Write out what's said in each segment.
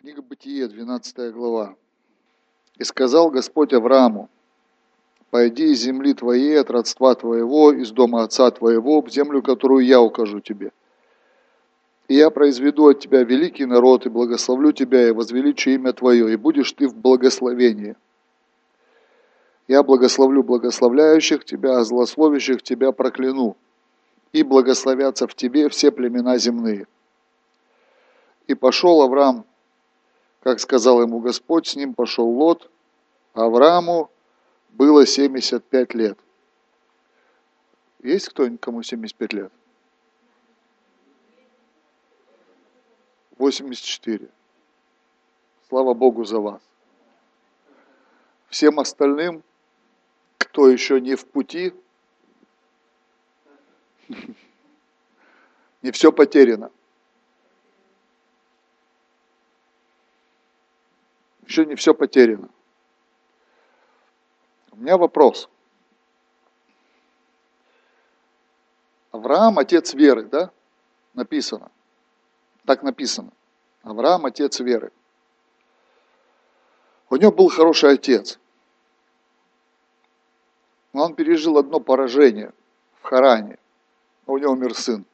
Книга Бытие, 12 глава. «И сказал Господь Аврааму, «Пойди из земли твоей, от родства твоего, из дома отца твоего, в землю, которую я укажу тебе. И я произведу от тебя великий народ, и благословлю тебя, и возвеличу имя твое, и будешь ты в благословении. Я благословлю благословляющих тебя, а злословящих тебя прокляну, и благословятся в тебе все племена земные». И пошел Авраам как сказал ему Господь, с ним пошел Лот. Аврааму было 75 лет. Есть кто-нибудь, кому 75 лет? 84. Слава Богу за вас. Всем остальным, кто еще не в пути, не все потеряно. Еще не все потеряно. У меня вопрос. Авраам – отец веры, да? Написано. Так написано. Авраам – отец веры. У него был хороший отец. Но он пережил одно поражение в Харане. У него умер сын.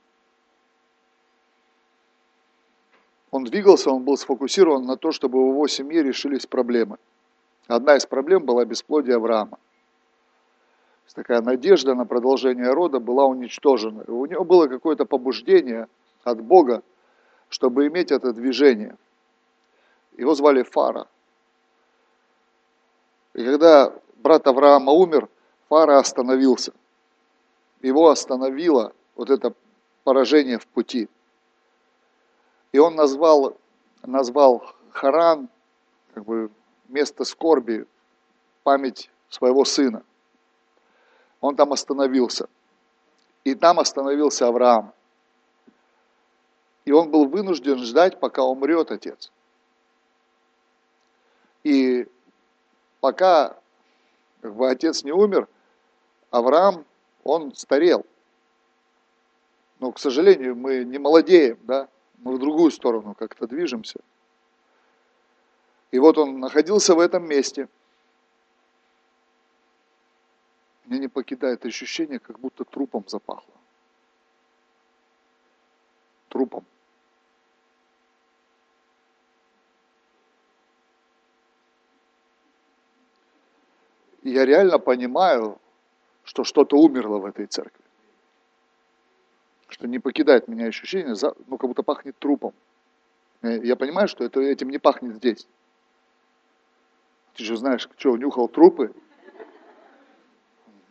Он двигался, он был сфокусирован на то, чтобы в его семье решились проблемы. Одна из проблем была бесплодие Авраама. Такая надежда на продолжение рода была уничтожена. У него было какое-то побуждение от Бога, чтобы иметь это движение. Его звали Фара. И когда брат Авраама умер, Фара остановился. Его остановило вот это поражение в пути. И он назвал, назвал Харан, как бы место скорби, память своего сына. Он там остановился. И там остановился Авраам. И он был вынужден ждать, пока умрет отец. И пока как бы, отец не умер, Авраам, он старел. Но, к сожалению, мы не молодеем, да? Мы в другую сторону как-то движемся. И вот он находился в этом месте. Меня не покидает ощущение, как будто трупом запахло. Трупом. И я реально понимаю, что что-то умерло в этой церкви что не покидает меня ощущение, ну, как будто пахнет трупом. Я понимаю, что это, этим не пахнет здесь. Ты же знаешь, что, нюхал трупы?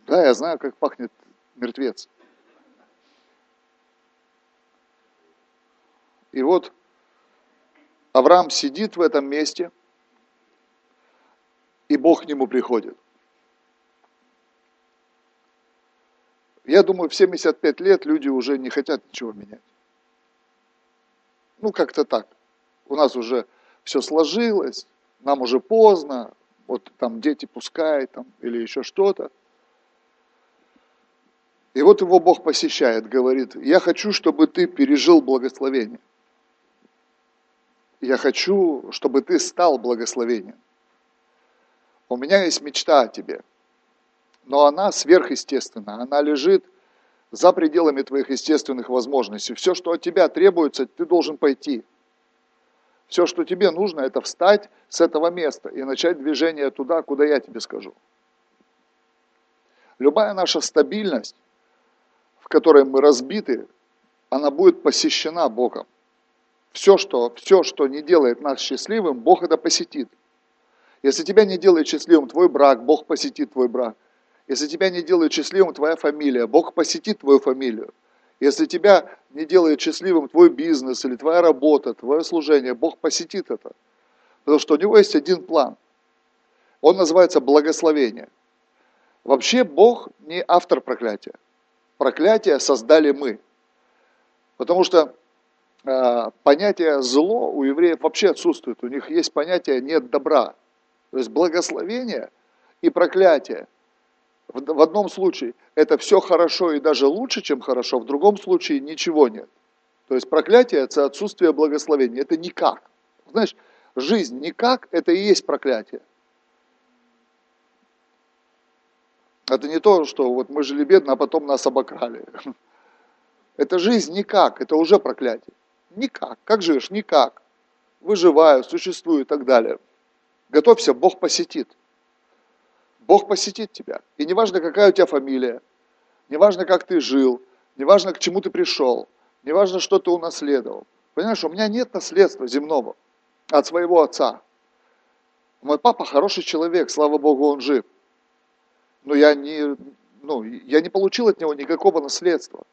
Да, я знаю, как пахнет мертвец. И вот Авраам сидит в этом месте, и Бог к нему приходит. Я думаю, в 75 лет люди уже не хотят ничего менять. Ну, как-то так. У нас уже все сложилось, нам уже поздно, вот там дети пускай, там, или еще что-то. И вот его Бог посещает, говорит, я хочу, чтобы ты пережил благословение. Я хочу, чтобы ты стал благословением. У меня есть мечта о тебе – но она сверхъестественна, она лежит за пределами твоих естественных возможностей. Все, что от тебя требуется, ты должен пойти. Все, что тебе нужно, это встать с этого места и начать движение туда, куда я тебе скажу. Любая наша стабильность, в которой мы разбиты, она будет посещена Богом. Все что, все, что не делает нас счастливым, Бог это посетит. Если тебя не делает счастливым твой брак, Бог посетит твой брак. Если тебя не делает счастливым твоя фамилия, Бог посетит твою фамилию. Если тебя не делает счастливым твой бизнес или твоя работа, твое служение, Бог посетит это. Потому что у него есть один план. Он называется благословение. Вообще Бог не автор проклятия. Проклятие создали мы. Потому что э, понятие зло у евреев вообще отсутствует. У них есть понятие нет добра. То есть благословение и проклятие – в одном случае это все хорошо и даже лучше, чем хорошо, в другом случае ничего нет. То есть проклятие – это отсутствие благословения. Это никак. Знаешь, Жизнь никак – это и есть проклятие. Это не то, что вот мы жили бедно, а потом нас обокрали. Это жизнь никак, это уже проклятие. Никак. Как живешь? Никак. Выживаю, существую и так далее. Готовься, Бог посетит. Бог посетит тебя. И неважно, какая у тебя фамилия, неважно, как ты жил, неважно, к чему ты пришел, неважно, что ты унаследовал. Понимаешь, у меня нет наследства земного от своего отца. Мой папа хороший человек, слава Богу, он жив. Но я не, ну, я не получил от него никакого наследства.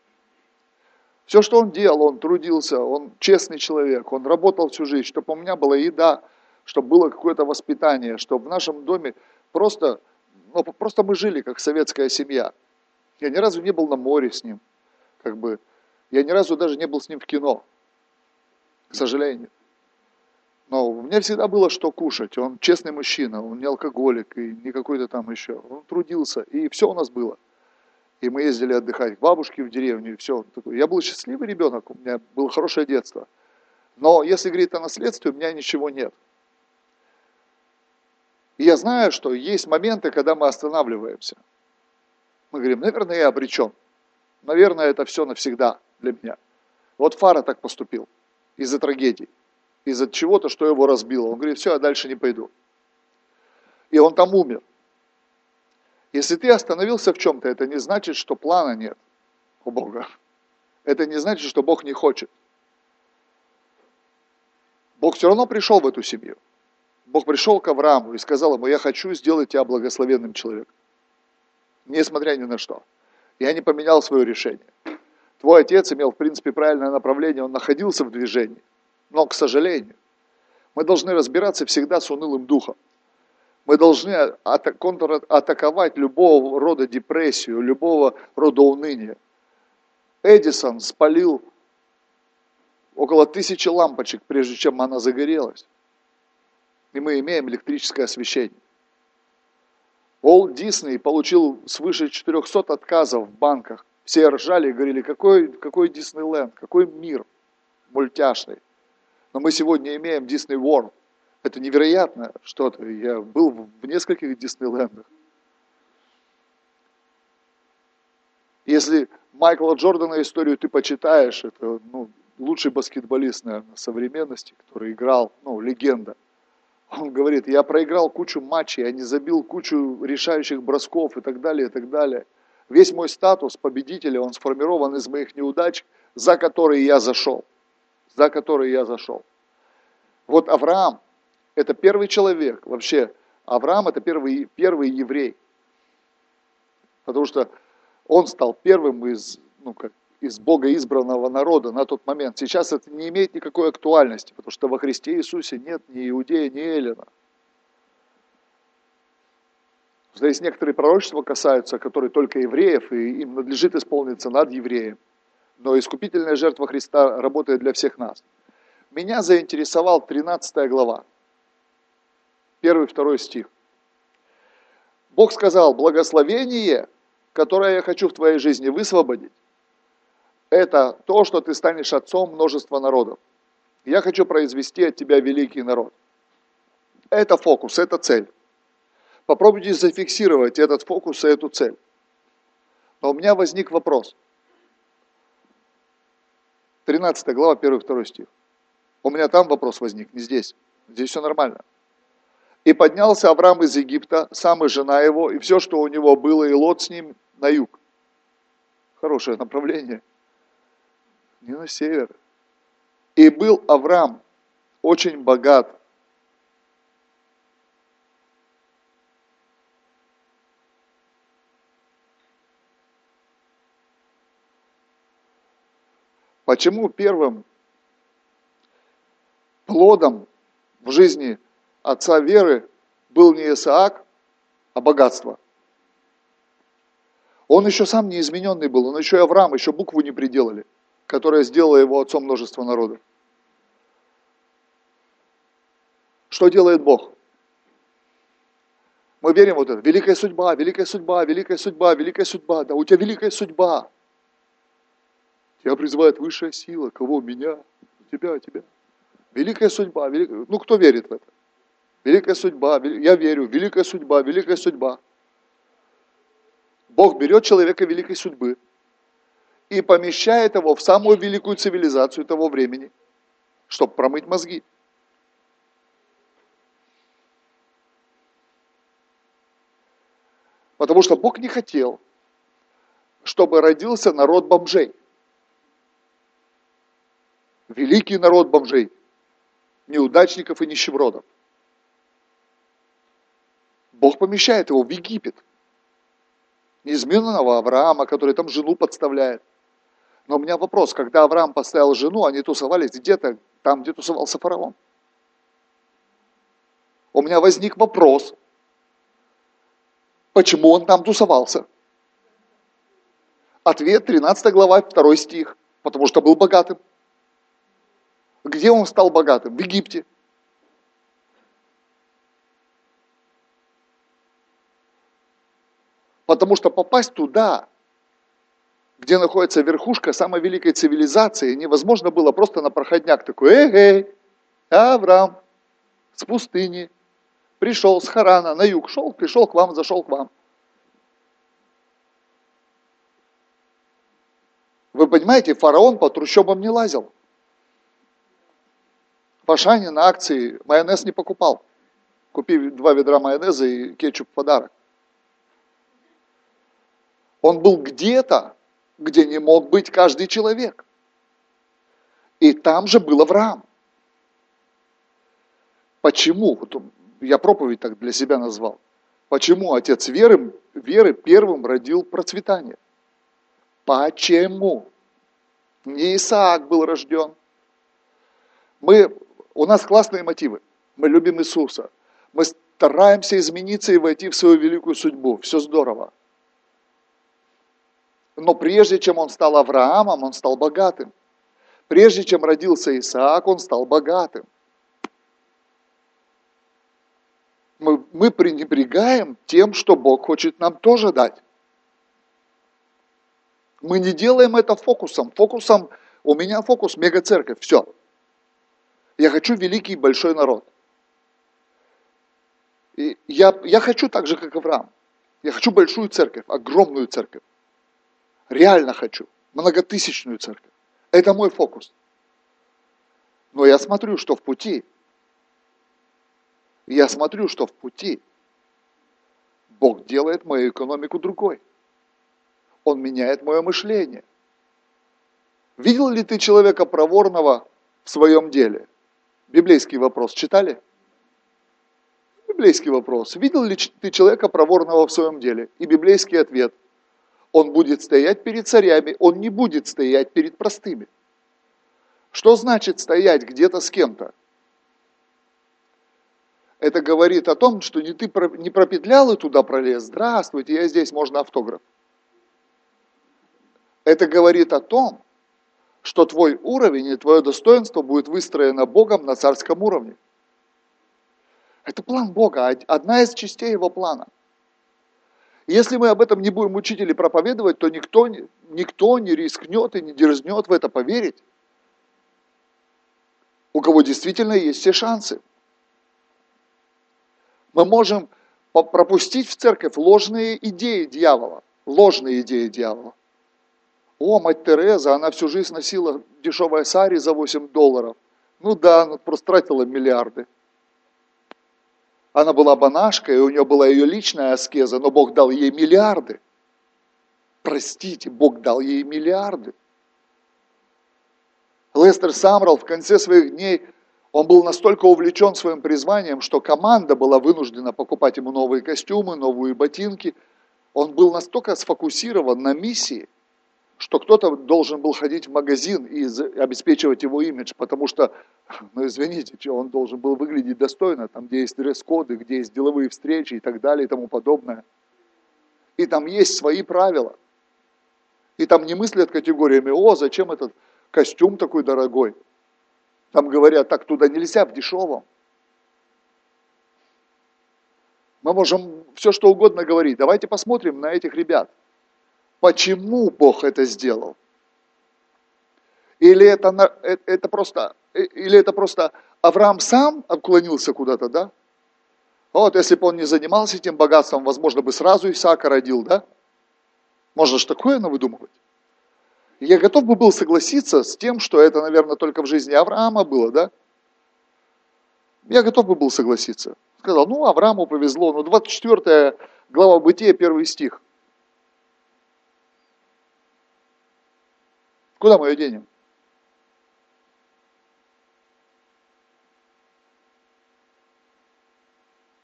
Все, что он делал, он трудился, он честный человек, он работал всю жизнь, чтобы у меня была еда, чтобы было какое-то воспитание, чтобы в нашем доме просто, ну, просто мы жили как советская семья. Я ни разу не был на море с ним, как бы, я ни разу даже не был с ним в кино, к сожалению. Но у меня всегда было что кушать. Он честный мужчина, он не алкоголик и не какой-то там еще. Он трудился, и все у нас было. И мы ездили отдыхать к бабушке в деревню, и все. Я был счастливый ребенок, у меня было хорошее детство. Но если говорить о наследстве, у меня ничего нет. И я знаю, что есть моменты, когда мы останавливаемся. Мы говорим, наверное, я обречен. Наверное, это все навсегда для меня. Вот Фара так поступил из-за трагедии, из-за чего-то, что его разбило. Он говорит, все, я дальше не пойду. И он там умер. Если ты остановился в чем-то, это не значит, что плана нет у Бога. Это не значит, что Бог не хочет. Бог все равно пришел в эту семью. Бог пришел к Аврааму и сказал ему, я хочу сделать тебя благословенным человеком. Несмотря ни на что. Я не поменял свое решение. Твой отец имел, в принципе, правильное направление, он находился в движении. Но, к сожалению, мы должны разбираться всегда с унылым духом. Мы должны атаковать любого рода депрессию, любого рода уныние. Эдисон спалил около тысячи лампочек, прежде чем она загорелась. И мы имеем электрическое освещение. Уолт Дисней получил свыше 400 отказов в банках. Все ржали и говорили, какой, какой Диснейленд, какой мир мультяшный. Но мы сегодня имеем Disney World. Это невероятно что-то. Я был в нескольких Диснейлендах. Если Майкла Джордана историю ты почитаешь, это ну, лучший баскетболист, наверное, современности, который играл, ну, легенда. Он говорит, я проиграл кучу матчей, я не забил кучу решающих бросков и так далее, и так далее. Весь мой статус победителя, он сформирован из моих неудач, за которые я зашел. За которые я зашел. Вот Авраам, это первый человек, вообще Авраам это первый, первый еврей. Потому что он стал первым из, ну, как, из Бога избранного народа на тот момент. Сейчас это не имеет никакой актуальности, потому что во Христе Иисусе нет ни иудея, ни эллина. Здесь некоторые пророчества касаются, которые только евреев, и им надлежит исполниться над евреем. Но искупительная жертва Христа работает для всех нас. Меня заинтересовал 13 глава первый, второй стих. Бог сказал, благословение, которое я хочу в твоей жизни высвободить, это то, что ты станешь отцом множества народов. Я хочу произвести от тебя великий народ. Это фокус, это цель. Попробуйте зафиксировать этот фокус и эту цель. Но у меня возник вопрос. 13 глава, 1-2 стих. У меня там вопрос возник, не здесь. Здесь все нормально. И поднялся Авраам из Египта, сам и жена его, и все, что у него было, и лот с ним на юг. Хорошее направление. Не на север. И был Авраам очень богат. Почему первым плодом в жизни отца веры был не Исаак, а богатство. Он еще сам неизмененный был, он еще и Авраам, еще букву не приделали, которая сделала его отцом множества народов. Что делает Бог? Мы верим вот это, великая судьба, великая судьба, великая судьба, великая судьба. Да у тебя великая судьба. Тебя призывает высшая сила. Кого? Меня? Тебя, тебя. Великая судьба. Велик... Ну, кто верит в это? Великая судьба. Я верю. Великая судьба. Великая судьба. Бог берет человека великой судьбы и помещает его в самую великую цивилизацию того времени, чтобы промыть мозги. Потому что Бог не хотел, чтобы родился народ бомжей. Великий народ бомжей, неудачников и нищебродов. Бог помещает его в Египет. Неизменного Авраама, который там жену подставляет. Но у меня вопрос, когда Авраам поставил жену, они тусовались где-то там, где тусовался фараон. У меня возник вопрос, Почему он там тусовался? Ответ 13 глава, 2 стих. Потому что был богатым. Где он стал богатым? В Египте. Потому что попасть туда, где находится верхушка самой великой цивилизации, невозможно было просто на проходняк такой, эй, эй, Авраам, с пустыни, пришел с Харана на юг, шел, пришел к вам, зашел к вам. Вы понимаете, фараон по трущобам не лазил. В Ашане на акции майонез не покупал. Купи два ведра майонеза и кетчуп в подарок. Он был где-то, где не мог быть каждый человек. И там же был Авраам. Почему? Вот я проповедь так для себя назвал. Почему отец веры, веры первым родил процветание? Почему? Не Исаак был рожден. Мы, у нас классные мотивы. Мы любим Иисуса. Мы стараемся измениться и войти в свою великую судьбу. Все здорово. Но прежде чем он стал Авраамом, он стал богатым. Прежде чем родился Исаак, он стал богатым. мы, мы пренебрегаем тем, что Бог хочет нам тоже дать. Мы не делаем это фокусом. Фокусом, у меня фокус мега-церковь, все. Я хочу великий большой народ. И я, я хочу так же, как Авраам. Я хочу большую церковь, огромную церковь. Реально хочу. Многотысячную церковь. Это мой фокус. Но я смотрю, что в пути я смотрю, что в пути Бог делает мою экономику другой. Он меняет мое мышление. Видел ли ты человека проворного в своем деле? Библейский вопрос читали? Библейский вопрос. Видел ли ты человека проворного в своем деле? И библейский ответ. Он будет стоять перед царями, он не будет стоять перед простыми. Что значит стоять где-то с кем-то? это говорит о том, что не ты не пропетлял и туда пролез. Здравствуйте, я здесь, можно автограф. Это говорит о том, что твой уровень и твое достоинство будет выстроено Богом на царском уровне. Это план Бога, одна из частей его плана. Если мы об этом не будем учить или проповедовать, то никто, никто не рискнет и не дерзнет в это поверить, у кого действительно есть все шансы. Мы можем пропустить в церковь ложные идеи дьявола, ложные идеи дьявола. О, мать Тереза, она всю жизнь носила дешевое сари за 8 долларов. Ну да, она просто тратила миллиарды. Она была банашкой, и у нее была ее личная аскеза, но Бог дал ей миллиарды. Простите, Бог дал ей миллиарды. Лестер Самрал в конце своих дней он был настолько увлечен своим призванием, что команда была вынуждена покупать ему новые костюмы, новые ботинки. Он был настолько сфокусирован на миссии, что кто-то должен был ходить в магазин и обеспечивать его имидж, потому что, ну извините, он должен был выглядеть достойно, там, где есть дресс-коды, где есть деловые встречи и так далее и тому подобное. И там есть свои правила. И там не мыслят категориями, о, зачем этот костюм такой дорогой, там говорят, так туда нельзя, в дешевом. Мы можем все что угодно говорить. Давайте посмотрим на этих ребят. Почему Бог это сделал? Или это, э, это просто Или это просто Авраам сам отклонился куда-то, да? Вот, если бы он не занимался этим богатством, возможно, бы сразу Исаака родил, да? Можно же такое навыдумывать. Я готов бы был согласиться с тем, что это, наверное, только в жизни Авраама было, да? Я готов бы был согласиться. Сказал, ну, Аврааму повезло. Ну, 24 глава Бытия, первый стих. Куда мы ее денем?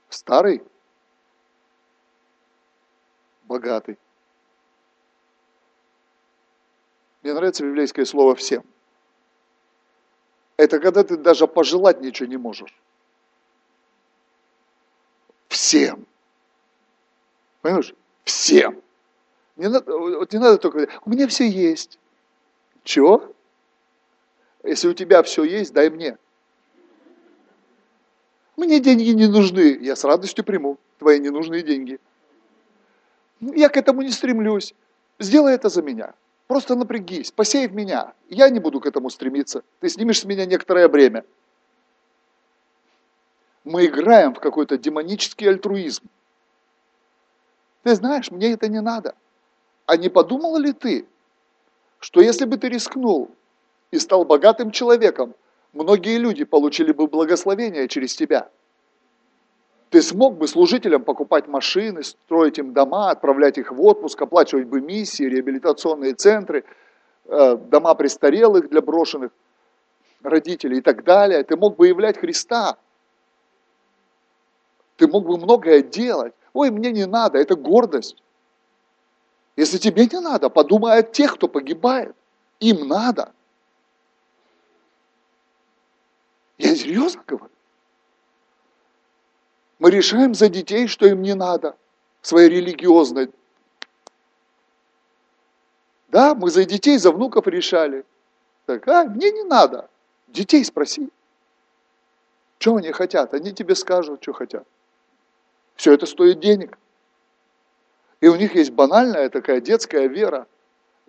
Старый, богатый. Мне нравится библейское слово «всем». Это когда ты даже пожелать ничего не можешь. Всем. Понимаешь? Всем. Не надо, вот не надо только у меня все есть. Чего? Если у тебя все есть, дай мне. Мне деньги не нужны, я с радостью приму твои ненужные деньги. Я к этому не стремлюсь. Сделай это за меня. Просто напрягись, посей в меня. Я не буду к этому стремиться. Ты снимешь с меня некоторое бремя. Мы играем в какой-то демонический альтруизм. Ты знаешь, мне это не надо. А не подумал ли ты, что если бы ты рискнул и стал богатым человеком, многие люди получили бы благословение через тебя. Ты смог бы служителям покупать машины, строить им дома, отправлять их в отпуск, оплачивать бы миссии, реабилитационные центры, э, дома престарелых для брошенных родителей и так далее. Ты мог бы являть Христа. Ты мог бы многое делать. Ой, мне не надо, это гордость. Если тебе не надо, подумай о тех, кто погибает. Им надо. Я серьезно говорю. Мы решаем за детей, что им не надо, своей религиозной. Да, мы за детей, за внуков решали. Так, а, мне не надо. Детей спроси. Что они хотят? Они тебе скажут, что хотят. Все это стоит денег. И у них есть банальная такая детская вера.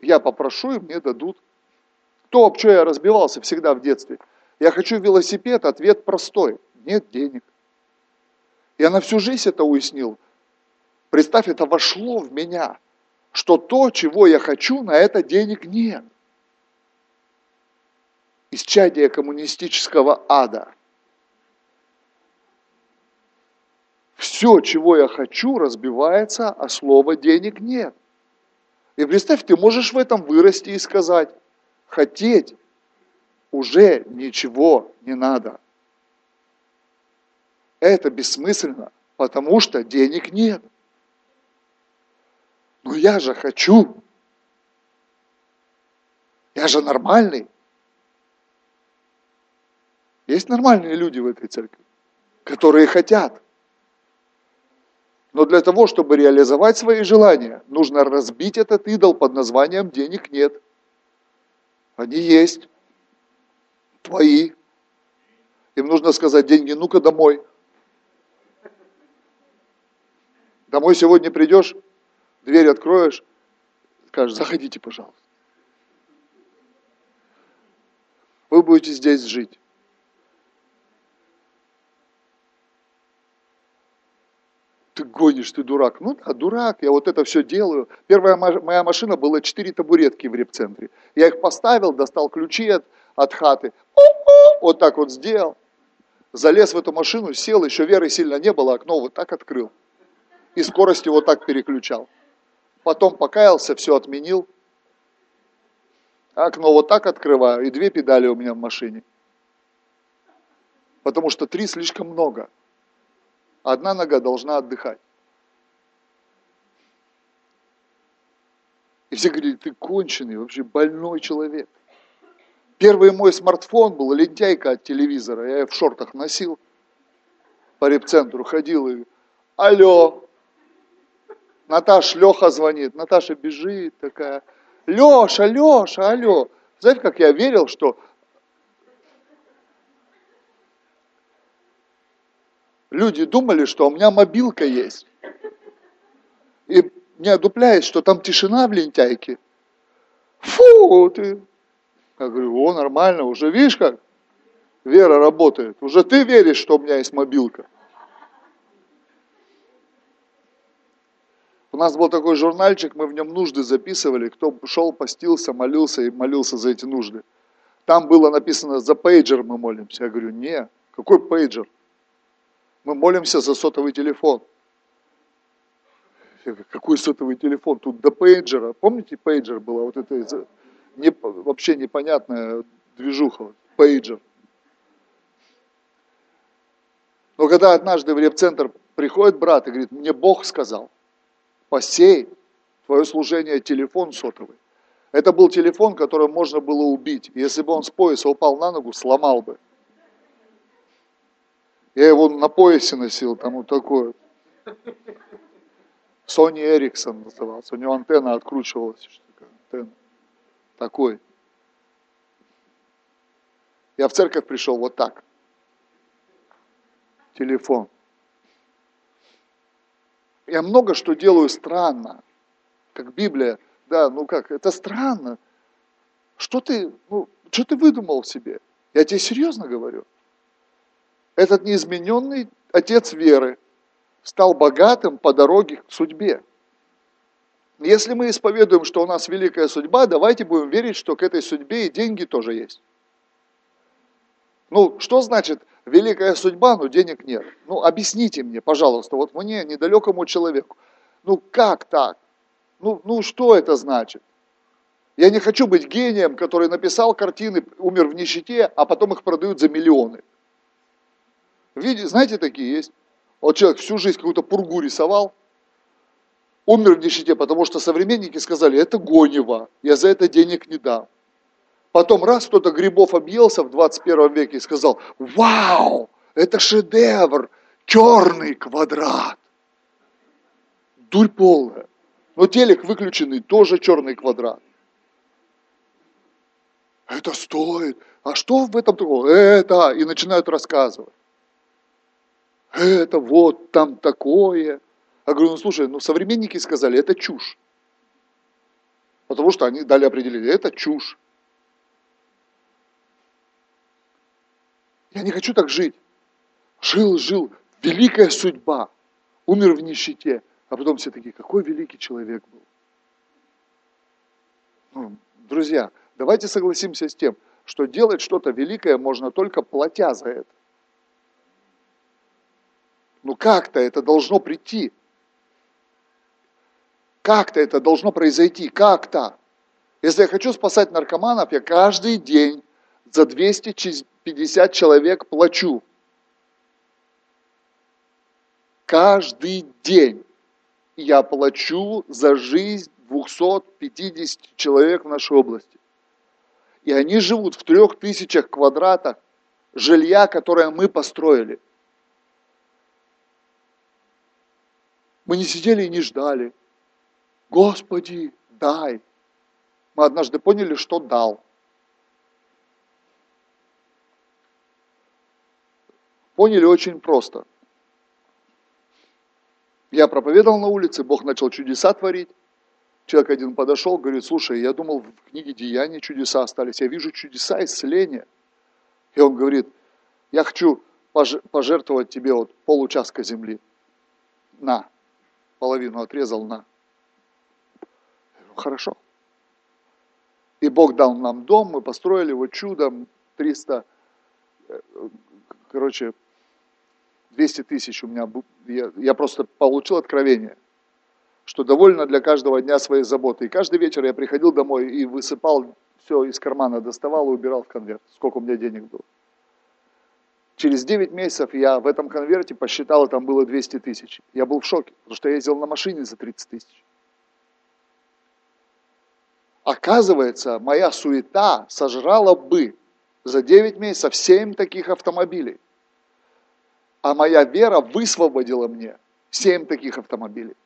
Я попрошу, и мне дадут. То, об что я разбивался всегда в детстве. Я хочу велосипед, ответ простой. Нет денег. Я на всю жизнь это уяснил. Представь, это вошло в меня, что то, чего я хочу, на это денег нет. Исчадие коммунистического ада – Все, чего я хочу, разбивается, а слова денег нет. И представь, ты можешь в этом вырасти и сказать, хотеть уже ничего не надо. Это бессмысленно, потому что денег нет. Но я же хочу. Я же нормальный. Есть нормальные люди в этой церкви, которые хотят. Но для того, чтобы реализовать свои желания, нужно разбить этот идол под названием «денег нет». Они есть, твои. Им нужно сказать деньги, ну-ка домой. Домой сегодня придешь, дверь откроешь, скажешь, заходите, пожалуйста. Вы будете здесь жить. Ты гонишь, ты дурак. Ну да, дурак, я вот это все делаю. Первая моя машина была четыре табуретки в репцентре. Я их поставил, достал ключи от, от хаты. Вот так вот сделал. Залез в эту машину, сел, еще веры сильно не было, окно вот так открыл. И скорости вот так переключал. Потом покаялся, все отменил. Окно вот так открываю, и две педали у меня в машине. Потому что три слишком много. Одна нога должна отдыхать. И все говорили, ты конченый, вообще больной человек. Первый мой смартфон был лентяйка от телевизора, я ее в шортах носил, по репцентру ходил и алло, Наташа, Леха звонит, Наташа бежит такая, Леша, Леша, алло. Знаете, как я верил, что люди думали, что у меня мобилка есть. И мне дупляет, что там тишина в лентяйке. Фу, ты. Я говорю, о, нормально, уже видишь как? Вера работает. Уже ты веришь, что у меня есть мобилка. У нас был такой журнальчик, мы в нем нужды записывали, кто шел, постился, молился и молился за эти нужды. Там было написано, за пейджер мы молимся. Я говорю, не, какой пейджер? Мы молимся за сотовый телефон. Какой сотовый телефон? Тут до пейджера. Помните, пейджер была? Вот это не, вообще непонятная движуха. Пейджер. Но когда однажды в ребцентр приходит брат и говорит, мне Бог сказал, посей твое служение телефон сотовый. Это был телефон, который можно было убить. Если бы он с пояса упал на ногу, сломал бы. Я его на поясе носил, там вот такой. Сони Эриксон назывался. У него антенна откручивалась. Антенна. Такой. Я в церковь пришел вот так. Телефон. Я много что делаю странно. Как Библия, да, ну как, это странно. Что ты, ну, что ты выдумал себе? Я тебе серьезно говорю. Этот неизмененный отец веры стал богатым по дороге к судьбе. Если мы исповедуем, что у нас великая судьба, давайте будем верить, что к этой судьбе и деньги тоже есть. Ну, что значит великая судьба, но денег нет? Ну, объясните мне, пожалуйста, вот мне, недалекому человеку. Ну, как так? Ну, ну, что это значит? Я не хочу быть гением, который написал картины, умер в нищете, а потом их продают за миллионы. Видите, знаете, такие есть? Вот человек всю жизнь какую-то пургу рисовал, умер в нищете, потому что современники сказали, это гонево, я за это денег не дам. Потом раз кто-то грибов объелся в 21 веке и сказал, вау, это шедевр, черный квадрат. Дурь полная. Но телек выключенный, тоже черный квадрат. Это стоит. А что в этом такого? Это. И начинают рассказывать это вот там такое. Я говорю, ну слушай, ну современники сказали, это чушь. Потому что они дали определение, это чушь. Я не хочу так жить. Жил, жил, великая судьба. Умер в нищете. А потом все такие, какой великий человек был. Ну, друзья, давайте согласимся с тем, что делать что-то великое можно только платя за это. Ну как-то это должно прийти. Как-то это должно произойти, как-то. Если я хочу спасать наркоманов, я каждый день за 250 человек плачу. Каждый день я плачу за жизнь 250 человек в нашей области. И они живут в трех тысячах квадратах жилья, которое мы построили – Мы не сидели и не ждали. Господи, дай. Мы однажды поняли, что дал. Поняли очень просто. Я проповедовал на улице, Бог начал чудеса творить. Человек один подошел, говорит, слушай, я думал, в книге Деяния чудеса остались. Я вижу чудеса исцеления. И он говорит, я хочу пожертвовать тебе вот получастка земли. На половину отрезал на. Хорошо. И Бог дал нам дом, мы построили его чудом, 300, э, короче, 200 тысяч у меня, я, я просто получил откровение, что довольно для каждого дня своей заботы. И каждый вечер я приходил домой и высыпал все из кармана, доставал и убирал в конверт, сколько у меня денег было. Через 9 месяцев я в этом конверте посчитал, и там было 200 тысяч. Я был в шоке, потому что я ездил на машине за 30 тысяч. Оказывается, моя суета сожрала бы за 9 месяцев 7 таких автомобилей. А моя вера высвободила мне 7 таких автомобилей.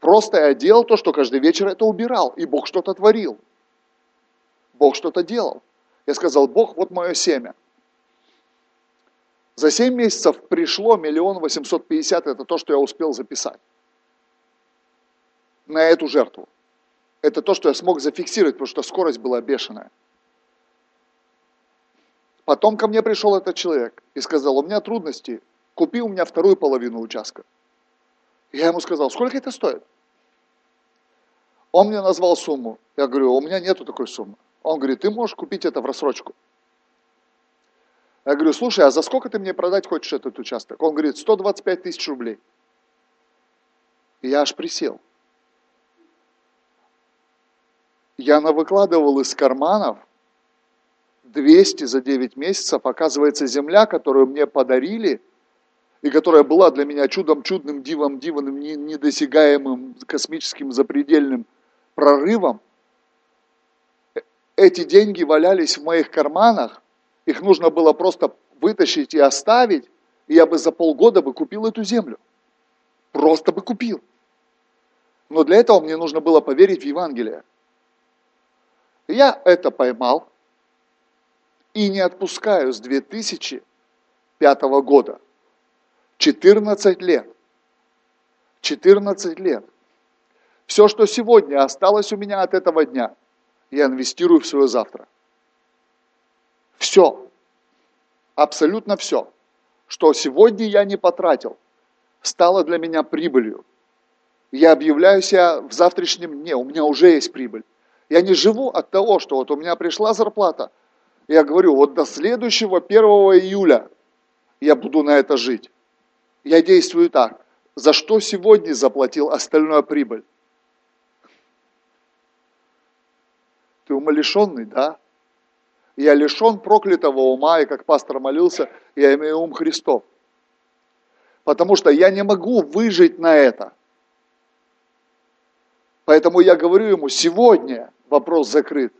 Просто я делал то, что каждый вечер это убирал, и Бог что-то творил. Бог что-то делал. Я сказал, Бог, вот мое семя – за 7 месяцев пришло миллион восемьсот пятьдесят, это то, что я успел записать на эту жертву. Это то, что я смог зафиксировать, потому что скорость была бешеная. Потом ко мне пришел этот человек и сказал, у меня трудности, купи у меня вторую половину участка. Я ему сказал, сколько это стоит? Он мне назвал сумму. Я говорю, у меня нету такой суммы. Он говорит, ты можешь купить это в рассрочку. Я говорю, слушай, а за сколько ты мне продать хочешь этот участок? Он говорит, 125 тысяч рублей. И я аж присел. Я навыкладывал из карманов 200 за 9 месяцев. Оказывается, земля, которую мне подарили, и которая была для меня чудом, чудным, дивом, дивным, недосягаемым, космическим, запредельным прорывом, э, эти деньги валялись в моих карманах, их нужно было просто вытащить и оставить, и я бы за полгода бы купил эту землю. Просто бы купил. Но для этого мне нужно было поверить в Евангелие. Я это поймал и не отпускаю с 2005 года. 14 лет. 14 лет. Все, что сегодня осталось у меня от этого дня, я инвестирую в свое завтра. Все, абсолютно все, что сегодня я не потратил, стало для меня прибылью. Я объявляю себя в завтрашнем дне, у меня уже есть прибыль. Я не живу от того, что вот у меня пришла зарплата. Я говорю, вот до следующего 1 июля я буду на это жить. Я действую так. За что сегодня заплатил остальную прибыль? Ты умалишенный, да? Я лишен проклятого ума, и как пастор молился, я имею ум Христов. Потому что я не могу выжить на это. Поэтому я говорю ему, сегодня вопрос закрыт.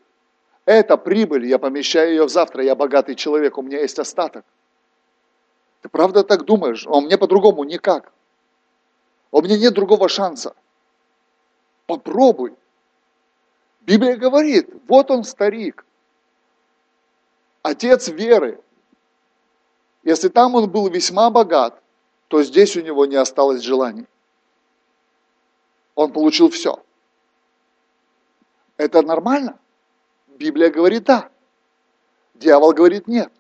Это прибыль, я помещаю ее завтра, я богатый человек, у меня есть остаток. Ты правда так думаешь? А у меня по-другому никак. У меня нет другого шанса. Попробуй. Библия говорит, вот он старик, отец веры. Если там он был весьма богат, то здесь у него не осталось желаний. Он получил все. Это нормально? Библия говорит да. Дьявол говорит нет.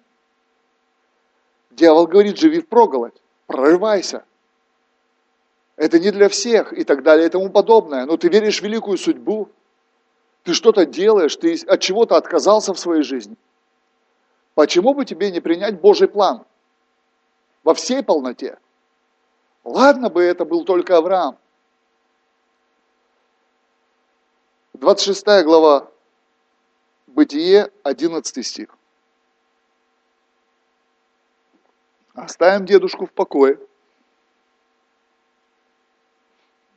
Дьявол говорит, живи в проголодь, прорывайся. Это не для всех и так далее и тому подобное. Но ты веришь в великую судьбу, ты что-то делаешь, ты от чего-то отказался в своей жизни. Почему бы тебе не принять Божий план во всей полноте? Ладно бы это был только Авраам. 26 глава, Бытие, 11 стих. Оставим дедушку в покое.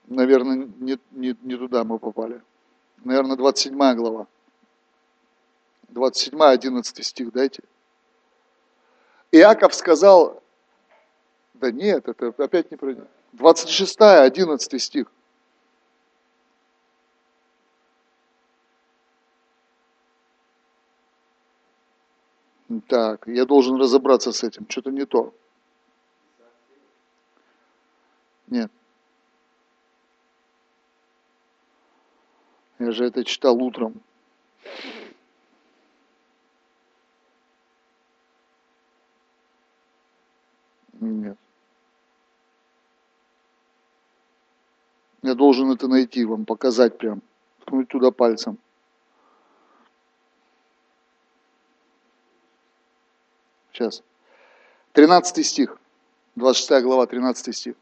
Наверное, не, не, не туда мы попали. Наверное, 27 глава. 27, 11 стих дайте. Иаков сказал, да нет, это опять не пройдет. 26, 11 стих. Так, я должен разобраться с этим, что-то не то. Нет. Я же это читал утром. Нет. Я должен это найти, вам показать прям, ткнуть туда пальцем. Сейчас. 13 стих. 26 глава, 13 стих.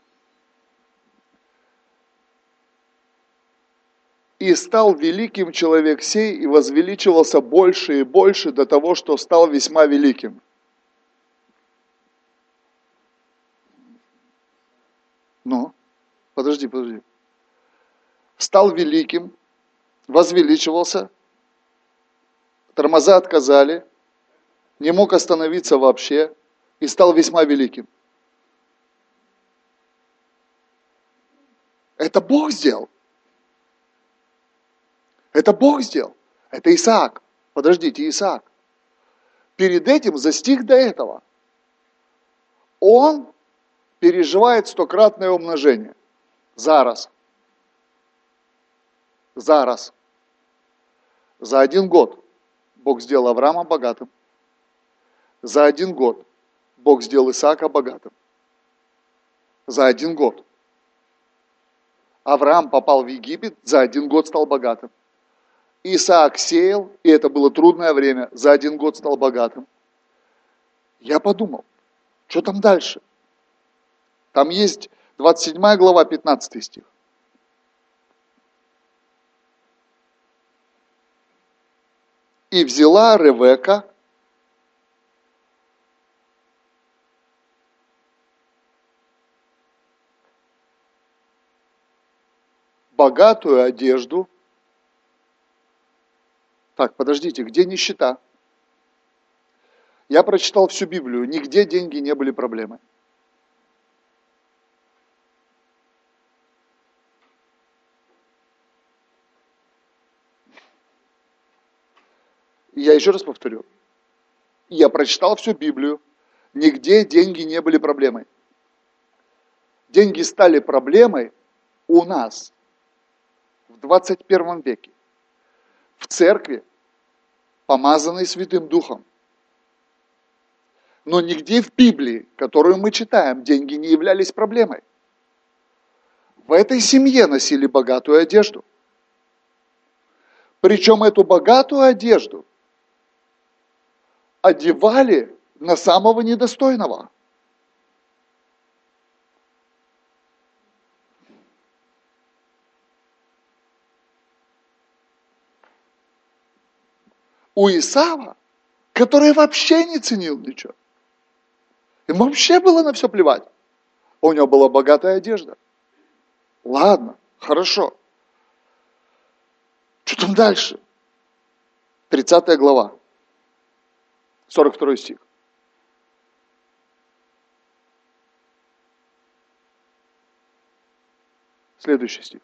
«И стал великим человек сей, и возвеличивался больше и больше до того, что стал весьма великим». Ну, подожди, подожди. Стал великим, возвеличивался, тормоза отказали, не мог остановиться вообще и стал весьма великим. Это Бог сделал. Это Бог сделал. Это Исаак. Подождите, Исаак. Перед этим застиг до этого. Он переживает стократное умножение. Зараз. Зараз. За один год Бог сделал Авраама богатым. За один год Бог сделал Исаака богатым. За один год. Авраам попал в Египет, за один год стал богатым. Исаак сеял, и это было трудное время, за один год стал богатым. Я подумал, что там дальше? Там есть 27 глава, 15 стих. И взяла Ревека богатую одежду. Так, подождите, где нищета? Я прочитал всю Библию, нигде деньги не были проблемой. Я еще раз повторю. Я прочитал всю Библию, нигде деньги не были проблемой. Деньги стали проблемой у нас в 21 веке. В церкви, помазанной Святым Духом. Но нигде в Библии, которую мы читаем, деньги не являлись проблемой. В этой семье носили богатую одежду. Причем эту богатую одежду одевали на самого недостойного. У Исава, который вообще не ценил ничего. Ему вообще было на все плевать. У него была богатая одежда. Ладно, хорошо. Что там дальше? 30 глава. 42 стих. Следующий стих.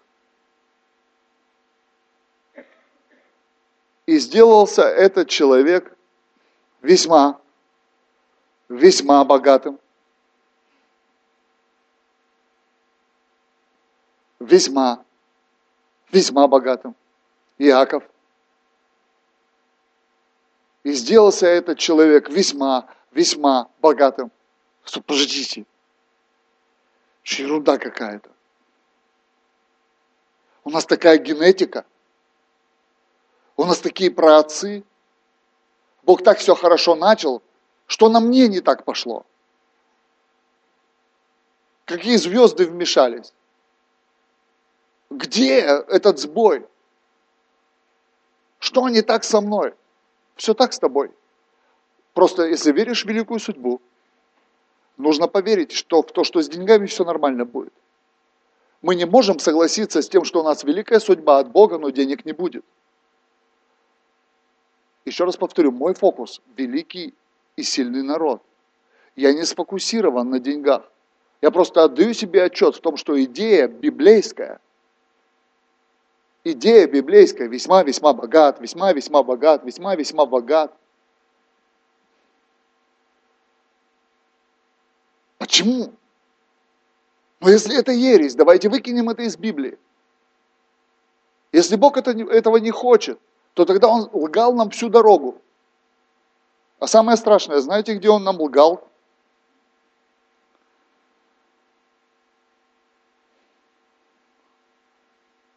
И сделался этот человек весьма, весьма богатым. Весьма, весьма богатым. Иаков – и сделался этот человек весьма, весьма богатым. Что, подождите, что ерунда какая-то. У нас такая генетика. У нас такие праотцы. Бог так все хорошо начал, что на мне не так пошло. Какие звезды вмешались? Где этот сбой? Что не так со мной? Все так с тобой. Просто если веришь в великую судьбу, нужно поверить, что в то, что с деньгами все нормально будет. Мы не можем согласиться с тем, что у нас великая судьба от Бога, но денег не будет. Еще раз повторю, мой фокус – великий и сильный народ. Я не сфокусирован на деньгах. Я просто отдаю себе отчет в том, что идея библейская идея библейская, весьма-весьма богат, весьма-весьма богат, весьма-весьма богат. Почему? Но если это ересь, давайте выкинем это из Библии. Если Бог это, этого не хочет, то тогда Он лгал нам всю дорогу. А самое страшное, знаете, где Он нам лгал?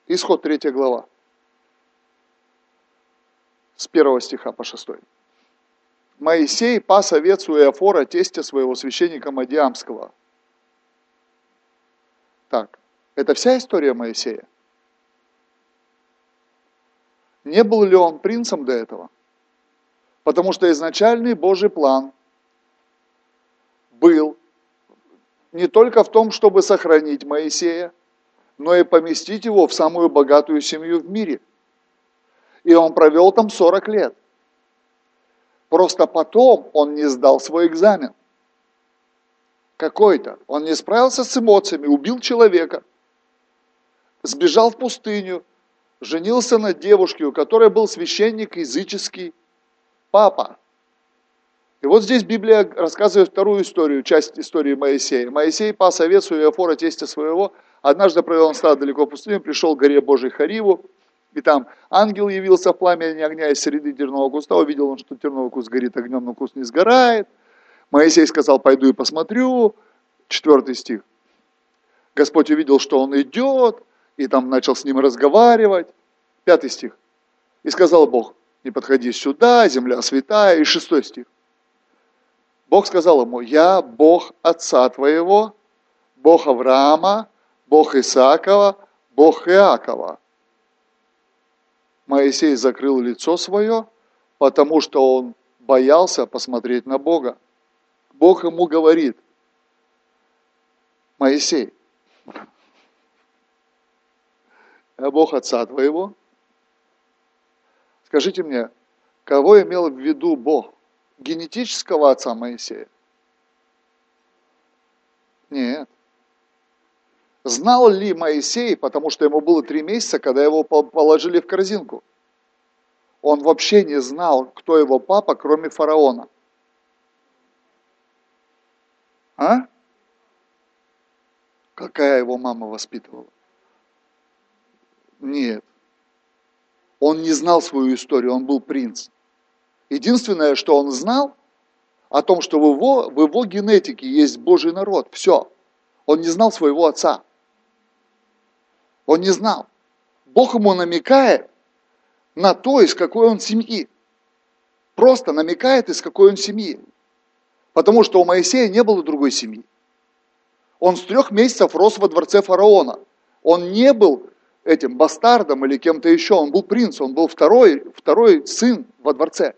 Исход 3 глава. С 1 стиха по 6. Моисей пас овец у Иофора, тестя своего священника Мадиамского. Так, это вся история Моисея? Не был ли он принцем до этого? Потому что изначальный Божий план был не только в том, чтобы сохранить Моисея, но и поместить его в самую богатую семью в мире. И он провел там 40 лет. Просто потом он не сдал свой экзамен. Какой-то. Он не справился с эмоциями, убил человека, сбежал в пустыню, женился на девушке, у которой был священник языческий папа. И вот здесь Библия рассказывает вторую историю, часть истории Моисея. Моисей пас овец у Иофора, тестя своего, Однажды провел он стадо далеко в пустыне, пришел к горе Божьей Хариву, И там ангел явился в пламени огня из среды тернового куста, увидел он, что терновый куст горит огнем, но куст не сгорает. Моисей сказал, пойду и посмотрю. Четвертый стих. Господь увидел, что он идет, и там начал с ним разговаривать. Пятый стих. И сказал Бог, не подходи сюда, земля святая. И шестой стих. Бог сказал ему, я Бог отца твоего, Бог Авраама, Бог Исаакова, Бог Иакова. Моисей закрыл лицо свое, потому что он боялся посмотреть на Бога. Бог ему говорит, Моисей, я Бог отца твоего. Скажите мне, кого имел в виду Бог? Генетического отца Моисея? Нет. Знал ли Моисей, потому что ему было три месяца, когда его положили в корзинку? Он вообще не знал, кто его папа, кроме фараона. А? Какая его мама воспитывала? Нет. Он не знал свою историю, он был принц. Единственное, что он знал, о том, что в его, в его генетике есть Божий народ. Все. Он не знал своего отца. Он не знал. Бог ему намекает на то, из какой он семьи. Просто намекает, из какой он семьи. Потому что у Моисея не было другой семьи. Он с трех месяцев рос во дворце фараона. Он не был этим бастардом или кем-то еще. Он был принц, он был второй, второй сын во дворце.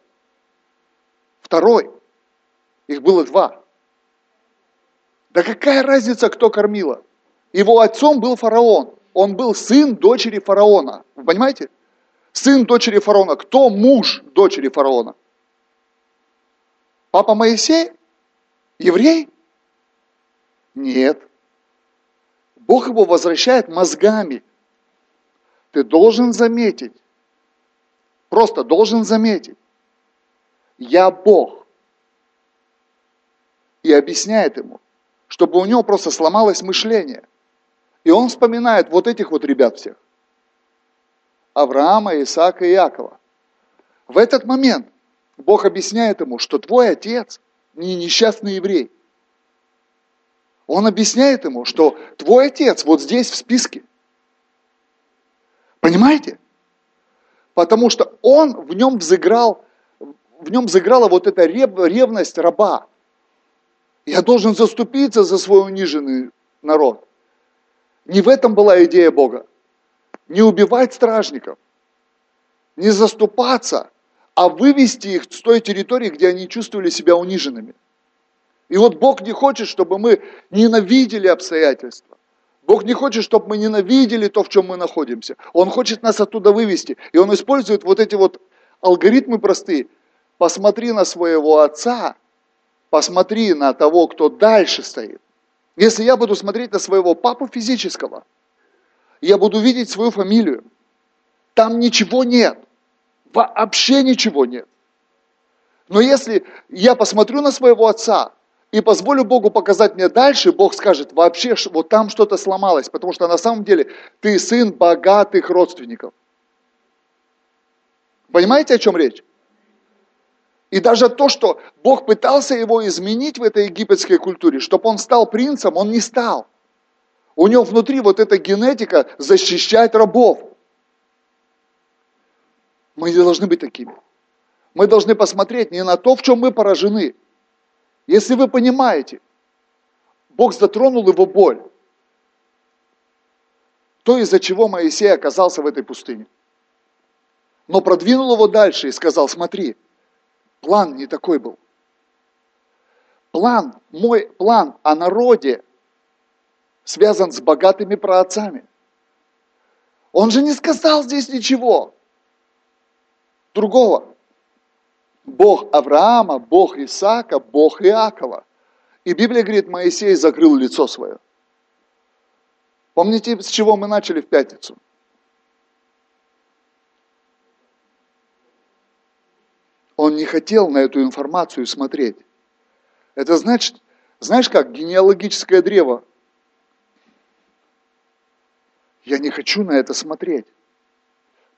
Второй. Их было два. Да какая разница, кто кормила? Его отцом был фараон он был сын дочери фараона. Вы понимаете? Сын дочери фараона. Кто муж дочери фараона? Папа Моисей? Еврей? Нет. Бог его возвращает мозгами. Ты должен заметить, просто должен заметить, я Бог. И объясняет ему, чтобы у него просто сломалось мышление. И он вспоминает вот этих вот ребят всех. Авраама, Исаака и Иакова. В этот момент Бог объясняет ему, что твой отец не несчастный еврей. Он объясняет ему, что твой отец вот здесь в списке. Понимаете? Потому что он в нем взыграл, в нем взыграла вот эта ревность раба. Я должен заступиться за свой униженный народ. Не в этом была идея Бога. Не убивать стражников, не заступаться, а вывести их с той территории, где они чувствовали себя униженными. И вот Бог не хочет, чтобы мы ненавидели обстоятельства. Бог не хочет, чтобы мы ненавидели то, в чем мы находимся. Он хочет нас оттуда вывести. И Он использует вот эти вот алгоритмы простые. Посмотри на своего отца, посмотри на того, кто дальше стоит. Если я буду смотреть на своего папу физического, я буду видеть свою фамилию. Там ничего нет. Вообще ничего нет. Но если я посмотрю на своего отца и позволю Богу показать мне дальше, Бог скажет, вообще вот там что-то сломалось, потому что на самом деле ты сын богатых родственников. Понимаете, о чем речь? И даже то, что Бог пытался его изменить в этой египетской культуре, чтобы он стал принцем, он не стал. У него внутри вот эта генетика защищать рабов. Мы не должны быть такими. Мы должны посмотреть не на то, в чем мы поражены. Если вы понимаете, Бог затронул его боль, то из-за чего Моисей оказался в этой пустыне. Но продвинул его дальше и сказал, смотри, План не такой был. План, мой план о народе связан с богатыми праотцами. Он же не сказал здесь ничего другого. Бог Авраама, Бог Исаака, Бог Иакова. И Библия говорит, Моисей закрыл лицо свое. Помните, с чего мы начали в пятницу? Он не хотел на эту информацию смотреть. Это значит, знаешь как, генеалогическое древо. Я не хочу на это смотреть.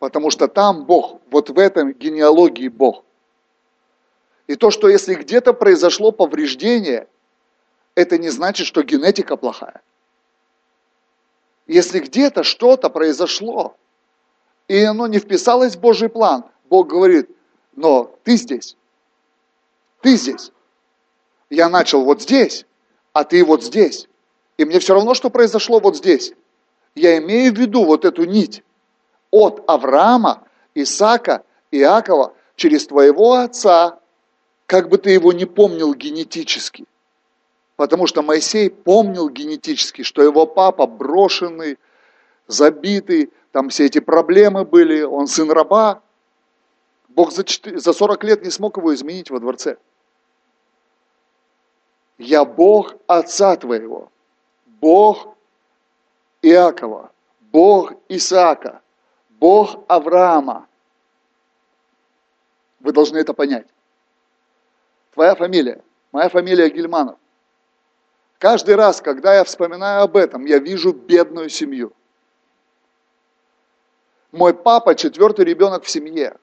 Потому что там Бог, вот в этом генеалогии Бог. И то, что если где-то произошло повреждение, это не значит, что генетика плохая. Если где-то что-то произошло, и оно не вписалось в Божий план, Бог говорит, но ты здесь, ты здесь. Я начал вот здесь, а ты вот здесь. И мне все равно, что произошло вот здесь. Я имею в виду вот эту нить от Авраама, Исаака, Иакова через твоего отца, как бы ты его не помнил генетически. Потому что Моисей помнил генетически, что его папа брошенный, забитый, там все эти проблемы были, он сын раба. Бог за, 4, за 40 лет не смог его изменить во дворце. Я Бог отца твоего, Бог Иакова, Бог Исаака, Бог Авраама. Вы должны это понять. Твоя фамилия, моя фамилия Гельманов. Каждый раз, когда я вспоминаю об этом, я вижу бедную семью. Мой папа четвертый ребенок в семье.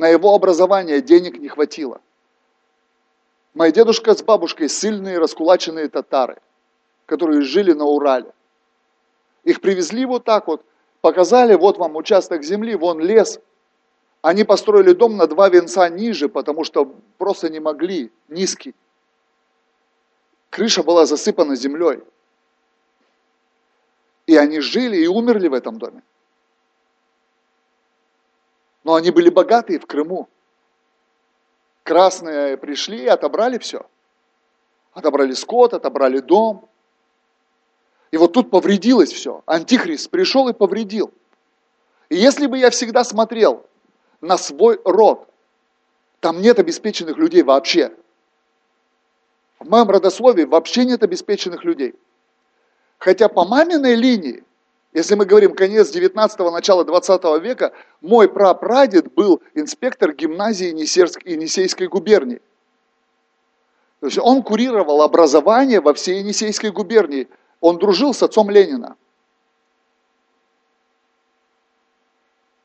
На его образование денег не хватило. Моя дедушка с бабушкой сильные раскулаченные татары, которые жили на Урале. Их привезли вот так вот, показали, вот вам участок земли, вон лес. Они построили дом на два венца ниже, потому что просто не могли, низкий. Крыша была засыпана землей. И они жили и умерли в этом доме. Но они были богатые в Крыму. Красные пришли и отобрали все. Отобрали скот, отобрали дом. И вот тут повредилось все. Антихрист пришел и повредил. И если бы я всегда смотрел на свой род, там нет обеспеченных людей вообще. В моем родословии вообще нет обеспеченных людей. Хотя по маминой линии, если мы говорим конец 19-го, начало 20 века, мой прапрадед был инспектор гимназии Енисейской губернии. То есть он курировал образование во всей Енисейской губернии. Он дружил с отцом Ленина.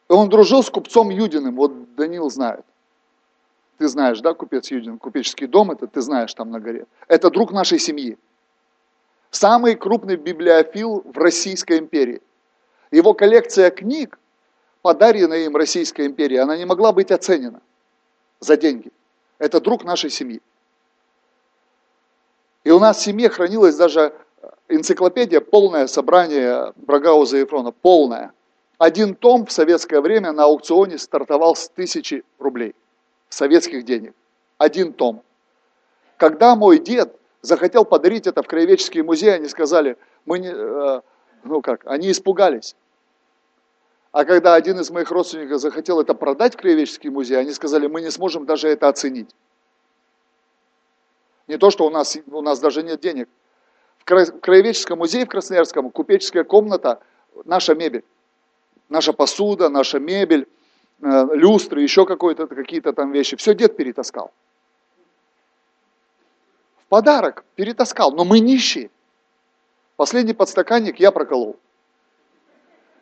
Он дружил с купцом Юдиным, вот Данил знает. Ты знаешь, да, купец Юдин, купеческий дом, это ты знаешь там на горе. Это друг нашей семьи. Самый крупный библиофил в Российской империи. Его коллекция книг, подаренная им Российской империи, она не могла быть оценена за деньги. Это друг нашей семьи. И у нас в семье хранилась даже энциклопедия, полное собрание Брагауза и Ефрона, полное. Один том в советское время на аукционе стартовал с тысячи рублей советских денег. Один том. Когда мой дед захотел подарить это в краеведческий музей, они сказали, мы не, э, ну как, они испугались. А когда один из моих родственников захотел это продать в краеведческий музей, они сказали, мы не сможем даже это оценить. Не то, что у нас, у нас даже нет денег. В краеведческом музее в Красноярском купеческая комната, наша мебель, наша посуда, наша мебель, Э, люстры, еще какие-то там вещи. Все дед перетаскал. В подарок перетаскал, но мы нищие. Последний подстаканник я проколол.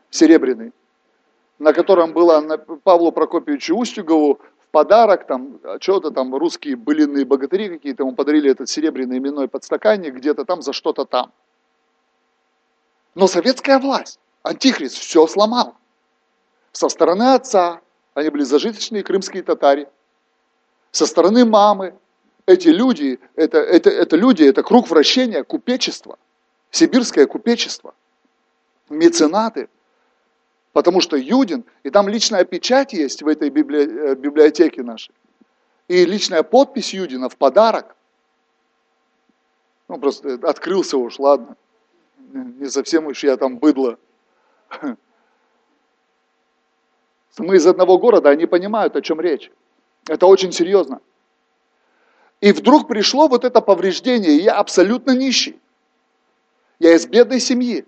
Серебряный. На котором было на Павлу Прокопьевичу Устюгову в подарок, там, что-то там, русские былинные богатыри какие-то, ему подарили этот серебряный именной подстаканник где-то там за что-то там. Но советская власть, антихрист, все сломал. Со стороны отца, они были зажиточные крымские татари. Со стороны мамы, эти люди, это, это, это люди, это круг вращения купечества, сибирское купечество, меценаты. Потому что Юдин, и там личная печать есть в этой э, библиотеке нашей, и личная подпись Юдина в подарок. Ну, просто открылся уж, ладно. Не совсем уж я там быдло. Мы из одного города, они понимают, о чем речь. Это очень серьезно. И вдруг пришло вот это повреждение, и я абсолютно нищий. Я из бедной семьи.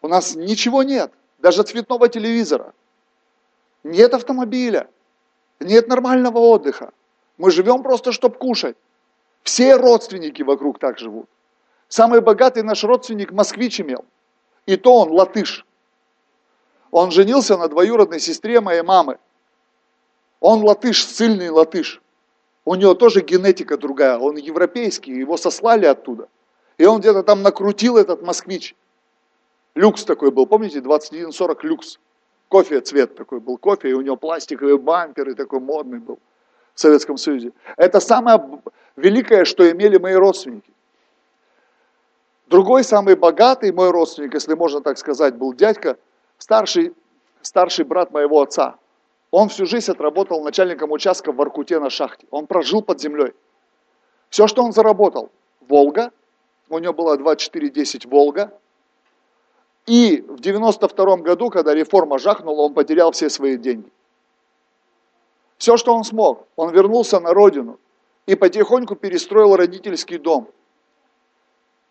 У нас ничего нет, даже цветного телевизора. Нет автомобиля, нет нормального отдыха. Мы живем просто, чтобы кушать. Все родственники вокруг так живут. Самый богатый наш родственник москвич имел. И то он латыш. Он женился на двоюродной сестре моей мамы. Он латыш, сильный латыш. У него тоже генетика другая, он европейский, его сослали оттуда. И он где-то там накрутил этот москвич. Люкс такой был, помните, 2140 люкс. Кофе цвет такой был, кофе, и у него пластиковый бампер, и такой модный был в Советском Союзе. Это самое великое, что имели мои родственники. Другой самый богатый мой родственник, если можно так сказать, был дядька, старший, старший брат моего отца. Он всю жизнь отработал начальником участка в Воркуте на шахте. Он прожил под землей. Все, что он заработал, Волга, у него было 2410 Волга, и в 92 году, когда реформа жахнула, он потерял все свои деньги. Все, что он смог, он вернулся на родину и потихоньку перестроил родительский дом.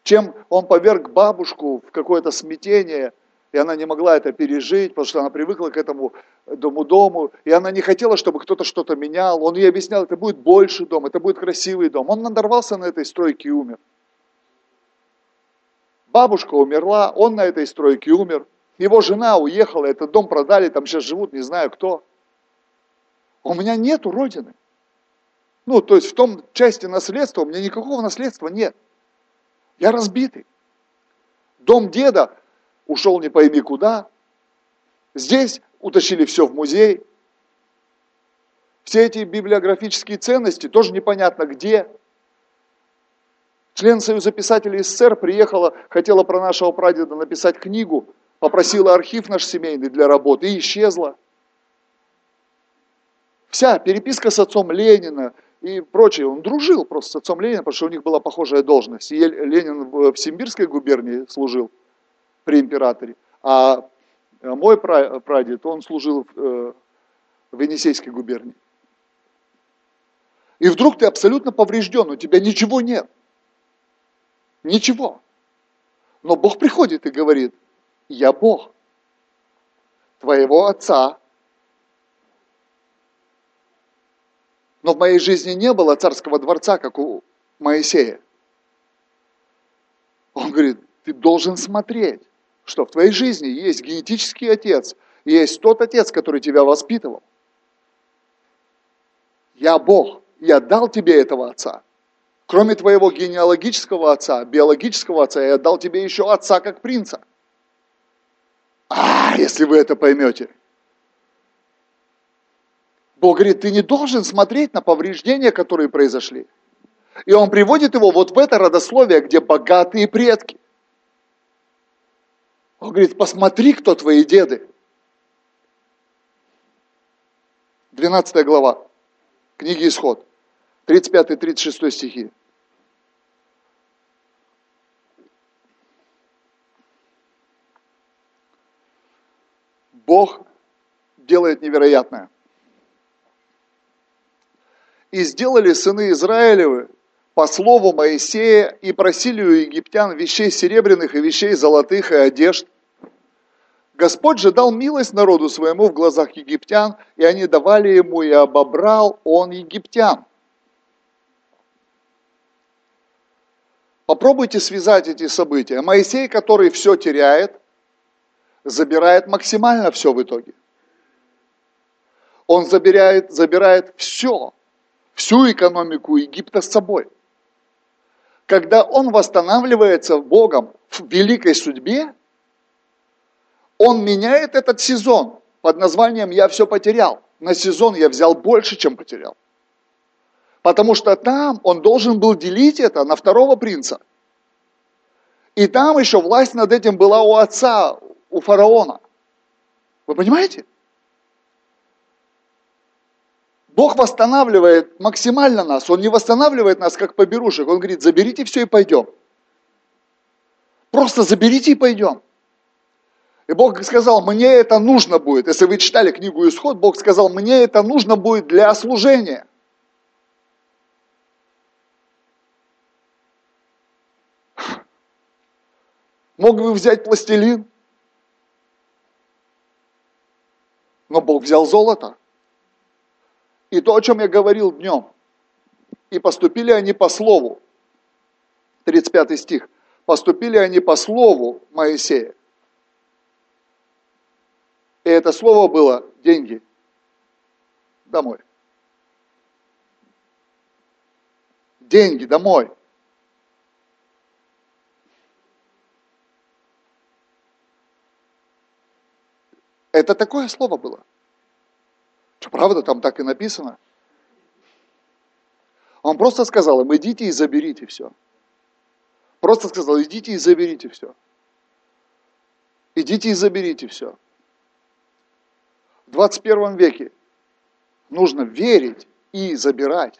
Чем он поверг бабушку в какое-то смятение – и она не могла это пережить, потому что она привыкла к этому дому-дому, и она не хотела, чтобы кто-то что-то менял. Он ей объяснял, это будет больше дом, это будет красивый дом. Он надорвался на этой стройке и умер. Бабушка умерла, он на этой стройке умер. Его жена уехала, этот дом продали, там сейчас живут не знаю кто. У меня нету родины. Ну, то есть в том части наследства у меня никакого наследства нет. Я разбитый. Дом деда ушел не пойми куда. Здесь утащили все в музей. Все эти библиографические ценности тоже непонятно где. Член Союза писателей СССР приехала, хотела про нашего прадеда написать книгу, попросила архив наш семейный для работы и исчезла. Вся переписка с отцом Ленина и прочее, он дружил просто с отцом Ленина, потому что у них была похожая должность. И Ленин в Симбирской губернии служил – при императоре. А мой прадед, он служил в э, Енисейской губернии. И вдруг ты абсолютно поврежден, у тебя ничего нет. Ничего. Но Бог приходит и говорит, я Бог, твоего отца. Но в моей жизни не было царского дворца, как у Моисея. Он говорит, ты должен смотреть что в твоей жизни есть генетический отец, есть тот отец, который тебя воспитывал. Я Бог, я дал тебе этого отца. Кроме твоего генеалогического отца, биологического отца, я дал тебе еще отца как принца. А, если вы это поймете. Бог говорит, ты не должен смотреть на повреждения, которые произошли. И он приводит его вот в это родословие, где богатые предки. Он говорит, посмотри, кто твои деды. 12 глава книги Исход, 35-36 стихи. Бог делает невероятное. И сделали сыны Израилевы по слову Моисея и просили у египтян вещей серебряных и вещей золотых и одежд. Господь же дал милость народу своему в глазах египтян, и они давали ему, и обобрал он египтян. Попробуйте связать эти события. Моисей, который все теряет, забирает максимально все в итоге. Он забирает, забирает все, всю экономику Египта с собой когда он восстанавливается Богом в великой судьбе, он меняет этот сезон под названием «Я все потерял». На сезон я взял больше, чем потерял. Потому что там он должен был делить это на второго принца. И там еще власть над этим была у отца, у фараона. Вы понимаете? Бог восстанавливает максимально нас. Он не восстанавливает нас, как поберушек. Он говорит, заберите все и пойдем. Просто заберите и пойдем. И Бог сказал, мне это нужно будет. Если вы читали книгу Исход, Бог сказал, мне это нужно будет для служения. Мог бы взять пластилин, но Бог взял золото. И то, о чем я говорил днем. И поступили они по слову. 35 стих. Поступили они по слову Моисея. И это слово было деньги. Домой. Деньги домой. Это такое слово было. Что правда, там так и написано. Он просто сказал им, идите и заберите все. Просто сказал, идите и заберите все. Идите и заберите все. В 21 веке нужно верить и забирать.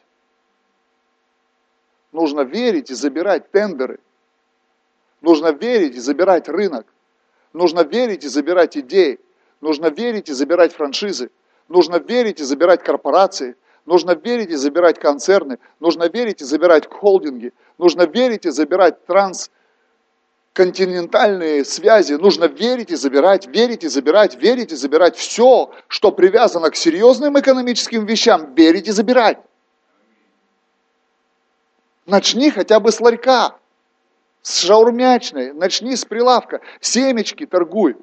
Нужно верить и забирать тендеры. Нужно верить и забирать рынок. Нужно верить и забирать идеи. Нужно верить и забирать франшизы. Нужно верить и забирать корпорации. Нужно верить и забирать концерны. Нужно верить и забирать холдинги. Нужно верить и забирать трансконтинентальные связи. Нужно верить и забирать, верить и забирать, верить и забирать. Все, что привязано к серьезным экономическим вещам, верить и забирать. Начни хотя бы с ларька, с шаурмячной, начни с прилавка, семечки торгуй.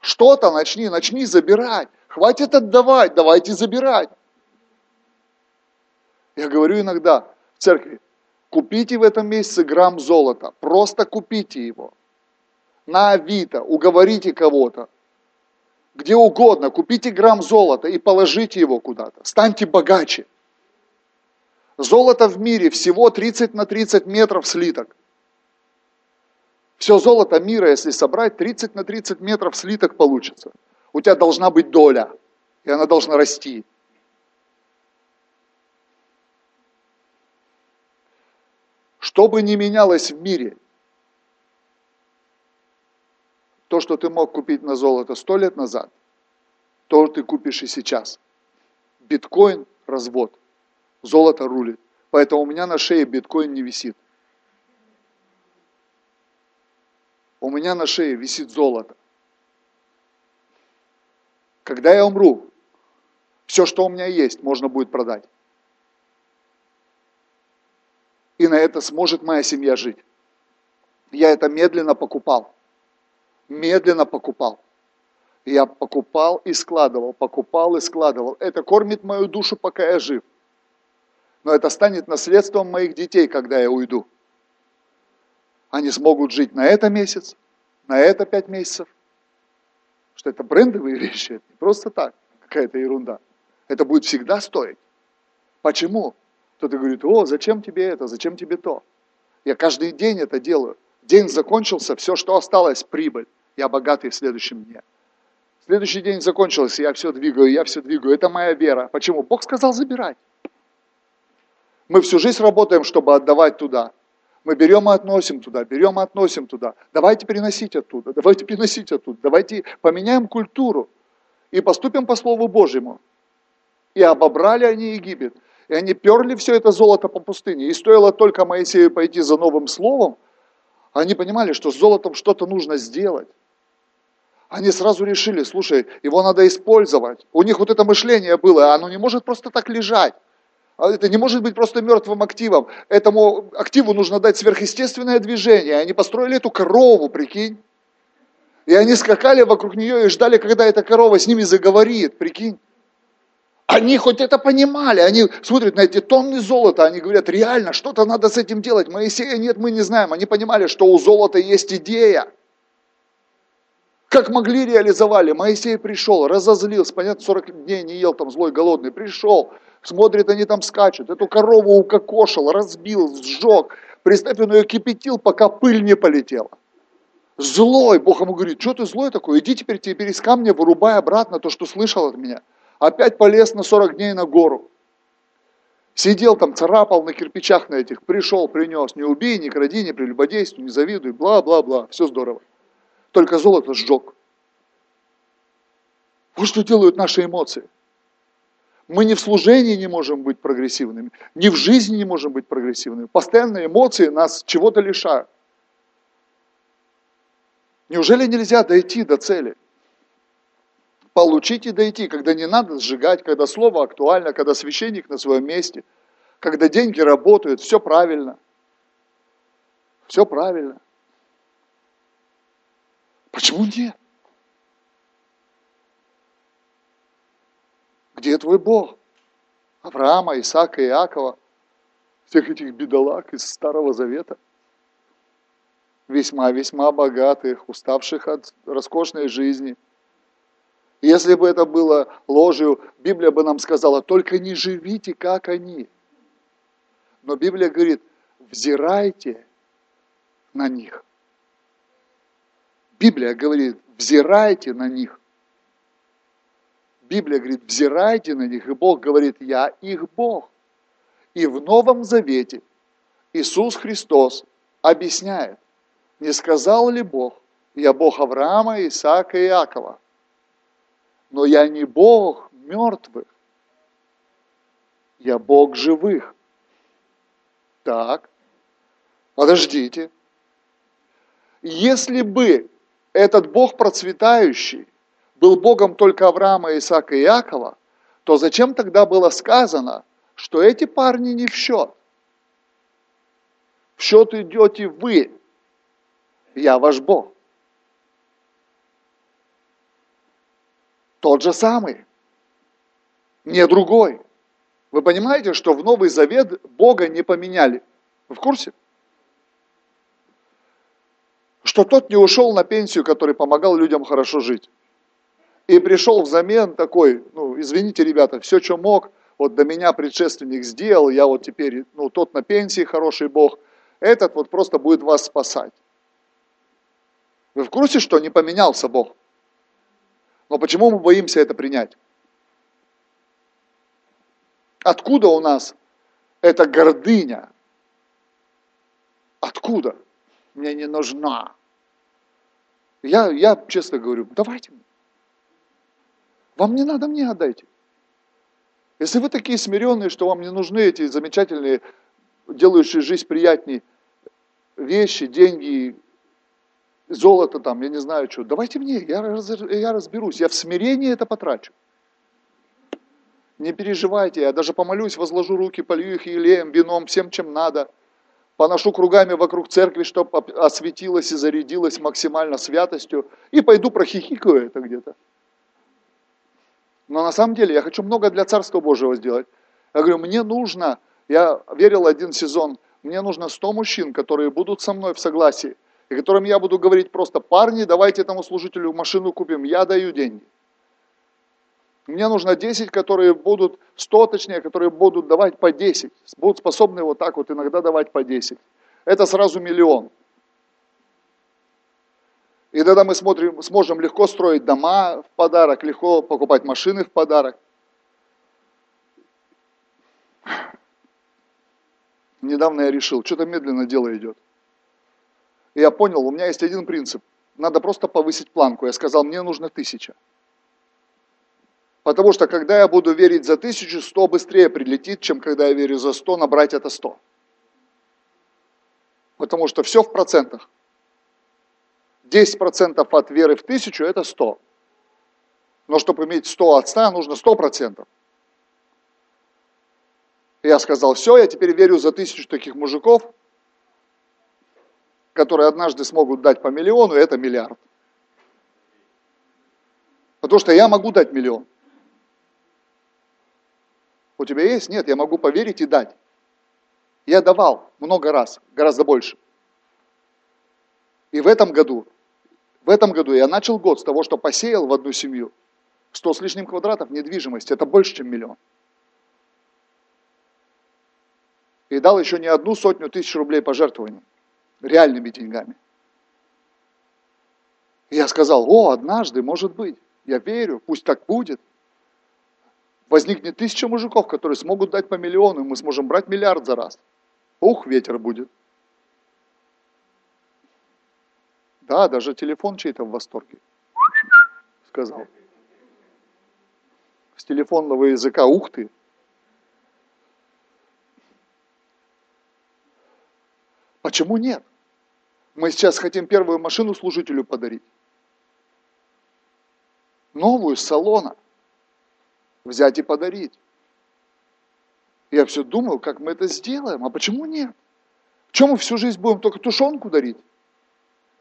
Что-то начни, начни забирать. Хватит отдавать, давайте забирать. Я говорю иногда в церкви, купите в этом месяце грамм золота, просто купите его. На Авито, уговорите кого-то, где угодно, купите грамм золота и положите его куда-то. Станьте богаче. Золото в мире всего 30 на 30 метров слиток. Все золото мира, если собрать, 30 на 30 метров слиток получится. У тебя должна быть доля, и она должна расти. Что бы ни менялось в мире, то, что ты мог купить на золото сто лет назад, то ты купишь и сейчас. Биткоин – развод, золото рулит. Поэтому у меня на шее биткоин не висит. у меня на шее висит золото. Когда я умру, все, что у меня есть, можно будет продать. И на это сможет моя семья жить. Я это медленно покупал. Медленно покупал. Я покупал и складывал, покупал и складывал. Это кормит мою душу, пока я жив. Но это станет наследством моих детей, когда я уйду. Они смогут жить на это месяц, на это пять месяцев. Что это брендовые вещи, это не просто так, какая-то ерунда. Это будет всегда стоить. Почему? Кто-то говорит, о, зачем тебе это, зачем тебе то? Я каждый день это делаю. День закончился, все, что осталось, прибыль. Я богатый в следующем дне. Следующий день закончился, я все двигаю, я все двигаю. Это моя вера. Почему? Бог сказал забирать. Мы всю жизнь работаем, чтобы отдавать туда. Мы берем и относим туда, берем и относим туда. Давайте переносить оттуда, давайте переносить оттуда, давайте поменяем культуру и поступим по Слову Божьему. И обобрали они Египет. И они перли все это золото по пустыне. И стоило только Моисею пойти за новым словом, они понимали, что с золотом что-то нужно сделать. Они сразу решили, слушай, его надо использовать. У них вот это мышление было, оно не может просто так лежать. А это не может быть просто мертвым активом. Этому активу нужно дать сверхъестественное движение. Они построили эту корову, прикинь. И они скакали вокруг нее и ждали, когда эта корова с ними заговорит, прикинь. Они хоть это понимали, они смотрят на эти тонны золота, они говорят, реально, что-то надо с этим делать. Моисея нет, мы не знаем. Они понимали, что у золота есть идея. Как могли реализовали? Моисей пришел, разозлился, понятно, 40 дней не ел, там злой, голодный, пришел, смотрит, они там скачут, эту корову укокошил, разбил, сжег, представь, он ее кипятил, пока пыль не полетела. Злой, Бог ему говорит, что ты злой такой, иди теперь, теперь из камня вырубай обратно то, что слышал от меня. Опять полез на 40 дней на гору. Сидел там, царапал на кирпичах на этих, пришел, принес, не убей, не кради, не прелюбодействуй, не завидуй, бла-бла-бла, все здорово только золото сжег. Вот что делают наши эмоции. Мы ни в служении не можем быть прогрессивными, ни в жизни не можем быть прогрессивными. Постоянные эмоции нас чего-то лишают. Неужели нельзя дойти до цели? Получить и дойти, когда не надо сжигать, когда слово актуально, когда священник на своем месте, когда деньги работают, все правильно. Все правильно. Почему нет? Где твой Бог? Авраама, Исаака, Иакова, всех этих бедолаг из Старого Завета, весьма-весьма богатых, уставших от роскошной жизни. Если бы это было ложью, Библия бы нам сказала, только не живите, как они. Но Библия говорит, взирайте на них. Библия говорит, взирайте на них. Библия говорит, взирайте на них, и Бог говорит, я их Бог. И в Новом Завете Иисус Христос объясняет, не сказал ли Бог, я Бог Авраама, Исаака и Иакова, но я не Бог мертвых, я Бог живых. Так, подождите. Если бы этот Бог процветающий был Богом только Авраама, Исаака и Иакова, то зачем тогда было сказано, что эти парни не в счет? В счет идете вы. Я ваш Бог. Тот же самый. Не другой. Вы понимаете, что в Новый Завет Бога не поменяли? Вы в курсе? Что тот не ушел на пенсию, который помогал людям хорошо жить и пришел взамен такой, ну, извините, ребята, все, что мог, вот до меня предшественник сделал, я вот теперь, ну, тот на пенсии, хороший Бог, этот вот просто будет вас спасать. Вы в курсе, что не поменялся Бог? Но почему мы боимся это принять? Откуда у нас эта гордыня? Откуда? Мне не нужна. Я, я честно говорю, давайте мне. Вам не надо, мне отдайте. Если вы такие смиренные, что вам не нужны эти замечательные, делающие жизнь приятней вещи, деньги, золото там, я не знаю что, давайте мне, я, раз, я разберусь, я в смирении это потрачу. Не переживайте, я даже помолюсь, возложу руки, полью их елеем, вином, всем, чем надо. Поношу кругами вокруг церкви, чтобы осветилась и зарядилась максимально святостью. И пойду прохихикаю это где-то. Но на самом деле я хочу много для Царства Божьего сделать. Я говорю, мне нужно, я верил один сезон, мне нужно 100 мужчин, которые будут со мной в согласии, и которым я буду говорить просто, парни, давайте этому служителю машину купим, я даю деньги. Мне нужно 10, которые будут, 100 точнее, которые будут давать по 10, будут способны вот так вот иногда давать по 10. Это сразу миллион. И тогда мы смотрим, сможем легко строить дома в подарок, легко покупать машины в подарок. Недавно я решил, что-то медленно дело идет. И я понял, у меня есть один принцип. Надо просто повысить планку. Я сказал, мне нужно тысяча. Потому что когда я буду верить за тысячу, сто быстрее прилетит, чем когда я верю за сто, набрать это сто. Потому что все в процентах. 10% от веры в тысячу – это 100. Но чтобы иметь 100 от 100, нужно 100%. Я сказал, все, я теперь верю за тысячу таких мужиков, которые однажды смогут дать по миллиону, это миллиард. Потому что я могу дать миллион. У тебя есть? Нет, я могу поверить и дать. Я давал много раз, гораздо больше. И в этом году в этом году я начал год с того, что посеял в одну семью 100 с лишним квадратов недвижимости. Это больше, чем миллион. И дал еще не одну сотню тысяч рублей пожертвований. Реальными деньгами. И я сказал, о, однажды, может быть, я верю, пусть так будет. Возникнет тысяча мужиков, которые смогут дать по миллиону, и мы сможем брать миллиард за раз. Ух, ветер будет. Да, даже телефон чей-то в восторге. Сказал. С телефонного языка ух ты. Почему нет? Мы сейчас хотим первую машину служителю подарить. Новую с салона. Взять и подарить. Я все думаю, как мы это сделаем, а почему нет? Чем мы всю жизнь будем только тушенку дарить?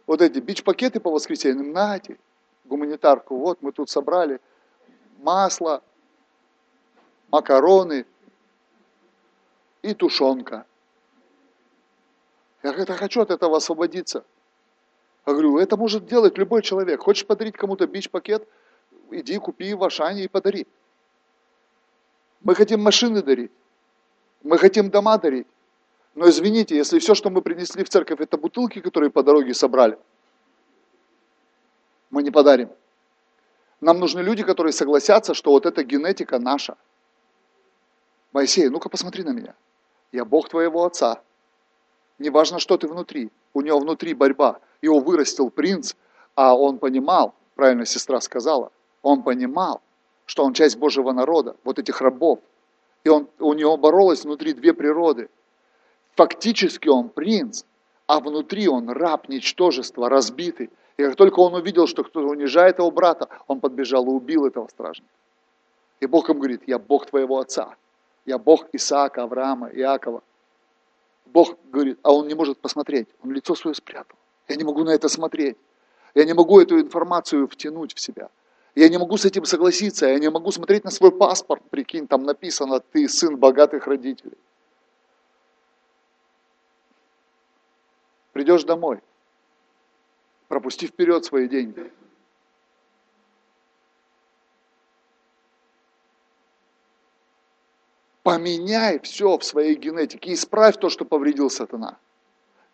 Вот эти бич-пакеты по воскресеньям, нате, гуманитарку, вот мы тут собрали, масло, макароны и тушенка. Я говорю, я хочу от этого освободиться. Я говорю, это может делать любой человек. Хочешь подарить кому-то бич-пакет, иди купи в Ашане и подари. Мы хотим машины дарить. Мы хотим дома дарить. Но извините, если все, что мы принесли в церковь, это бутылки, которые по дороге собрали, мы не подарим. Нам нужны люди, которые согласятся, что вот эта генетика наша. Моисей, ну-ка посмотри на меня. Я Бог твоего отца. Неважно, что ты внутри. У него внутри борьба. Его вырастил принц, а он понимал, правильно сестра сказала, он понимал, что он часть Божьего народа, вот этих рабов. И он, у него боролось внутри две природы. Фактически он принц, а внутри он раб, ничтожество, разбитый. И как только он увидел, что кто-то унижает его брата, он подбежал и убил этого стражника. И Бог ему говорит, я Бог твоего отца. Я Бог Исаака, Авраама, Иакова. Бог говорит, а он не может посмотреть, он лицо свое спрятал. Я не могу на это смотреть. Я не могу эту информацию втянуть в себя. Я не могу с этим согласиться, я не могу смотреть на свой паспорт, прикинь, там написано, ты сын богатых родителей. Придешь домой, пропусти вперед свои деньги. Поменяй все в своей генетике, исправь то, что повредил сатана.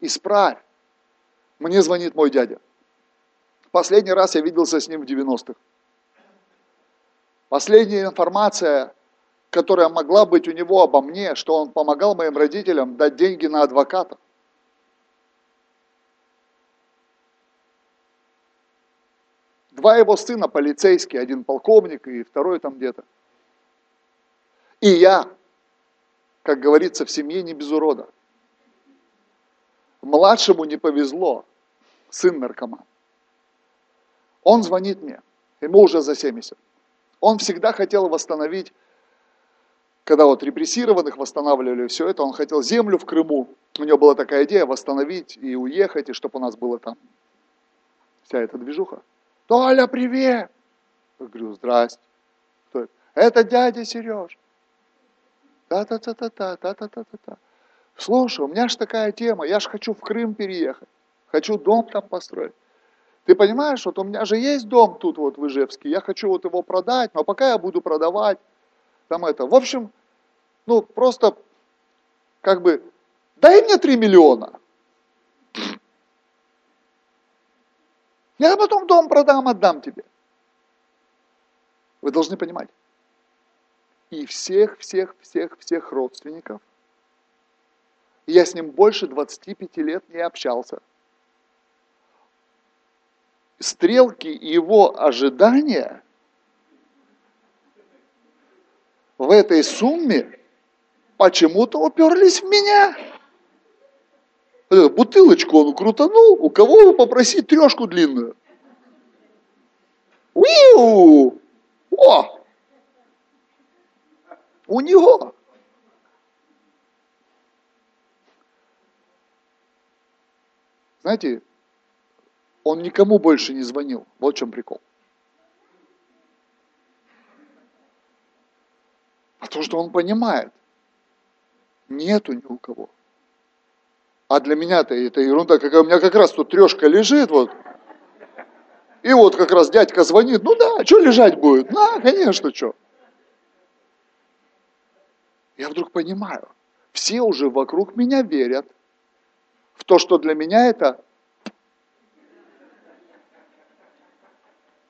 Исправь. Мне звонит мой дядя. Последний раз я виделся с ним в 90-х. Последняя информация, которая могла быть у него обо мне, что он помогал моим родителям дать деньги на адвоката. Два его сына полицейские, один полковник и второй там где-то. И я, как говорится, в семье не без урода. Младшему не повезло, сын наркоман. Он звонит мне, ему уже за 70. Он всегда хотел восстановить, когда вот репрессированных восстанавливали все это, он хотел землю в Крыму. У него была такая идея восстановить и уехать, и чтобы у нас было там вся эта движуха. Толя, привет! Я говорю, здрасте. Кто это? Это дядя Сереж. Та-та-та-та-та, та-та-та-та-та. Слушай, у меня же такая тема, я же хочу в Крым переехать. Хочу дом там построить. Ты понимаешь, вот у меня же есть дом тут вот в Ижевске, я хочу вот его продать, но пока я буду продавать, там это. В общем, ну просто как бы, дай мне 3 миллиона. Я потом дом продам, отдам тебе. Вы должны понимать. И всех, всех, всех, всех родственников. Я с ним больше 25 лет не общался стрелки его ожидания в этой сумме почему-то уперлись в меня. Бутылочку он крутанул, у кого попросить трешку длинную? Уиу! О! У него. Знаете, он никому больше не звонил. Вот в чем прикол. Потому что он понимает, нету ни у кого. А для меня-то это ерунда, какая у меня как раз тут трешка лежит, вот. И вот как раз дядька звонит, ну да, что лежать будет? На, конечно, что. Я вдруг понимаю, все уже вокруг меня верят в то, что для меня это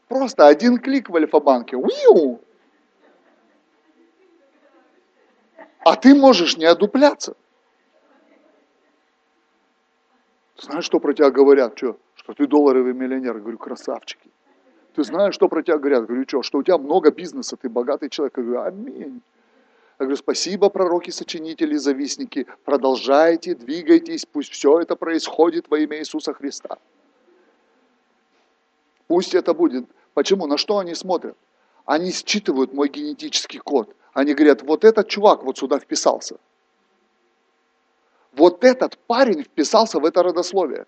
Просто один клик в Альфа-банке. Уиу! А ты можешь не одупляться. Знаешь, что про тебя говорят? Что? Что ты долларовый миллионер. говорю, красавчики. Ты знаешь, что про тебя говорят? говорю, что? Что у тебя много бизнеса, ты богатый человек. Говорю, аминь. Я говорю, спасибо, пророки, сочинители, завистники. Продолжайте, двигайтесь, пусть все это происходит во имя Иисуса Христа. Пусть это будет. Почему? На что они смотрят? Они считывают мой генетический код. Они говорят, вот этот чувак вот сюда вписался. Вот этот парень вписался в это родословие.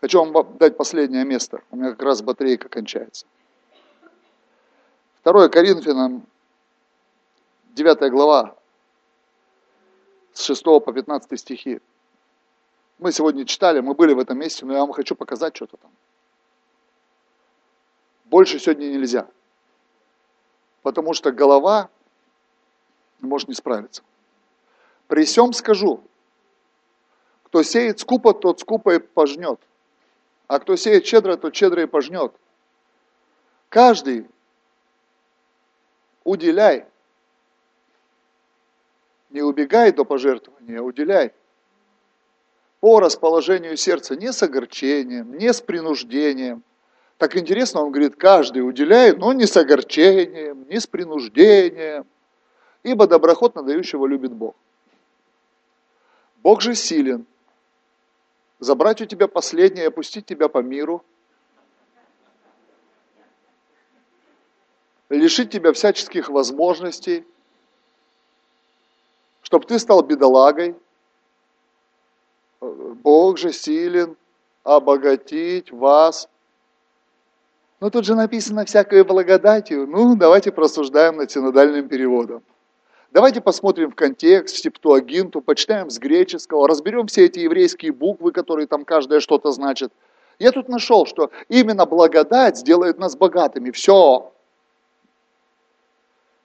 Хочу вам дать последнее место. У меня как раз батарейка кончается. 2 Коринфянам 9 глава, с 6 по 15 стихи. Мы сегодня читали, мы были в этом месте, но я вам хочу показать что-то там. Больше сегодня нельзя. Потому что голова может не справиться. При всем скажу, кто сеет скупо, тот скупо и пожнет. А кто сеет щедро, тот щедро и пожнет. Каждый уделяй. Не убегай до пожертвования, а уделяй. По расположению сердца, не с огорчением, не с принуждением. Так интересно, он говорит, каждый уделяет, но не с огорчением, не с принуждением. Ибо доброхотно дающего любит Бог. Бог же силен, забрать у тебя последнее, опустить тебя по миру, лишить тебя всяческих возможностей, чтобы ты стал бедолагой. Бог же силен обогатить вас. Но тут же написано всякое благодатью. Ну, давайте просуждаем над синодальным переводом. Давайте посмотрим в контекст, в Септуагинту, почитаем с греческого, разберем все эти еврейские буквы, которые там каждая что-то значит. Я тут нашел, что именно благодать сделает нас богатыми. Все.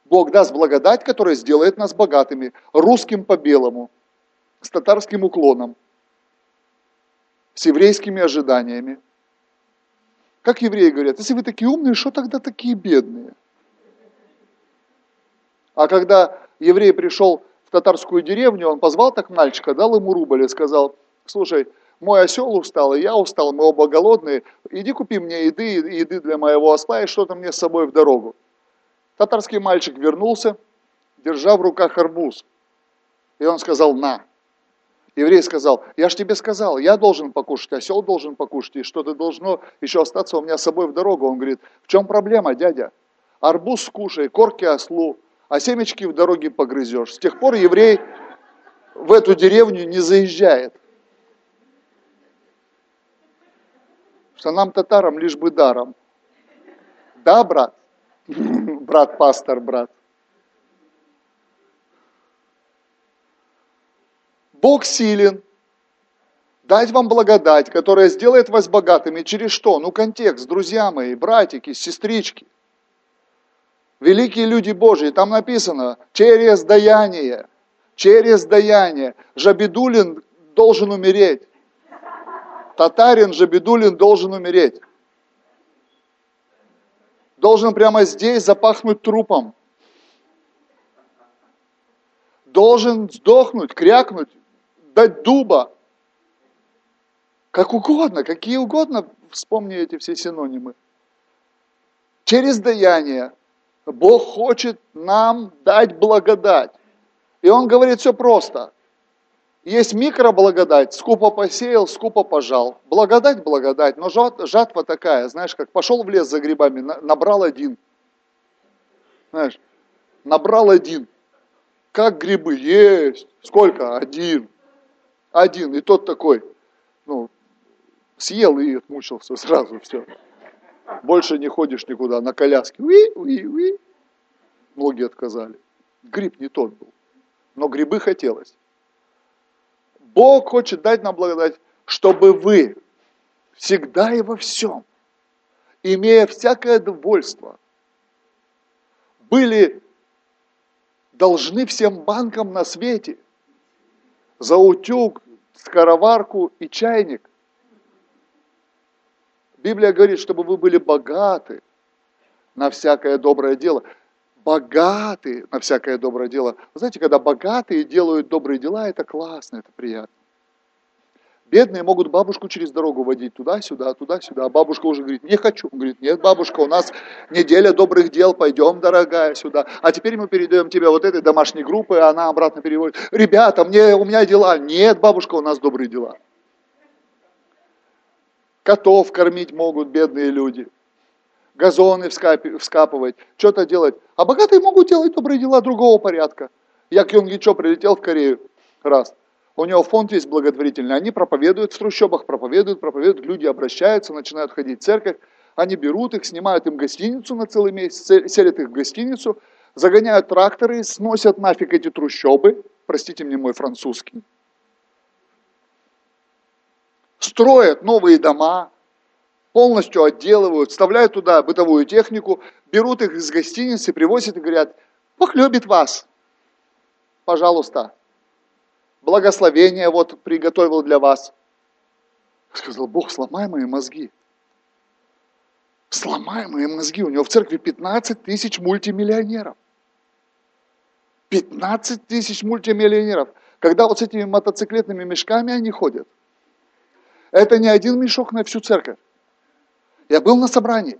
Бог даст благодать, которая сделает нас богатыми. Русским по белому, с татарским уклоном, с еврейскими ожиданиями. Как евреи говорят, если вы такие умные, что тогда такие бедные? А когда еврей пришел в татарскую деревню, он позвал так мальчика, дал ему рубль и сказал, слушай, мой осел устал, и я устал, мы оба голодные, иди купи мне еды, еды для моего осла и что-то мне с собой в дорогу. Татарский мальчик вернулся, держа в руках арбуз. И он сказал, на. Еврей сказал, я ж тебе сказал, я должен покушать, осел должен покушать, и что-то должно еще остаться у меня с собой в дорогу. Он говорит, в чем проблема, дядя? Арбуз скушай, корки ослу, а семечки в дороге погрызешь. С тех пор еврей в эту деревню не заезжает. Что нам, татарам, лишь бы даром. Да, брат? Брат-пастор, брат. Бог силен дать вам благодать, которая сделает вас богатыми. Через что? Ну, контекст, друзья мои, братики, сестрички – великие люди Божьи, там написано, через даяние, через даяние. Жабидулин должен умереть. Татарин Жабидулин должен умереть. Должен прямо здесь запахнуть трупом. Должен сдохнуть, крякнуть, дать дуба. Как угодно, какие угодно, вспомни эти все синонимы. Через даяние, Бог хочет нам дать благодать. И Он говорит все просто. Есть микроблагодать, скупо посеял, скупо пожал. Благодать, благодать, но жатва такая, знаешь, как пошел в лес за грибами, набрал один. Знаешь, набрал один. Как грибы? Есть. Сколько? Один. Один. И тот такой, ну, съел и отмучился сразу, все. Больше не ходишь никуда на коляске. Уи, уи, уи. Многие отказали. Гриб не тот был. Но грибы хотелось. Бог хочет дать нам благодать, чтобы вы всегда и во всем, имея всякое довольство, были должны всем банкам на свете за утюг, скороварку и чайник – Библия говорит, чтобы вы были богаты на всякое доброе дело. Богаты на всякое доброе дело. Вы знаете, когда богатые делают добрые дела, это классно, это приятно. Бедные могут бабушку через дорогу водить туда-сюда, туда-сюда. А бабушка уже говорит, не хочу. Он говорит, нет, бабушка, у нас неделя добрых дел, пойдем, дорогая, сюда. А теперь мы передаем тебе вот этой домашней группы, а она обратно переводит. Ребята, мне, у меня дела. Нет, бабушка, у нас добрые дела. Котов кормить могут бедные люди. Газоны вскапывать, что-то делать. А богатые могут делать добрые дела другого порядка. Я к Йонгичо прилетел в Корею раз. У него фонд есть благотворительный. Они проповедуют в трущобах, проповедуют, проповедуют. Люди обращаются, начинают ходить в церковь. Они берут их, снимают им гостиницу на целый месяц, селят их в гостиницу, загоняют тракторы, сносят нафиг эти трущобы, простите мне мой французский, строят новые дома, полностью отделывают, вставляют туда бытовую технику, берут их из гостиницы, привозят и говорят, Бог любит вас, пожалуйста, благословение вот приготовил для вас. Сказал, Бог, сломай мои мозги. Сломай мои мозги. У него в церкви 15 тысяч мультимиллионеров. 15 тысяч мультимиллионеров. Когда вот с этими мотоциклетными мешками они ходят, это не один мешок на всю церковь. Я был на собрании.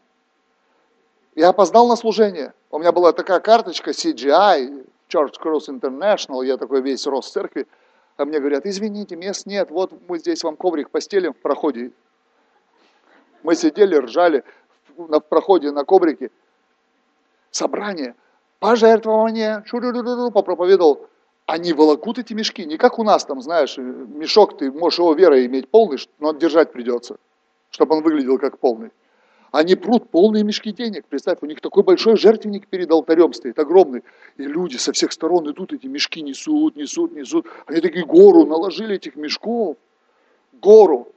Я опоздал на служение. У меня была такая карточка CGI, Church Cross International, я такой весь рос в церкви. А мне говорят, извините, мест нет, вот мы здесь вам коврик постелим в проходе. Мы сидели, ржали на проходе на коврике. Собрание, пожертвование, попроповедовал. Они волокут эти мешки, не как у нас там, знаешь, мешок, ты можешь его верой иметь полный, но держать придется, чтобы он выглядел как полный. Они прут полные мешки денег. Представь, у них такой большой жертвенник перед алтарем стоит, огромный. И люди со всех сторон идут, эти мешки несут, несут, несут. Они такие гору наложили этих мешков. Гору.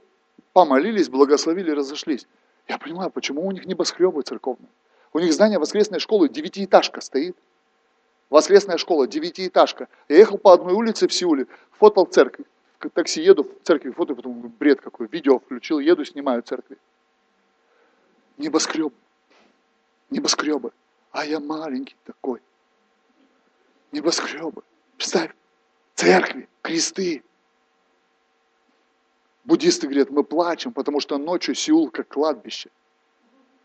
Помолились, благословили, разошлись. Я понимаю, почему у них небоскребы церковные. У них здание воскресной школы, девятиэтажка стоит. Воскресная школа, девятиэтажка. Я ехал по одной улице в Сеуле, фотал церковь. В такси еду, в церкви фото, потом бред какой, видео включил, еду, снимаю церкви небоскреб, небоскребы, а я маленький такой. Небоскребы. Представь, церкви, кресты. Буддисты говорят, мы плачем, потому что ночью Сеул как кладбище.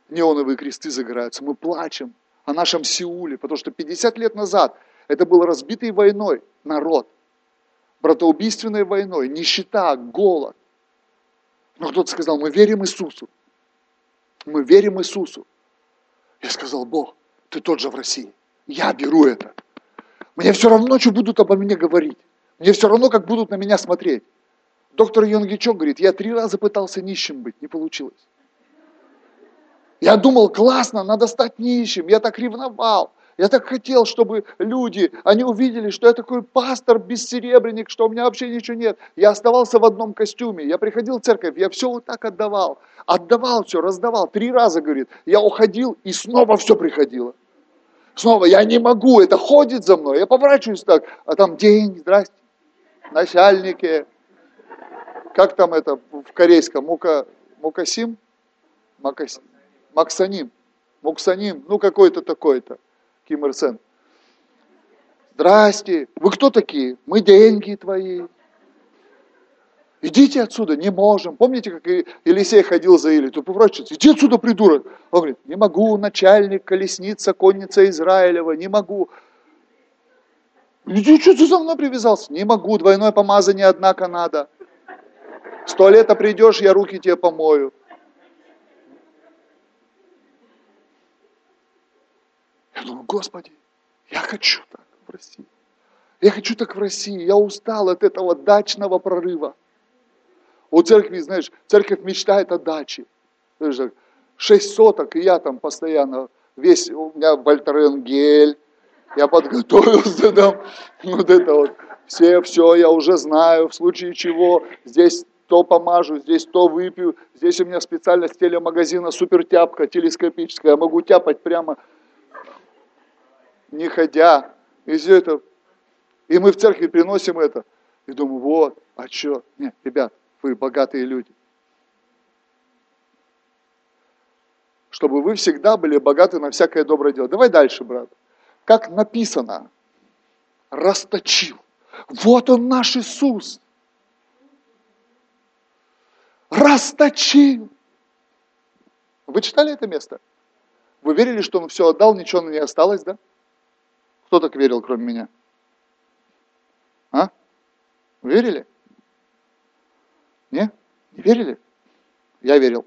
Неоновые кресты загораются. Мы плачем о нашем Сеуле, потому что 50 лет назад это был разбитый войной народ, братоубийственной войной, нищета, голод. Но кто-то сказал, мы верим Иисусу. Мы верим Иисусу. Я сказал, Бог, ты тот же в России. Я беру это. Мне все равно, что будут обо мне говорить. Мне все равно, как будут на меня смотреть. Доктор Йонгичок говорит, я три раза пытался нищим быть, не получилось. Я думал, классно, надо стать нищим. Я так ревновал. Я так хотел, чтобы люди, они увидели, что я такой пастор, бессеребренник, что у меня вообще ничего нет. Я оставался в одном костюме, я приходил в церковь, я все вот так отдавал. Отдавал все, раздавал. Три раза, говорит, я уходил, и снова все приходило. Снова, я не могу, это ходит за мной. Я поворачиваюсь так, а там день, здрасте, начальники. Как там это в корейском? Мука, мукасим? Макасим? Максаним? Муксаним? Ну, какой-то такой-то. Ким Ир Сен. Здрасте, вы кто такие? Мы деньги твои. Идите отсюда, не можем. Помните, как Елисей ходил за? Ты поворачивается, иди отсюда, придурок. Он говорит, не могу, начальник, колесница, конница Израилева, не могу. Иди, что ты за мной привязался? Не могу, двойное помазание, однако надо. С туалета придешь, я руки тебе помою. Я думаю, Господи, я хочу так в России. Я хочу так в России. Я устал от этого дачного прорыва. У церкви, знаешь, церковь мечтает о даче. Шесть соток, и я там постоянно, весь, у меня Вольтеренгель, я подготовился там, вот это вот, все, все, я уже знаю, в случае чего, здесь то помажу, здесь то выпью, здесь у меня специальность телемагазина супертяпка телескопическая, я могу тяпать прямо не ходя. И все это. И мы в церкви приносим это. И думаю, вот, а что? Нет, ребят, вы богатые люди. Чтобы вы всегда были богаты на всякое доброе дело. Давай дальше, брат. Как написано, расточил. Вот он наш Иисус. Расточил. Вы читали это место? Вы верили, что он все отдал, ничего не осталось, да? Кто так верил, кроме меня? А? Верили? Не? Не верили? Я верил.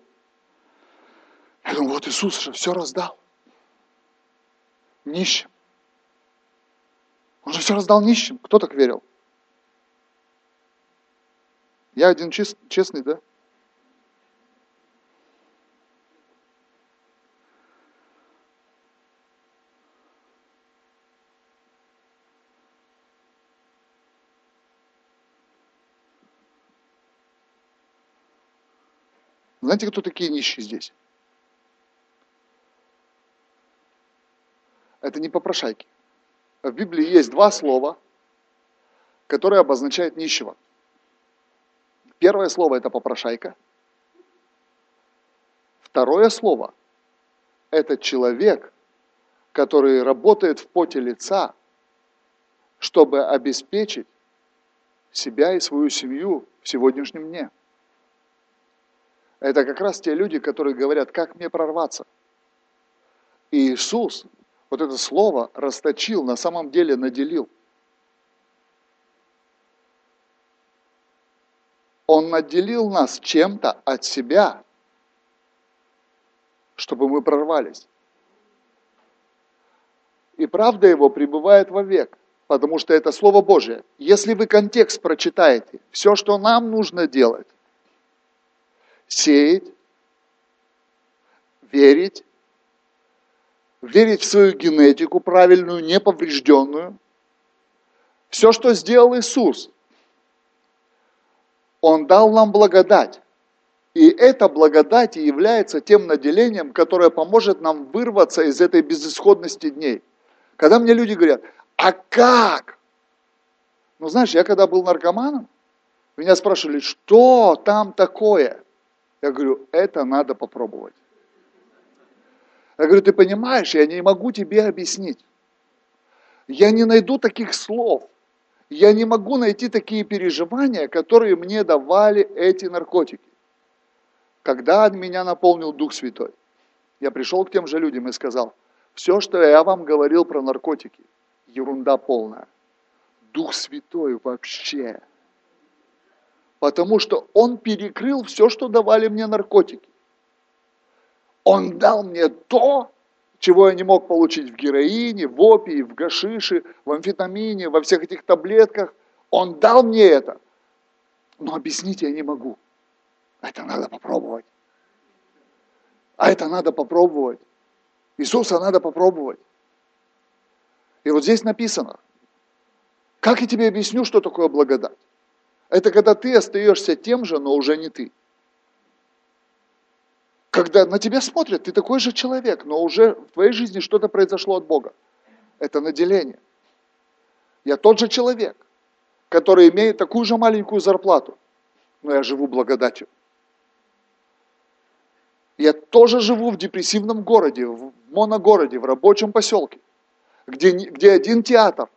Я думаю, вот Иисус же все раздал. Нищим. Он же все раздал нищим. Кто так верил? Я один чест, честный, да? Знаете, кто такие нищие здесь? Это не попрошайки. В Библии есть два слова, которые обозначают нищего. Первое слово – это попрошайка. Второе слово – это человек, который работает в поте лица, чтобы обеспечить себя и свою семью в сегодняшнем дне. Это как раз те люди, которые говорят, как мне прорваться. И Иисус вот это слово расточил, на самом деле наделил. Он наделил нас чем-то от себя, чтобы мы прорвались. И правда его пребывает вовек, потому что это Слово Божие. Если вы контекст прочитаете, все, что нам нужно делать, сеять, верить, верить в свою генетику правильную, неповрежденную. Все, что сделал Иисус, Он дал нам благодать. И эта благодать является тем наделением, которое поможет нам вырваться из этой безысходности дней. Когда мне люди говорят, а как? Ну, знаешь, я когда был наркоманом, меня спрашивали, что там такое? Я говорю, это надо попробовать. Я говорю, ты понимаешь, я не могу тебе объяснить. Я не найду таких слов. Я не могу найти такие переживания, которые мне давали эти наркотики. Когда меня наполнил Дух Святой, я пришел к тем же людям и сказал, все, что я вам говорил про наркотики, ерунда полная. Дух Святой вообще. Потому что Он перекрыл все, что давали мне наркотики. Он дал мне то, чего я не мог получить в героине, в опии, в гашише, в амфетамине, во всех этих таблетках. Он дал мне это. Но объяснить я не могу. Это надо попробовать. А это надо попробовать. Иисуса надо попробовать. И вот здесь написано, как я тебе объясню, что такое благодать? Это когда ты остаешься тем же, но уже не ты когда на тебя смотрят, ты такой же человек, но уже в твоей жизни что-то произошло от Бога. Это наделение. Я тот же человек, который имеет такую же маленькую зарплату, но я живу благодатью. Я тоже живу в депрессивном городе, в моногороде, в рабочем поселке, где, где один театр.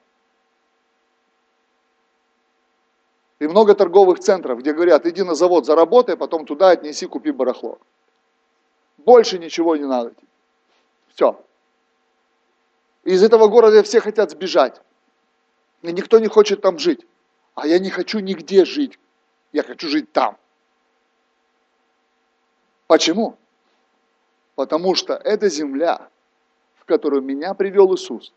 И много торговых центров, где говорят, иди на завод, заработай, потом туда отнеси, купи барахло. Больше ничего не надо. Все. Из этого города все хотят сбежать. И никто не хочет там жить. А я не хочу нигде жить. Я хочу жить там. Почему? Потому что это земля, в которую меня привел Иисус.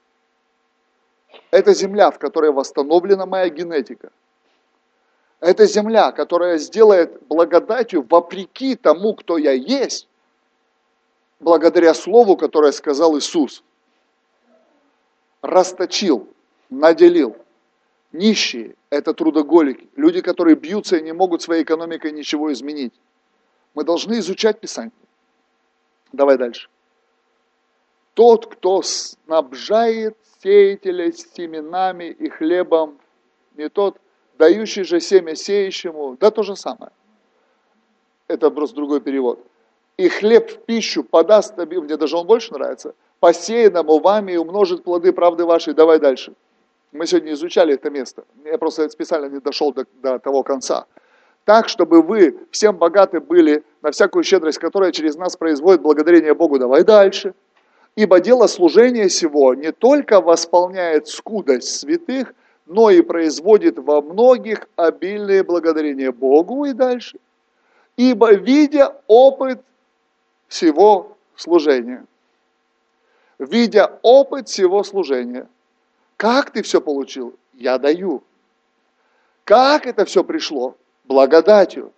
Это земля, в которой восстановлена моя генетика. Это земля, которая сделает благодатью вопреки тому, кто я есть, благодаря слову, которое сказал Иисус. Расточил, наделил. Нищие – это трудоголики, люди, которые бьются и не могут своей экономикой ничего изменить. Мы должны изучать Писание. Давай дальше. Тот, кто снабжает сеятеля семенами и хлебом, не тот, дающий же семя сеющему, да то же самое. Это просто другой перевод и хлеб в пищу подаст мне даже он больше нравится, посеянному вами и умножит плоды правды вашей. Давай дальше. Мы сегодня изучали это место. Я просто специально не дошел до, до того конца. Так, чтобы вы всем богаты были на всякую щедрость, которая через нас производит благодарение Богу. Давай дальше. Ибо дело служения сего не только восполняет скудость святых, но и производит во многих обильное благодарение Богу и дальше. Ибо, видя опыт всего служения. Видя опыт всего служения. Как ты все получил? Я даю. Как это все пришло? Благодатью.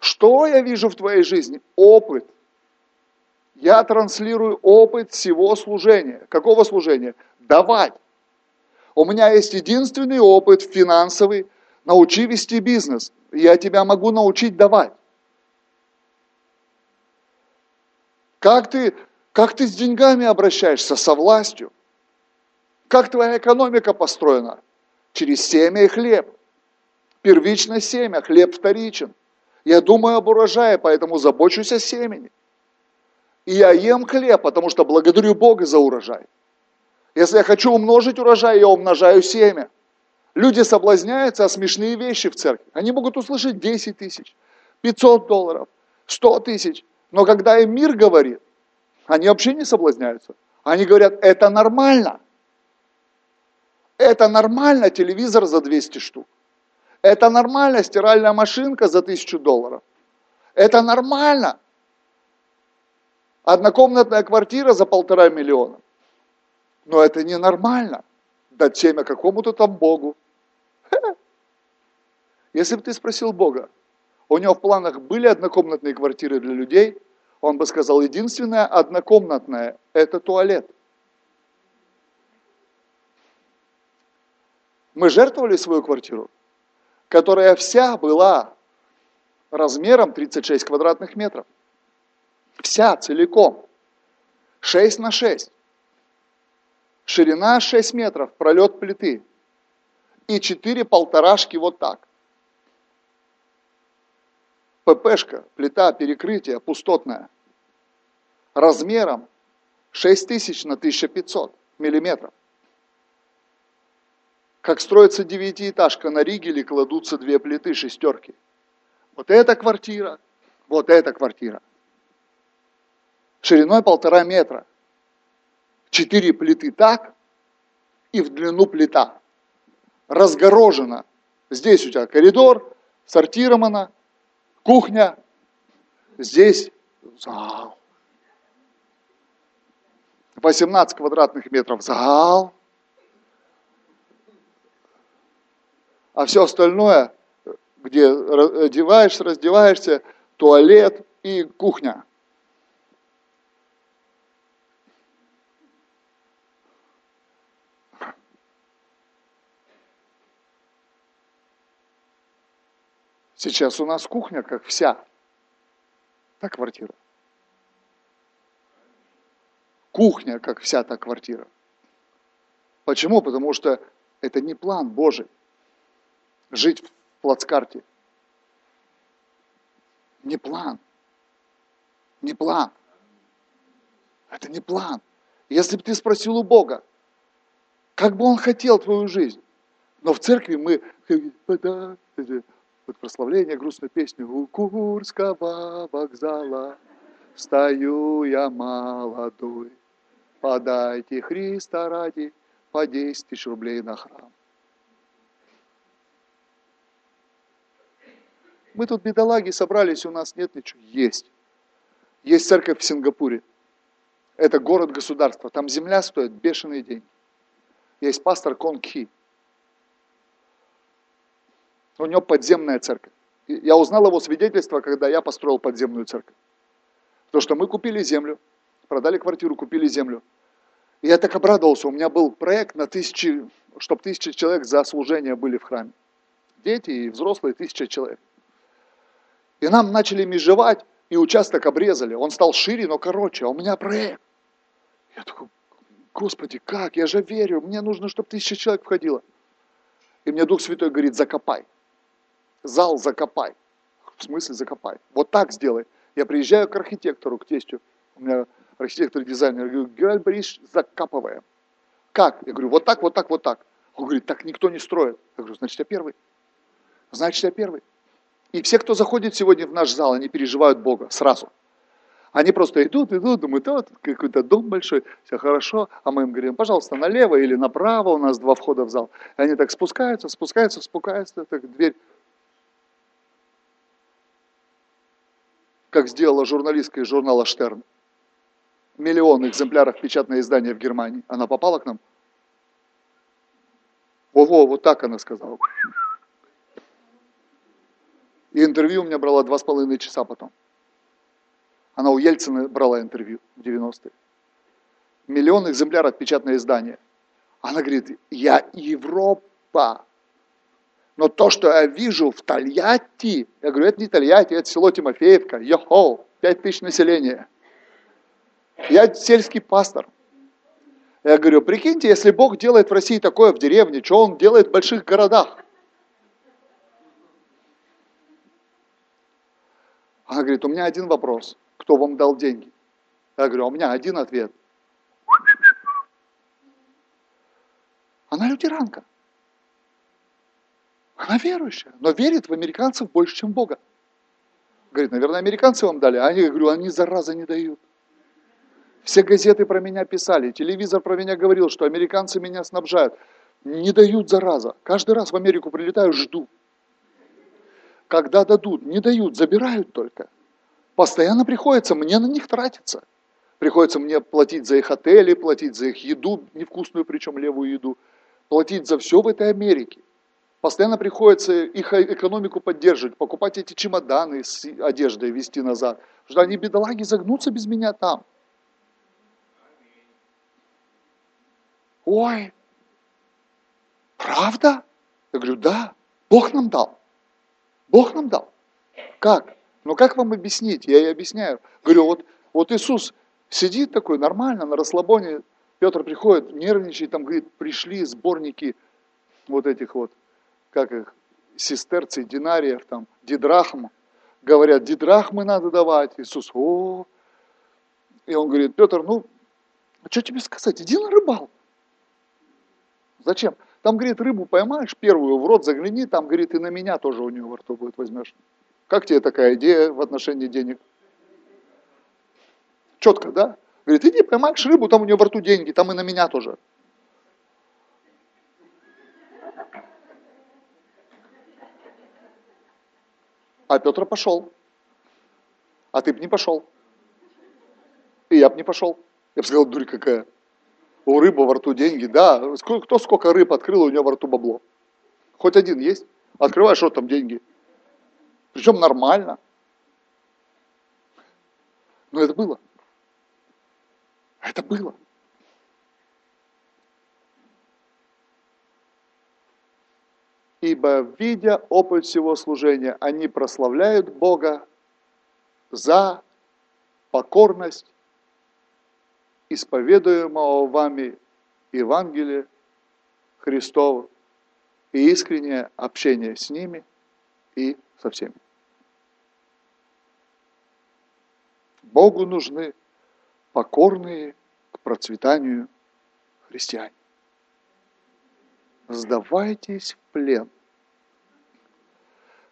Что я вижу в твоей жизни? Опыт. Я транслирую опыт всего служения. Какого служения? Давать. У меня есть единственный опыт финансовый. Научи вести бизнес. Я тебя могу научить давать. Как ты, как ты с деньгами обращаешься, со властью? Как твоя экономика построена? Через семя и хлеб. Первично семя, хлеб вторичен. Я думаю об урожае, поэтому забочусь о семени. И я ем хлеб, потому что благодарю Бога за урожай. Если я хочу умножить урожай, я умножаю семя. Люди соблазняются о смешные вещи в церкви. Они могут услышать 10 тысяч, 500 долларов, 100 тысяч. Но когда им мир говорит, они вообще не соблазняются. Они говорят, это нормально. Это нормально телевизор за 200 штук. Это нормально стиральная машинка за 1000 долларов. Это нормально. Однокомнатная квартира за полтора миллиона. Но это ненормально. Дать семя какому-то там Богу. Если бы ты спросил Бога, у него в планах были однокомнатные квартиры для людей, он бы сказал, единственная однокомнатная – это туалет. Мы жертвовали свою квартиру, которая вся была размером 36 квадратных метров. Вся целиком. 6 на 6. Ширина 6 метров, пролет плиты. И 4 полторашки вот так. ППшка, плита перекрытия пустотная, размером 6000 на 1500 миллиметров. Как строится девятиэтажка на Ригеле, кладутся две плиты шестерки. Вот эта квартира, вот эта квартира. Шириной полтора метра. Четыре плиты так и в длину плита. Разгорожена. Здесь у тебя коридор, сортирована, кухня, здесь зал. 18 квадратных метров зал. А все остальное, где одеваешься, раздеваешься, туалет и кухня. Сейчас у нас кухня как вся. Та квартира. Кухня как вся та квартира. Почему? Потому что это не план Божий. Жить в плацкарте. Не план. Не план. Это не план. Если бы ты спросил у Бога, как бы Он хотел твою жизнь, но в церкви мы вот прославление, грустную песню «У Курского вокзала стою я молодой, подайте Христа ради по 10 тысяч рублей на храм». Мы тут бедолаги собрались, у нас нет ничего. Есть. Есть церковь в Сингапуре. Это город-государство. Там земля стоит бешеные деньги. Есть пастор Кон Ки. У него подземная церковь. Я узнал его свидетельство, когда я построил подземную церковь. То, что мы купили землю, продали квартиру, купили землю. И я так обрадовался, у меня был проект на тысячи, чтобы тысячи человек за служение были в храме. Дети и взрослые, тысяча человек. И нам начали межевать, и участок обрезали. Он стал шире, но короче, а у меня проект. Я такой, Господи, как? Я же верю, мне нужно, чтобы тысяча человек входило. И мне Дух Святой говорит, закопай зал закопай. В смысле закопай? Вот так сделай. Я приезжаю к архитектору, к тестю. У меня архитектор-дизайнер. Я говорю, Геральд Борисович, закапываем. Как? Я говорю, вот так, вот так, вот так. Он говорит, так никто не строит. Я говорю, значит, я первый. Значит, я первый. И все, кто заходит сегодня в наш зал, они переживают Бога сразу. Они просто идут, идут, думают, вот какой-то дом большой, все хорошо, а мы им говорим, пожалуйста, налево или направо, у нас два входа в зал. И они так спускаются, спускаются, спускаются, так дверь как сделала журналистка из журнала «Штерн». Миллион экземпляров печатное издание в Германии. Она попала к нам? Ого, вот так она сказала. И интервью у меня брала два с половиной часа потом. Она у Ельцина брала интервью в 90-е. Миллион экземпляров печатное издание. Она говорит, я Европа. Но то, что я вижу в Тольятти, я говорю, это не Тольятти, это село Тимофеевка, йохо, 5 тысяч населения. Я сельский пастор. Я говорю, прикиньте, если Бог делает в России такое в деревне, что Он делает в больших городах? Она говорит, у меня один вопрос. Кто вам дал деньги? Я говорю, «А у меня один ответ. Она лютеранка. Она верующая, но верит в американцев больше, чем Бога. Говорит, наверное, американцы вам дали. А я говорю, они зараза не дают. Все газеты про меня писали, телевизор про меня говорил, что американцы меня снабжают. Не дают зараза. Каждый раз в Америку прилетаю, жду. Когда дадут, не дают, забирают только. Постоянно приходится мне на них тратиться. Приходится мне платить за их отели, платить за их еду, невкусную, причем левую еду, платить за все в этой Америке. Постоянно приходится их экономику поддерживать, покупать эти чемоданы с одеждой, везти назад. Потому что они, бедолаги, загнутся без меня там. Ой, правда? Я говорю, да, Бог нам дал. Бог нам дал. Как? Ну как вам объяснить? Я ей объясняю. Говорю, вот, вот Иисус сидит такой нормально, на расслабоне. Петр приходит, нервничает, там говорит, пришли сборники вот этих вот, как их, сестерций, динариев, там, дидрахм. Говорят, дидрахмы надо давать. Иисус, о, и он говорит, Петр, ну, а что тебе сказать, иди на рыбалку. Зачем? Там, говорит, рыбу поймаешь, первую в рот загляни, там, говорит, и на меня тоже у нее во рту будет возьмешь. Как тебе такая идея в отношении денег? Четко, да? Говорит, иди поймаешь рыбу, там у нее во рту деньги, там и на меня тоже. А Петр пошел. А ты бы не пошел. И я бы не пошел. Я бы сказал, дурь какая. У рыбы во рту деньги, да. Кто сколько рыб открыл, у него во рту бабло. Хоть один есть. Открываешь, что там деньги. Причем нормально. Но это было. Это было. Ибо, видя опыт всего служения, они прославляют Бога за покорность исповедуемого вами Евангелия Христова и искреннее общение с ними и со всеми. Богу нужны покорные к процветанию христиане. Сдавайтесь в плен.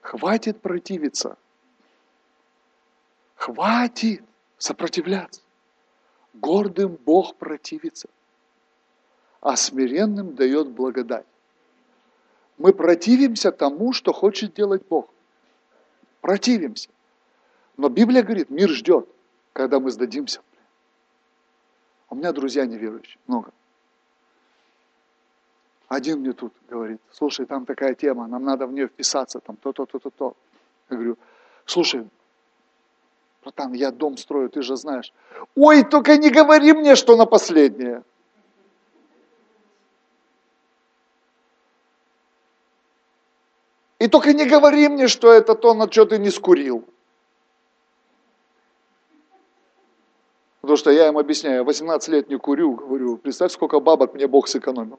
Хватит противиться. Хватит сопротивляться. Гордым Бог противится, а смиренным дает благодать. Мы противимся тому, что хочет делать Бог. Противимся. Но Библия говорит, мир ждет когда мы сдадимся. У меня друзья неверующие, много. Один мне тут говорит, слушай, там такая тема, нам надо в нее вписаться, там то-то, то-то, то. Я говорю, слушай, братан, я дом строю, ты же знаешь. Ой, только не говори мне, что на последнее. И только не говори мне, что это то, на что ты не скурил. Потому что я им объясняю, 18 лет не курю, говорю, представь, сколько бабок мне Бог сэкономил.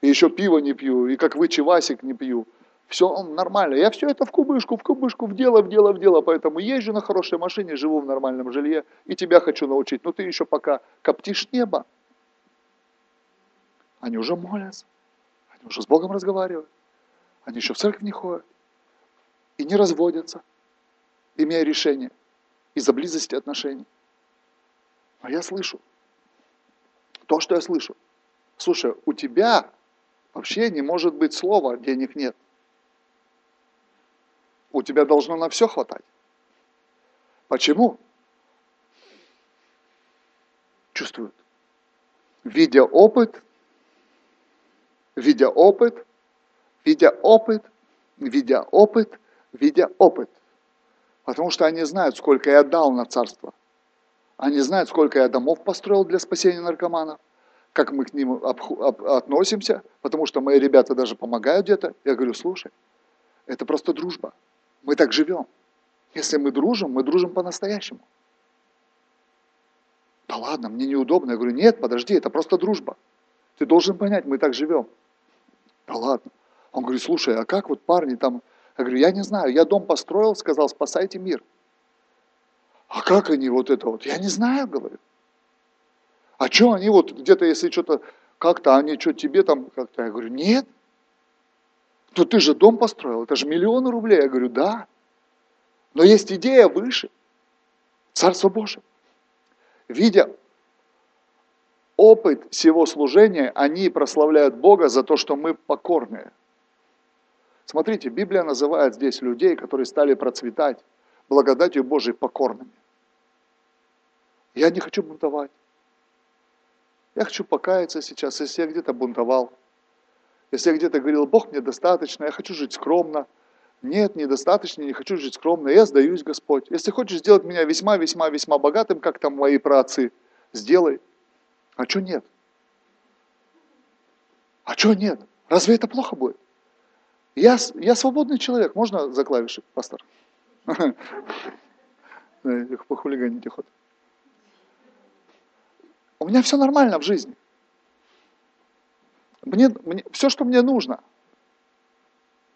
И еще пиво не пью, и как вы чевасик не пью. Все нормально. Я все это в кубышку, в кубышку, в дело, в дело, в дело. Поэтому езжу на хорошей машине, живу в нормальном жилье. И тебя хочу научить. Но ты еще пока коптишь небо. Они уже молятся. Они уже с Богом разговаривают. Они еще в церковь не ходят. И не разводятся, имея решение из-за близости отношений. А я слышу. То, что я слышу. Слушай, у тебя вообще не может быть слова, денег нет. У тебя должно на все хватать. Почему? Чувствуют. Видя опыт, видя опыт, видя опыт, видя опыт, видя опыт. Потому что они знают, сколько я дал на царство – они знают, сколько я домов построил для спасения наркоманов, как мы к ним относимся, потому что мои ребята даже помогают где-то. Я говорю, слушай, это просто дружба. Мы так живем. Если мы дружим, мы дружим по-настоящему. Да ладно, мне неудобно. Я говорю, нет, подожди, это просто дружба. Ты должен понять, мы так живем. Да ладно. Он говорит, слушай, а как вот парни там... Я говорю, я не знаю, я дом построил, сказал, спасайте мир. А как они вот это вот? Я не знаю, говорю. А что они вот где-то, если что-то как-то, они что тебе там как-то? Я говорю, нет. Ну ты же дом построил, это же миллионы рублей. Я говорю, да. Но есть идея выше. Царство Божие. Видя опыт всего служения, они прославляют Бога за то, что мы покорные. Смотрите, Библия называет здесь людей, которые стали процветать благодатью Божией покорными. Я не хочу бунтовать. Я хочу покаяться сейчас, если я где-то бунтовал. Если я где-то говорил, Бог мне достаточно, я хочу жить скромно. Нет, недостаточно, не хочу жить скромно, я сдаюсь, Господь. Если хочешь сделать меня весьма-весьма-весьма богатым, как там мои праотцы, сделай. А что нет? А что нет? Разве это плохо будет? Я, я свободный человек. Можно за клавиши, пастор? Их похулиганите ход. У меня все нормально в жизни. Мне, мне, все, что мне нужно.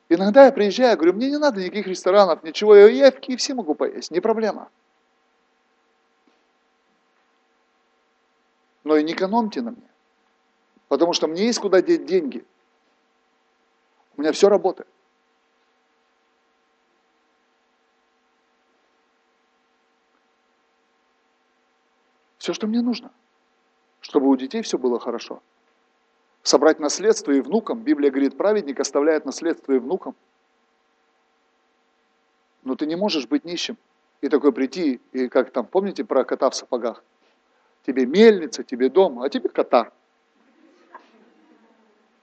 Иногда я приезжаю, говорю, мне не надо никаких ресторанов, ничего, я, в KFC могу поесть, не проблема. Но и не экономьте на мне, потому что мне есть куда деть деньги. У меня все работает. Все, что мне нужно чтобы у детей все было хорошо. Собрать наследство и внукам. Библия говорит, праведник оставляет наследство и внукам. Но ты не можешь быть нищим. И такой прийти, и как там, помните про кота в сапогах? Тебе мельница, тебе дом, а тебе кота.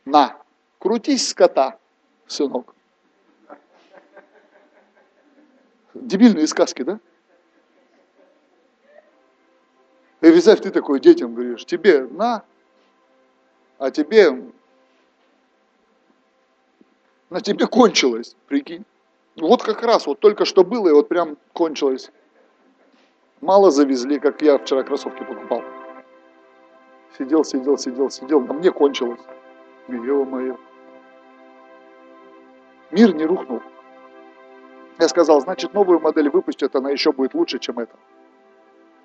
На, крутись с кота, сынок. Дебильные сказки, да? И представь, ты такой детям говоришь, тебе на, а тебе, на тебе кончилось, прикинь. Вот как раз, вот только что было, и вот прям кончилось. Мало завезли, как я вчера кроссовки покупал. Сидел, сидел, сидел, сидел, на мне кончилось. Ё-моё. Мир не рухнул. Я сказал, значит, новую модель выпустят, она еще будет лучше, чем эта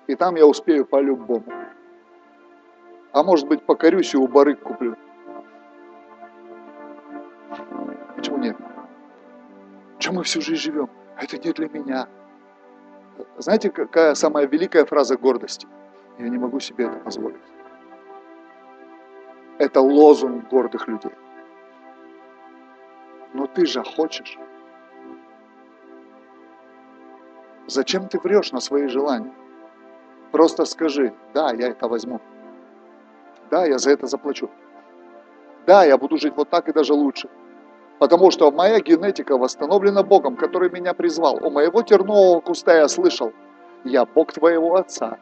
и там я успею по-любому. А может быть, покорюсь и у барыг куплю. Почему нет? Чем мы всю жизнь живем? Это не для меня. Знаете, какая самая великая фраза гордости? Я не могу себе это позволить. Это лозунг гордых людей. Но ты же хочешь. Зачем ты врешь на свои желания? Просто скажи, да, я это возьму. Да, я за это заплачу. Да, я буду жить вот так и даже лучше. Потому что моя генетика восстановлена Богом, который меня призвал. У моего тернового куста я слышал, я Бог твоего отца,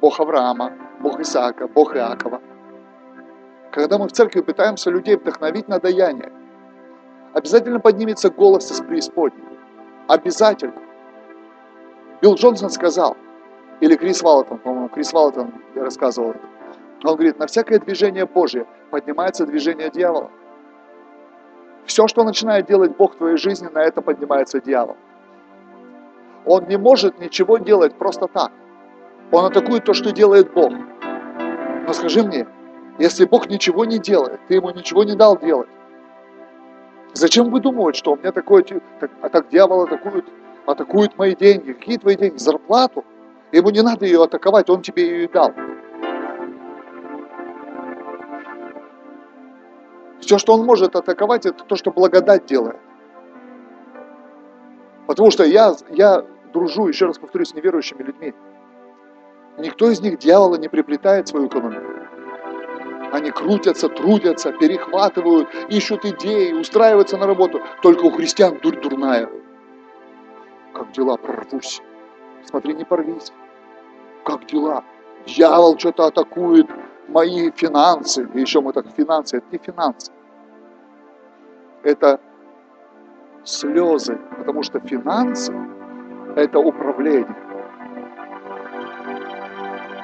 Бог Авраама, Бог Исаака, Бог Иакова. Когда мы в церкви пытаемся людей вдохновить на даяние, обязательно поднимется голос из преисподней. Обязательно. Билл Джонсон сказал, или Крис Валатон, по-моему, Крис Валатон рассказывал это. Он говорит, на всякое движение Божье поднимается движение дьявола. Все, что начинает делать Бог в твоей жизни, на это поднимается дьявол. Он не может ничего делать просто так. Он атакует то, что делает Бог. Но скажи мне, если Бог ничего не делает, ты ему ничего не дал делать, зачем выдумывать, что у меня такое, так, а так дьявол атакует, атакует мои деньги? Какие твои деньги? Зарплату? Ему не надо ее атаковать, он тебе ее и дал. Все, что он может атаковать, это то, что благодать делает. Потому что я, я дружу, еще раз повторюсь, с неверующими людьми. Никто из них дьявола не приплетает свою экономику. Они крутятся, трудятся, перехватывают, ищут идеи, устраиваются на работу. Только у христиан дурь дурная. Как дела, прорвусь. Смотри, не порвись как дела? Дьявол что-то атакует мои финансы. И еще мы так, финансы, это не финансы. Это слезы, потому что финансы – это управление.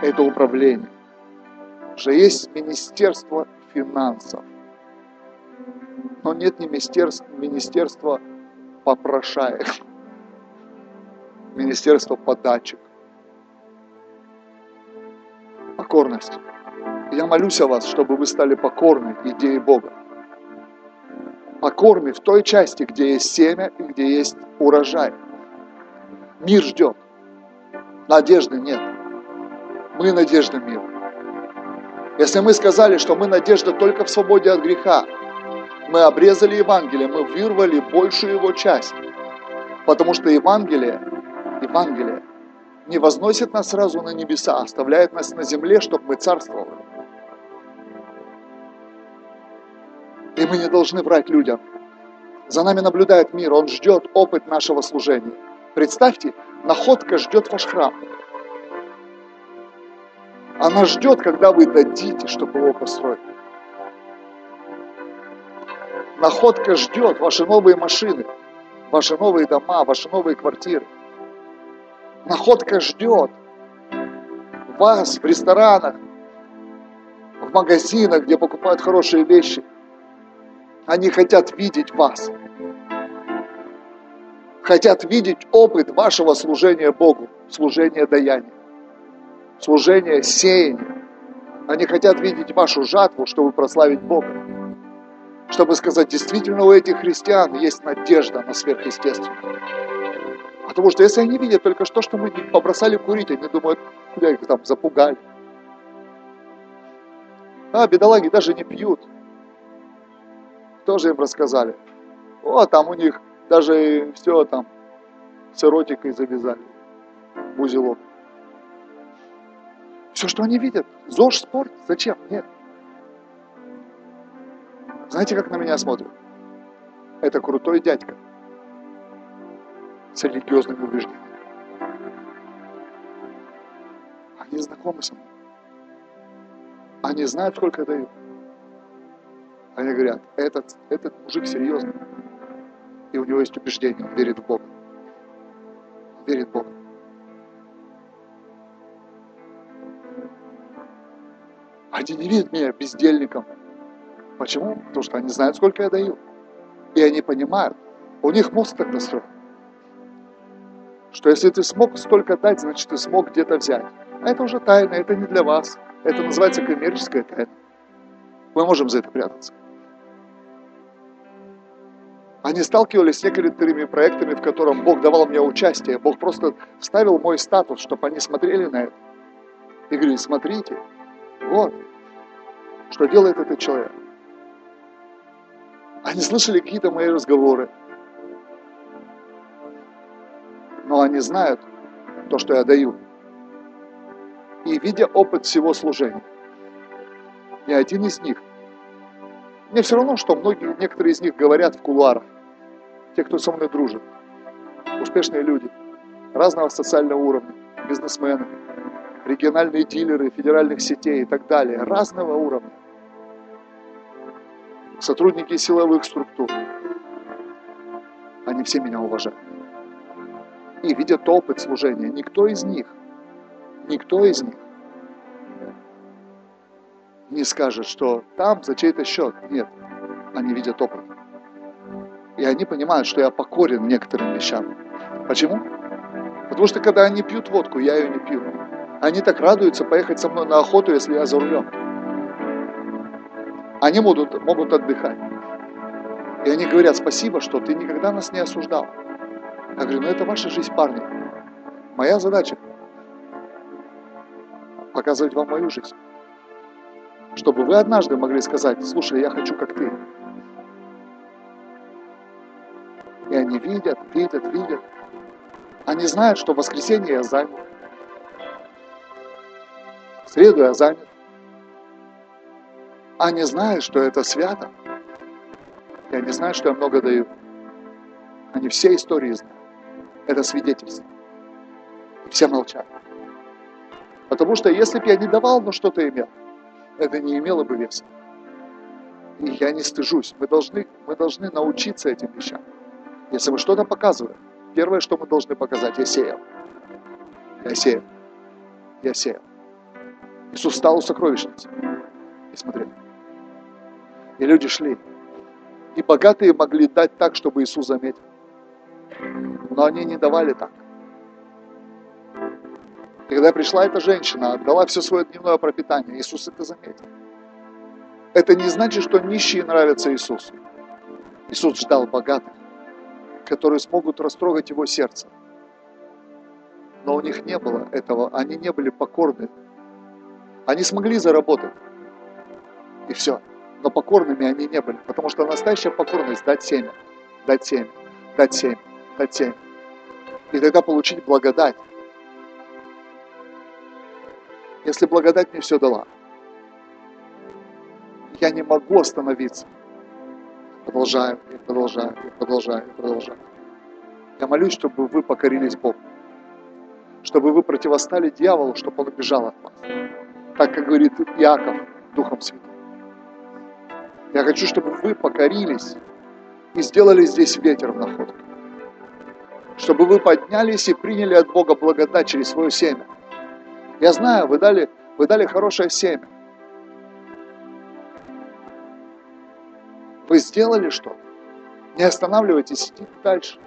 это управление. Уже есть Министерство финансов. Но нет ни министерства, министерства попрошаек, министерства подачек. Покорность. Я молюсь о вас, чтобы вы стали покорны идее Бога. Покорны в той части, где есть семя и где есть урожай. Мир ждет. Надежды нет. Мы надежда мира. Если мы сказали, что мы надежда только в свободе от греха, мы обрезали Евангелие, мы вырвали большую его часть. Потому что Евангелие, Евангелие не возносит нас сразу на небеса, а оставляет нас на земле, чтобы мы царствовали. И мы не должны врать людям. За нами наблюдает мир, он ждет опыт нашего служения. Представьте, находка ждет ваш храм. Она ждет, когда вы дадите, чтобы его построить. Находка ждет ваши новые машины, ваши новые дома, ваши новые квартиры. Находка ждет вас в ресторанах, в магазинах, где покупают хорошие вещи. Они хотят видеть вас. Хотят видеть опыт вашего служения Богу, служения даяния, служения сеяния. Они хотят видеть вашу жатву, чтобы прославить Бога чтобы сказать, действительно у этих христиан есть надежда на сверхъестественное. Потому что если они видят только что, что мы побросали курить, они думают, куда их там запугали. А, бедолаги даже не пьют. Тоже им рассказали. О, там у них даже все там с эротикой завязали. В. Все, что они видят. ЗОЖ, спорт. Зачем? Нет. Знаете, как на меня смотрят? Это крутой дядька с религиозными убеждениями. Они знакомы со мной. Они знают, сколько я даю. Они говорят, этот, этот мужик серьезный. И у него есть убеждение, он верит в Бога. Он верит в Бога. Они не видят меня бездельником, Почему? Потому что они знают, сколько я даю. И они понимают, у них мозг так настроен, что если ты смог столько дать, значит ты смог где-то взять. А это уже тайна, это не для вас. Это называется коммерческая тайна. Мы можем за это прятаться. Они сталкивались с некоторыми проектами, в котором Бог давал мне участие. Бог просто вставил мой статус, чтобы они смотрели на это. И говорили, смотрите, вот, что делает этот человек. Они слышали какие-то мои разговоры. Но они знают то, что я даю. И видя опыт всего служения, ни один из них, мне все равно, что многие, некоторые из них говорят в кулуарах, те, кто со мной дружит, успешные люди, разного социального уровня, бизнесмены, региональные дилеры федеральных сетей и так далее, разного уровня сотрудники силовых структур. Они все меня уважают. И видят опыт служения. Никто из них, никто из них не скажет, что там за чей-то счет. Нет, они видят опыт. И они понимают, что я покорен некоторым вещам. Почему? Потому что когда они пьют водку, я ее не пью. Они так радуются поехать со мной на охоту, если я за рулем они могут, могут отдыхать. И они говорят, спасибо, что ты никогда нас не осуждал. Я говорю, ну это ваша жизнь, парни. Моя задача показывать вам мою жизнь. Чтобы вы однажды могли сказать, слушай, я хочу как ты. И они видят, видят, видят. Они знают, что в воскресенье я занят. В среду я занят. Они знают, что это свято. И они знают, что я много даю. Они все истории знают. Это свидетельство. И все молчат. Потому что если бы я не давал, но что-то имел, это не имело бы веса. И я не стыжусь. Мы должны, мы должны научиться этим вещам. Если мы что-то показываем, первое, что мы должны показать, я сеял. Я сеял. Я сеял. Иисус встал у сокровищницы и смотрел. И люди шли. И богатые могли дать так, чтобы Иисус заметил. Но они не давали так. Когда пришла эта женщина, отдала все свое дневное пропитание, Иисус это заметил. Это не значит, что нищие нравятся Иисусу. Иисус ждал богатых, которые смогут растрогать его сердце. Но у них не было этого, они не были покорны. Они смогли заработать. И все. Но покорными они не были. Потому что настоящая покорность – дать семя, дать семя, дать семя, семя. И тогда получить благодать. Если благодать мне все дала, я не могу остановиться. Продолжаю, и продолжаю, и продолжаю, и продолжаю. Я молюсь, чтобы вы покорились Богу. Чтобы вы противостали дьяволу, чтобы он убежал от вас. Так, как говорит Иаков Духом Святым. Я хочу, чтобы вы покорились и сделали здесь ветер в находке. Чтобы вы поднялись и приняли от Бога благодать через свое семя. Я знаю, вы дали, вы дали хорошее семя. Вы сделали что-то. Не останавливайтесь, идите дальше.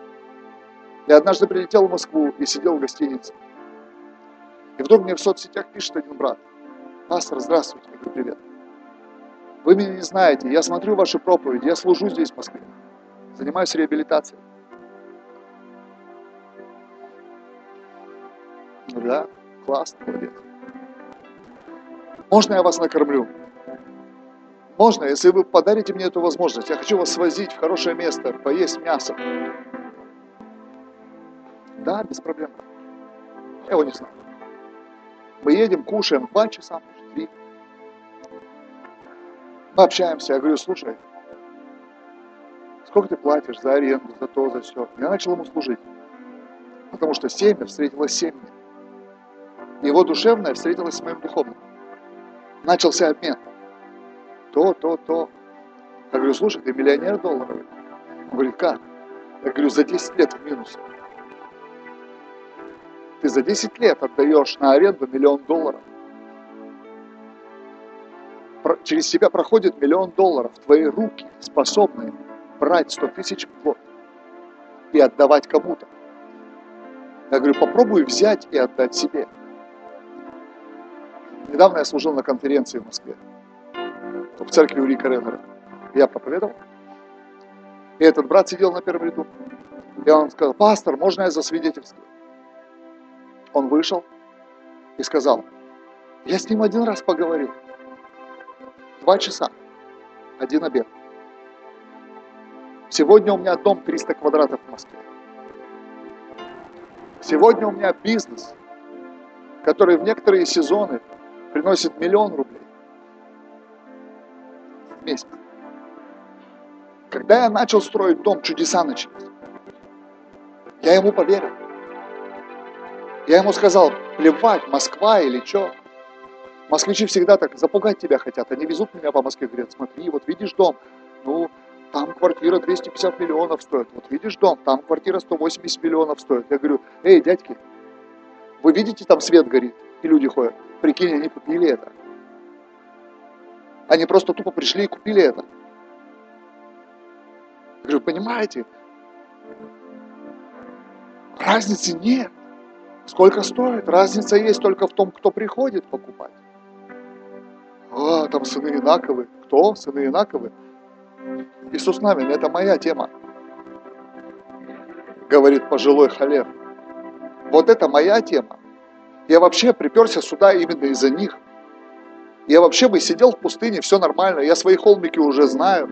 Я однажды прилетел в Москву и сидел в гостинице. И вдруг мне в соцсетях пишет один брат. Пастор, здравствуйте. Я говорю, привет. Вы меня не знаете, я смотрю ваши проповеди, я служу здесь в Москве. Занимаюсь реабилитацией. Да, классно, молодец. Можно я вас накормлю? Можно, если вы подарите мне эту возможность. Я хочу вас свозить в хорошее место, поесть мясо. Да, без проблем. Я его не знаю. Мы едем, кушаем два часа, три. Мы общаемся. Я говорю, слушай, сколько ты платишь за аренду, за то, за все. Я начал ему служить. Потому что семя встретилось с семьей. Его душевное встретилось с моим духовным. Начался обмен. То, то, то. Я говорю, слушай, ты миллионер долларовый. Он говорит, как? Я говорю, за 10 лет в минус. Ты за 10 лет отдаешь на аренду миллион долларов. Через тебя проходит миллион долларов. Твои руки способны брать 100 тысяч в год и отдавать кому-то. Я говорю, попробуй взять и отдать себе. Недавно я служил на конференции в Москве, в церкви у Рика Реннера. Я проповедовал. И этот брат сидел на первом ряду. И он сказал, пастор, можно я засвидетельствую? Он вышел и сказал, я с ним один раз поговорил. Два часа. Один обед. Сегодня у меня дом 300 квадратов в Москве. Сегодня у меня бизнес, который в некоторые сезоны приносит миллион рублей в месяц. Когда я начал строить дом, чудеса начались. Я ему поверил. Я ему сказал, плевать, Москва или что. Москвичи всегда так запугать тебя хотят. Они везут меня по Москве, говорят, смотри, вот видишь дом, ну, там квартира 250 миллионов стоит. Вот видишь дом, там квартира 180 миллионов стоит. Я говорю, эй, дядьки, вы видите, там свет горит, и люди ходят. Прикинь, они купили это. Они просто тупо пришли и купили это. Я говорю, понимаете, разницы нет. Сколько стоит? Разница есть только в том, кто приходит покупать. А, там сыны Инаковы. Кто? Сыны Инаковы? Иисус Навин, это моя тема. Говорит пожилой халев. Вот это моя тема. Я вообще приперся сюда именно из-за них. Я вообще бы сидел в пустыне, все нормально. Я свои холмики уже знаю.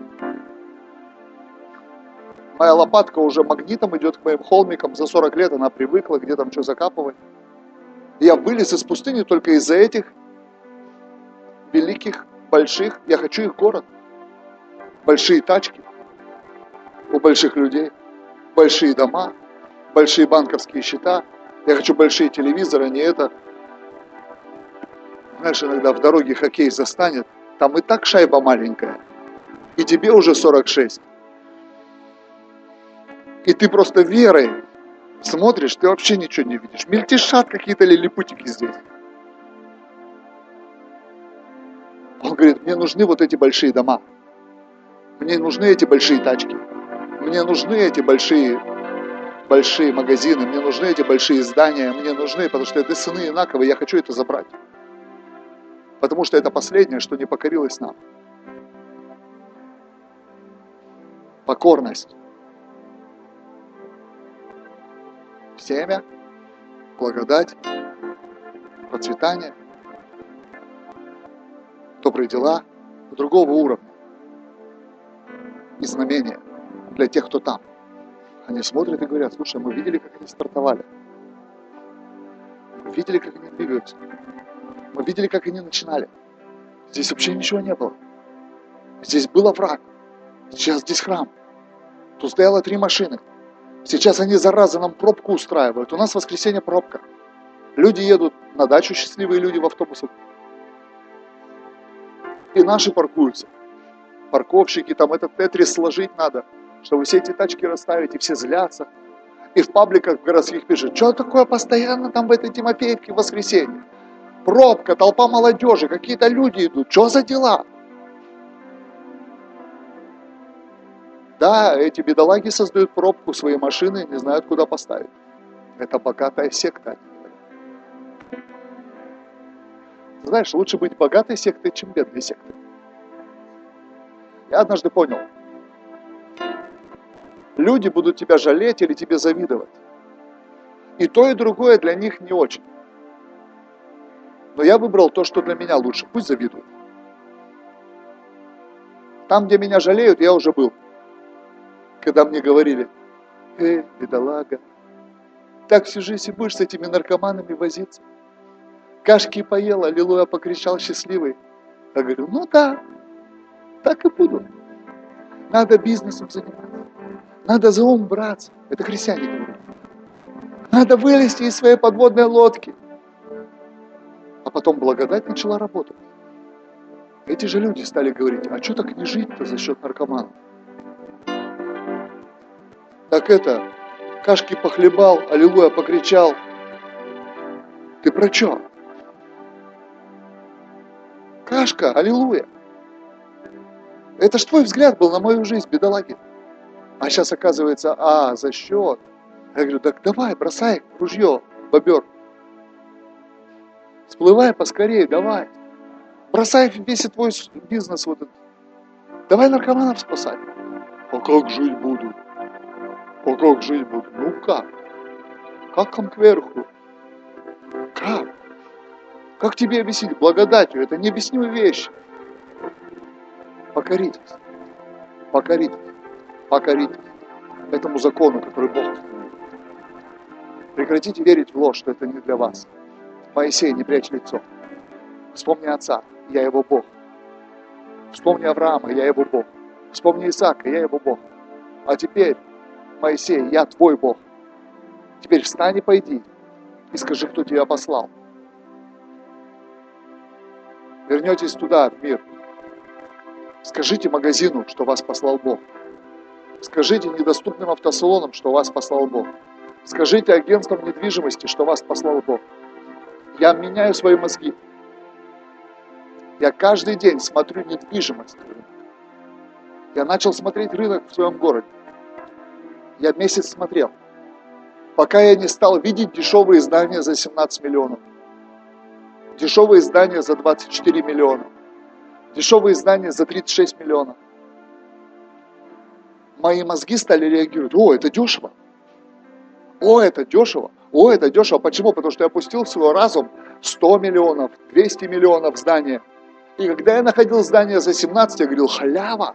Моя лопатка уже магнитом идет к моим холмикам. За 40 лет она привыкла, где там что закапывать. Я вылез из пустыни только из-за этих великих, больших. Я хочу их город. Большие тачки у больших людей, большие дома, большие банковские счета. Я хочу большие телевизоры, а не это. Знаешь, иногда в дороге хоккей застанет, там и так шайба маленькая, и тебе уже 46. И ты просто верой смотришь, ты вообще ничего не видишь. Мельтешат какие-то лилипутики здесь. Он говорит, мне нужны вот эти большие дома. Мне нужны эти большие тачки. Мне нужны эти большие, большие магазины. Мне нужны эти большие здания. Мне нужны, потому что это сыны Инаковы, я хочу это забрать. Потому что это последнее, что не покорилось нам. Покорность. Семя, благодать, процветание, добрые дела другого уровня и знамения для тех, кто там. Они смотрят и говорят, слушай, мы видели, как они стартовали. Мы видели, как они двигаются. Мы видели, как они начинали. Здесь вообще ничего не было. Здесь был враг. Сейчас здесь храм. Тут стояло три машины. Сейчас они, зараза, нам пробку устраивают. У нас в воскресенье пробка. Люди едут на дачу, счастливые люди в автобусах. И наши паркуются. Парковщики, там этот тетрис сложить надо, чтобы все эти тачки расставить, и все злятся. И в пабликах городских пишут, что такое постоянно там в этой Тимофеевке в воскресенье? Пробка, толпа молодежи, какие-то люди идут, что за дела? Да, эти бедолаги создают пробку, свои машины не знают, куда поставить. Это богатая секта. Знаешь, лучше быть богатой сектой, чем бедной сектой. Я однажды понял, люди будут тебя жалеть или тебе завидовать. И то, и другое для них не очень. Но я выбрал то, что для меня лучше. Пусть завидуют. Там, где меня жалеют, я уже был. Когда мне говорили, эй, бедолага, так всю жизнь и будешь с этими наркоманами возиться. Кашки поел, аллилуйя, покричал счастливый. Я говорю, ну да, так и буду. Надо бизнесом заниматься. Надо за ум браться. Это христиане говорят. Надо вылезти из своей подводной лодки. А потом благодать начала работать. Эти же люди стали говорить, а что так не жить-то за счет наркоманов? Так это, кашки похлебал, аллилуйя, покричал. Ты про что? Кашка, аллилуйя. Это ж твой взгляд был на мою жизнь, бедолаги. А сейчас оказывается, а, за счет. Я говорю, так давай, бросай ружье, бобер. Всплывай поскорее, давай. Бросай весь твой бизнес вот этот. Давай наркоманов спасать. А как жить буду? А как жить буду? Ну как? Как там кверху? Как? Как тебе объяснить? Благодатью. Это необъяснимая вещь. Покоритесь. Покоритесь. Покоритесь этому закону, который Бог установил. Прекратите верить в ложь, что это не для вас. Моисей, не прячь лицо. Вспомни отца, я его Бог. Вспомни Авраама, я его Бог. Вспомни Исаака, я его Бог. А теперь, Моисей, я твой Бог. Теперь встань и пойди и скажи, кто тебя послал. Вернетесь туда, в мир. Скажите магазину, что вас послал Бог. Скажите недоступным автосалонам, что вас послал Бог. Скажите агентствам недвижимости, что вас послал Бог. Я меняю свои мозги. Я каждый день смотрю недвижимость. Я начал смотреть рынок в своем городе. Я месяц смотрел, пока я не стал видеть дешевые здания за 17 миллионов. Дешевые здания за 24 миллиона. Дешевые здания за 36 миллионов. Мои мозги стали реагировать. О, это дешево. О, это дешево. О, это дешево. Почему? Потому что я опустил в свой разум 100 миллионов, 200 миллионов здания. И когда я находил здание за 17, я говорил, халява.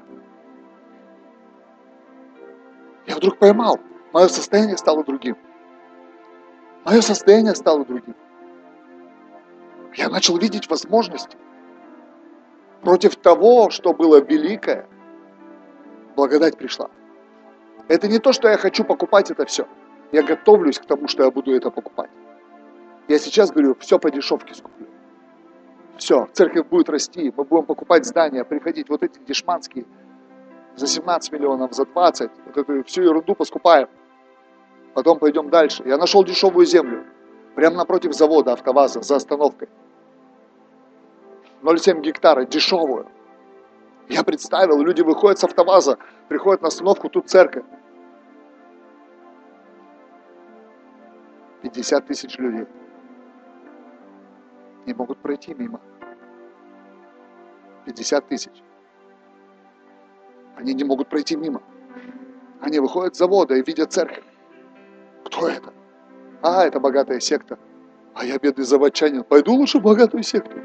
Я вдруг поймал, мое состояние стало другим. Мое состояние стало другим. Я начал видеть возможности. Против того, что было великое, благодать пришла. Это не то, что я хочу покупать это все. Я готовлюсь к тому, что я буду это покупать. Я сейчас говорю, все по дешевке скуплю. Все, церковь будет расти, мы будем покупать здания, приходить, вот эти дешманские, за 17 миллионов, за 20, вот эту всю ерунду поскупаем. Потом пойдем дальше. Я нашел дешевую землю, прямо напротив завода АвтоВАЗа, за остановкой. 0,7 гектара, дешевую. Я представил, люди выходят с автоваза, приходят на остановку, тут церковь. 50 тысяч людей не могут пройти мимо. 50 тысяч. Они не могут пройти мимо. Они выходят с завода и видят церковь. Кто это? А, это богатая секта. А я бедный заводчанин. Пойду лучше в богатую секту.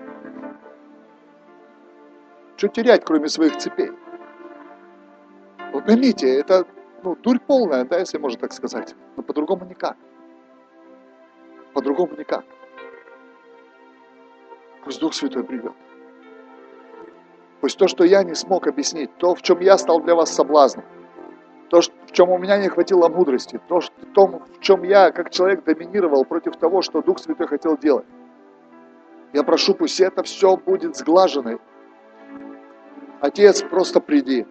Что терять, кроме своих цепей? Вы поймите, это ну, дурь полная, да, если можно так сказать. Но по-другому никак. По-другому никак. Пусть Дух Святой придет. Пусть то, что я не смог объяснить, то, в чем я стал для вас соблазном, то, в чем у меня не хватило мудрости, то, том, в чем я, как человек, доминировал против того, что Дух Святой хотел делать. Я прошу, пусть это все будет сглажено. Отец, просто приди.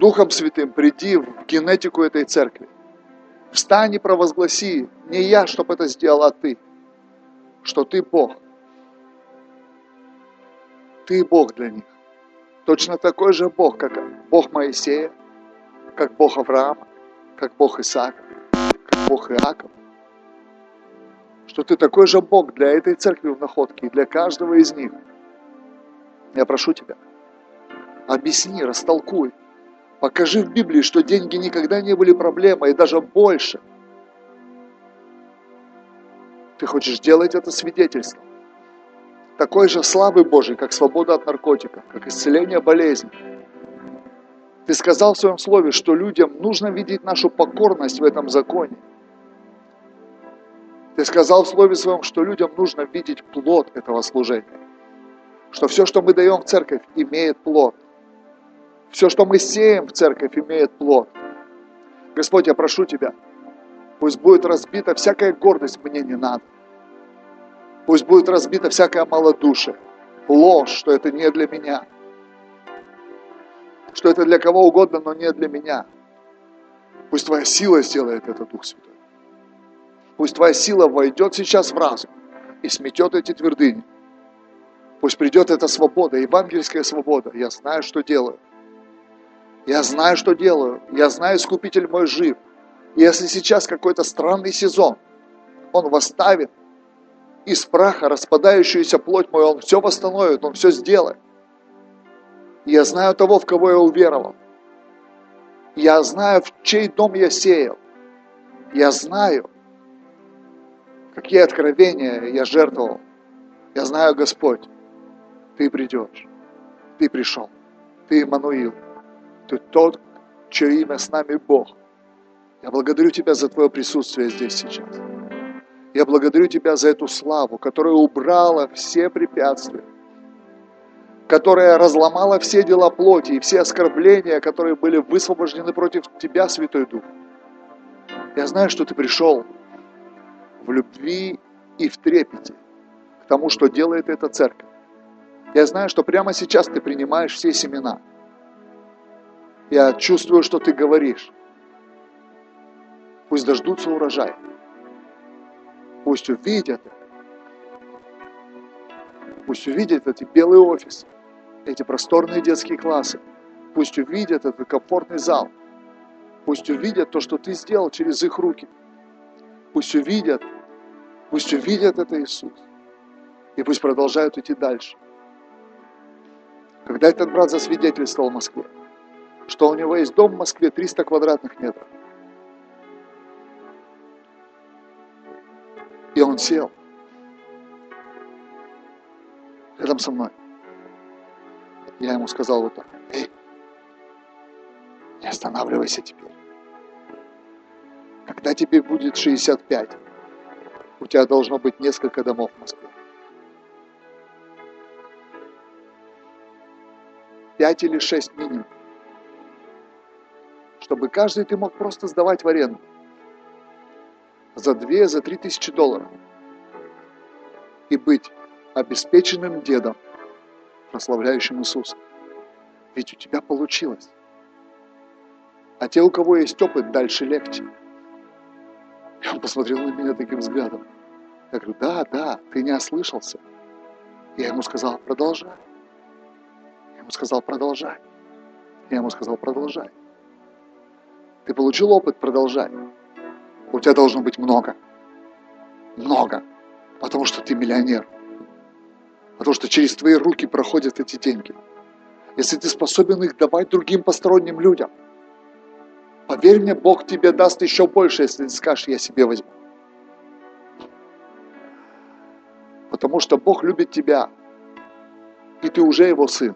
Духом Святым приди в генетику этой церкви. Встань и провозгласи, не я, чтобы это сделал, а ты, что ты Бог. Ты Бог для них. Точно такой же Бог, как Бог Моисея, как Бог Авраама, как Бог Исаака, как Бог Иакова. Что ты такой же Бог для этой церкви в находке и для каждого из них. Я прошу тебя, объясни, растолкуй, покажи в Библии, что деньги никогда не были проблемой, и даже больше. Ты хочешь делать это свидетельством такой же славы Божий, как свобода от наркотиков, как исцеление болезней. Ты сказал в своем слове, что людям нужно видеть нашу покорность в этом законе. Ты сказал в слове своем, что людям нужно видеть плод этого служения. Что все, что мы даем в церковь, имеет плод. Все, что мы сеем в церковь, имеет плод. Господь, я прошу Тебя, пусть будет разбита всякая гордость, мне не надо. Пусть будет разбита всякая малодушие, ложь, что это не для меня, что это для кого угодно, но не для меня. Пусть Твоя сила сделает это, Дух Святой. Пусть Твоя сила войдет сейчас в разум и сметет эти твердыни. Пусть придет эта свобода, евангельская свобода. Я знаю, что делаю. Я знаю, что делаю. Я знаю, Искупитель мой жив. И если сейчас какой-то странный сезон, Он восставит из праха распадающуюся плоть мою, Он все восстановит, Он все сделает. Я знаю того, в кого я уверовал. Я знаю, в чей дом я сеял. Я знаю, какие откровения я жертвовал. Я знаю, Господь, Ты придешь. Ты пришел. Ты Иммануил. Ты тот, чье имя с нами Бог. Я благодарю Тебя за Твое присутствие здесь сейчас. Я благодарю Тебя за эту славу, которая убрала все препятствия, которая разломала все дела плоти и все оскорбления, которые были высвобождены против Тебя, Святой Дух. Я знаю, что Ты пришел в любви и в трепете к тому, что делает эта церковь. Я знаю, что прямо сейчас Ты принимаешь все семена. Я чувствую, что Ты говоришь. Пусть дождутся урожая. Пусть увидят Пусть увидят эти белые офисы, эти просторные детские классы. Пусть увидят этот комфортный зал. Пусть увидят то, что ты сделал через их руки. Пусть увидят, пусть увидят это Иисус. И пусть продолжают идти дальше. Когда этот брат засвидетельствовал в Москве, что у него есть дом в Москве 300 квадратных метров, И он сел рядом со мной. Я ему сказал вот так, эй, не останавливайся теперь. Когда тебе будет 65, у тебя должно быть несколько домов в Москве. Пять или шесть минимум. Чтобы каждый ты мог просто сдавать в аренду за две, за три тысячи долларов и быть обеспеченным дедом, прославляющим Иисуса. Ведь у тебя получилось. А те, у кого есть опыт, дальше легче. И он посмотрел на меня таким взглядом. Я говорю, да, да, ты не ослышался. Я ему сказал, продолжай. Ему сказал, продолжай. Я ему сказал, продолжай. Ты получил опыт, продолжай. У тебя должно быть много. Много. Потому что ты миллионер. Потому что через твои руки проходят эти деньги. Если ты способен их давать другим посторонним людям, поверь мне, Бог тебе даст еще больше, если ты скажешь, я себе возьму. Потому что Бог любит тебя, и ты уже его сын.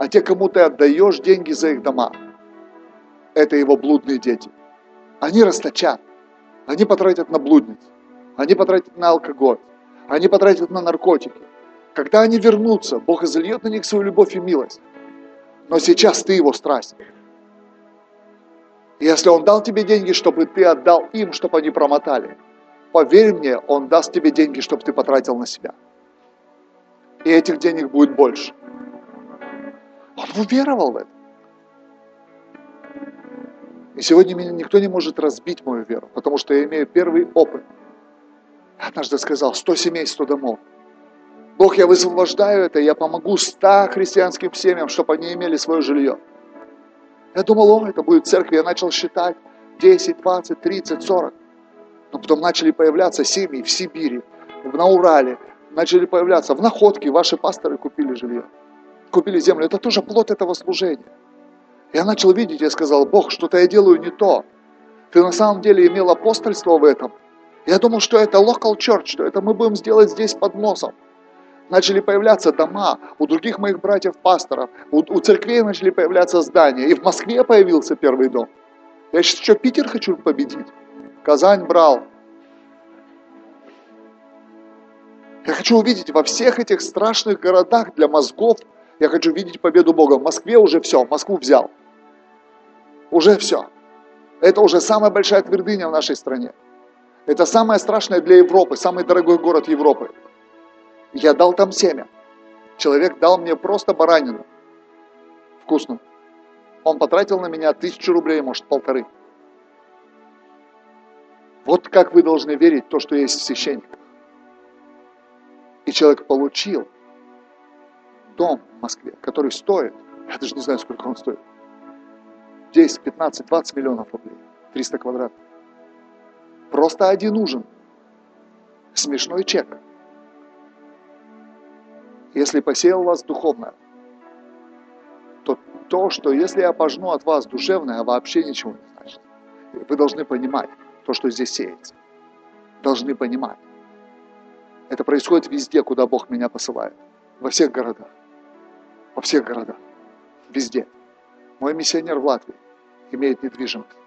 А те, кому ты отдаешь деньги за их дома, это его блудные дети. Они расточат, они потратят на блудниц, они потратят на алкоголь, они потратят на наркотики. Когда они вернутся, Бог изольет на них свою любовь и милость. Но сейчас ты его страсть. Если Он дал тебе деньги, чтобы ты отдал им, чтобы они промотали, поверь мне, Он даст тебе деньги, чтобы ты потратил на себя. И этих денег будет больше. Он уверовал в это. И сегодня меня никто не может разбить мою веру, потому что я имею первый опыт. Однажды сказал, 100 семей, 100 домов. Бог, я высвобождаю это, я помогу 100 христианским семьям, чтобы они имели свое жилье. Я думал, о, это будет церковь. Я начал считать 10, 20, 30, 40. Но потом начали появляться семьи в Сибири, на Урале, начали появляться в Находке. Ваши пасторы купили жилье, купили землю. Это тоже плод этого служения. Я начал видеть, я сказал, Бог, что-то я делаю не то. Ты на самом деле имел апостольство в этом. Я думал, что это local church, что это мы будем сделать здесь под носом. Начали появляться дома у других моих братьев-пасторов, у, у церквей начали появляться здания. И в Москве появился первый дом. Я сейчас еще Питер хочу победить. Казань брал. Я хочу увидеть во всех этих страшных городах для мозгов, я хочу видеть победу Бога. В Москве уже все, Москву взял. Уже все. Это уже самая большая твердыня в нашей стране. Это самое страшное для Европы, самый дорогой город Европы. Я дал там семя. Человек дал мне просто баранину. Вкусную. Он потратил на меня тысячу рублей, может, полторы. Вот как вы должны верить в то, что есть в священниках. И человек получил дом Москве, который стоит, я даже не знаю, сколько он стоит, 10, 15, 20 миллионов рублей, 300 квадратов. Просто один ужин. Смешной чек. Если посеял вас духовно, то то, что если я пожну от вас душевное, вообще ничего не значит. Вы должны понимать то, что здесь сеется. Должны понимать. Это происходит везде, куда Бог меня посылает. Во всех городах. Во всех городах. Везде. Мой миссионер в Латвии имеет недвижимость.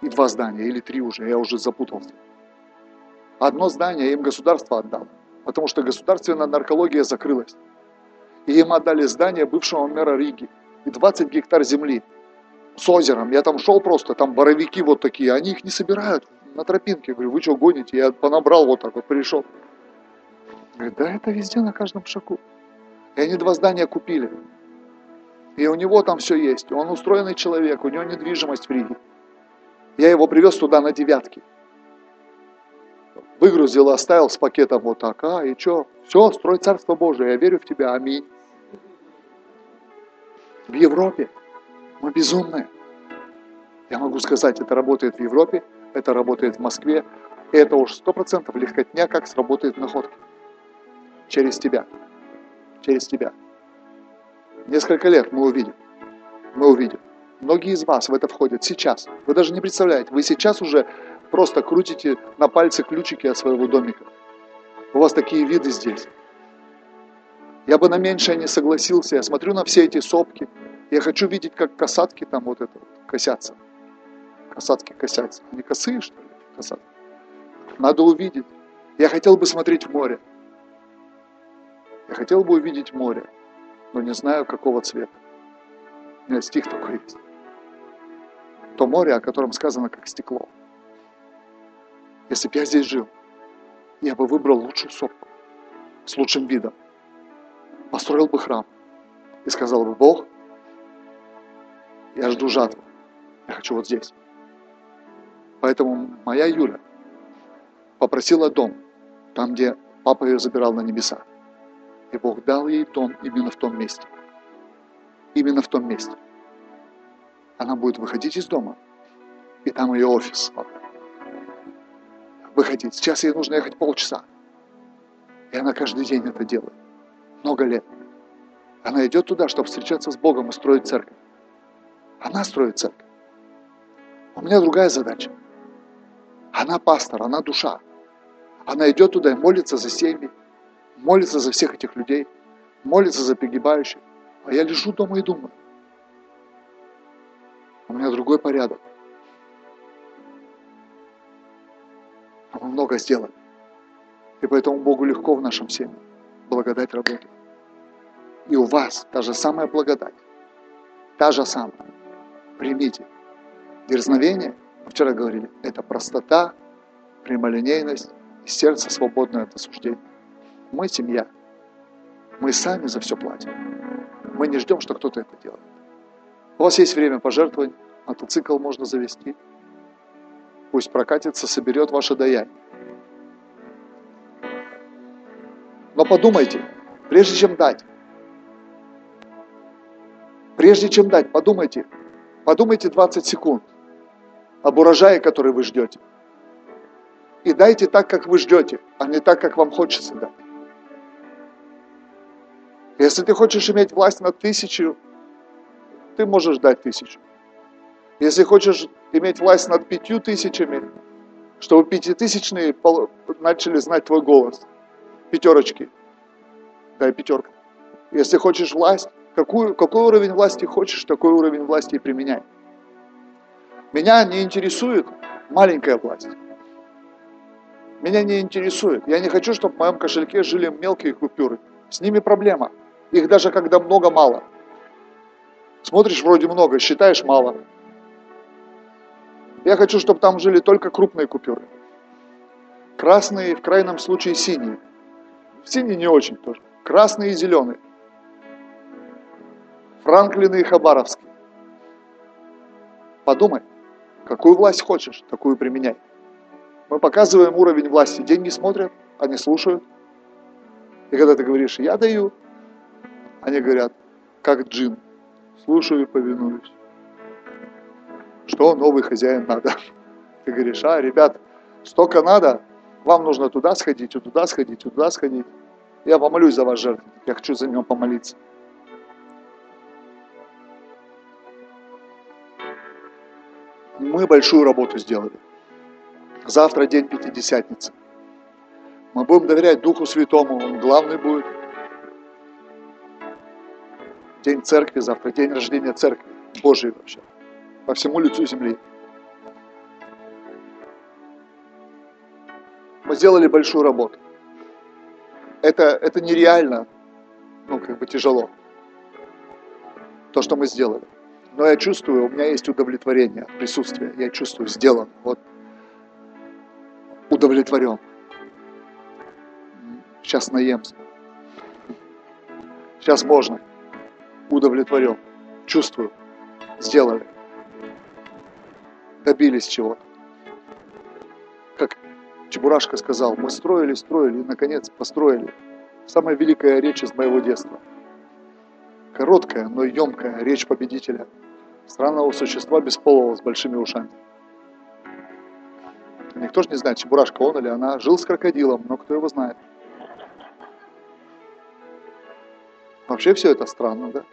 И два здания, или три уже, я уже запутался. Одно здание им государство отдало, потому что государственная наркология закрылась. И им отдали здание бывшего мэра Риги и 20 гектар земли с озером. Я там шел просто, там боровики вот такие, они их не собирают на тропинке. Я говорю, вы что гоните? Я понабрал вот так вот, пришел. Говорит, да это везде, на каждом шагу. И они два здания купили. И у него там все есть. Он устроенный человек, у него недвижимость в Риге. Я его привез туда на девятки. Выгрузил, оставил с пакетом вот так. А, и что? Все, строй Царство Божие, я верю в тебя, аминь. В Европе мы безумные. Я могу сказать, это работает в Европе, это работает в Москве, и это уж сто процентов легкотня, как сработает в находке. Через тебя. Через тебя. Несколько лет мы увидим. Мы увидим. Многие из вас в это входят сейчас. Вы даже не представляете, вы сейчас уже просто крутите на пальце ключики от своего домика. У вас такие виды здесь. Я бы на меньшее не согласился. Я смотрю на все эти сопки. Я хочу видеть, как касатки там вот это вот косятся. Касатки косятся. Они косые, что ли, касатки? Надо увидеть. Я хотел бы смотреть в море. Я хотел бы увидеть море но не знаю, какого цвета. У меня стих такой есть. То море, о котором сказано, как стекло. Если бы я здесь жил, я бы выбрал лучшую сопку с лучшим видом, построил бы храм и сказал бы, Бог, я жду жатвы, я хочу вот здесь. Поэтому моя Юля попросила дом, там, где папа ее забирал на небеса. И Бог дал ей дом именно в том месте. Именно в том месте. Она будет выходить из дома, и там ее офис. Выходить. Сейчас ей нужно ехать полчаса. И она каждый день это делает. Много лет. Она идет туда, чтобы встречаться с Богом и строить церковь. Она строит церковь. У меня другая задача. Она пастор, она душа. Она идет туда и молится за семьи, молится за всех этих людей, молится за погибающих. А я лежу дома и думаю. У меня другой порядок. Мы много сделали. И поэтому Богу легко в нашем семье. Благодать работает. И у вас та же самая благодать. Та же самая. Примите. Дерзновение, мы вчера говорили, это простота, прямолинейность и сердце свободное от осуждения. Мы семья. Мы сами за все платим. Мы не ждем, что кто-то это делает. У вас есть время пожертвовать, мотоцикл можно завести. Пусть прокатится, соберет ваше даяние. Но подумайте, прежде чем дать, прежде чем дать, подумайте, подумайте 20 секунд об урожае, который вы ждете. И дайте так, как вы ждете, а не так, как вам хочется дать. Если ты хочешь иметь власть над тысячу, ты можешь дать тысячу. Если хочешь иметь власть над пятью тысячами, чтобы пятитысячные начали знать твой голос, пятерочки, дай пятерка. Если хочешь власть, какую, какой уровень власти хочешь, такой уровень власти и применяй. Меня не интересует маленькая власть. Меня не интересует. Я не хочу, чтобы в моем кошельке жили мелкие купюры. С ними проблема. Их даже когда много, мало. Смотришь, вроде много, считаешь мало. Я хочу, чтобы там жили только крупные купюры. Красные, в крайнем случае синие. Синие не очень тоже. Красные и зеленые. Франклины и Хабаровские. Подумай, какую власть хочешь, такую применяй. Мы показываем уровень власти. Деньги смотрят, они слушают. И когда ты говоришь, я даю, они говорят, как джин, слушаю и повинуюсь. Что новый хозяин надо? Ты говоришь, а, ребят, столько надо, вам нужно туда сходить, туда сходить, туда сходить. Я помолюсь за вас жертву, я хочу за него помолиться. Мы большую работу сделали. Завтра день Пятидесятницы. Мы будем доверять Духу Святому, Он главный будет. День церкви завтра, день рождения церкви, Божией вообще, по всему лицу земли. Мы сделали большую работу. Это, это нереально, ну, как бы тяжело, то, что мы сделали. Но я чувствую, у меня есть удовлетворение присутствия. Я чувствую, сделан. Вот удовлетворен. Сейчас наемся. Сейчас можно. Удовлетворен. Чувствую. Сделали. Добились чего-то. Как Чебурашка сказал, мы строили, строили и, наконец, построили. Самая великая речь из моего детства. Короткая, но емкая речь победителя. Странного существа бесполого с большими ушами. Никто же не знает, Чебурашка он или она. Жил с крокодилом, но кто его знает. Вообще все это странно, да?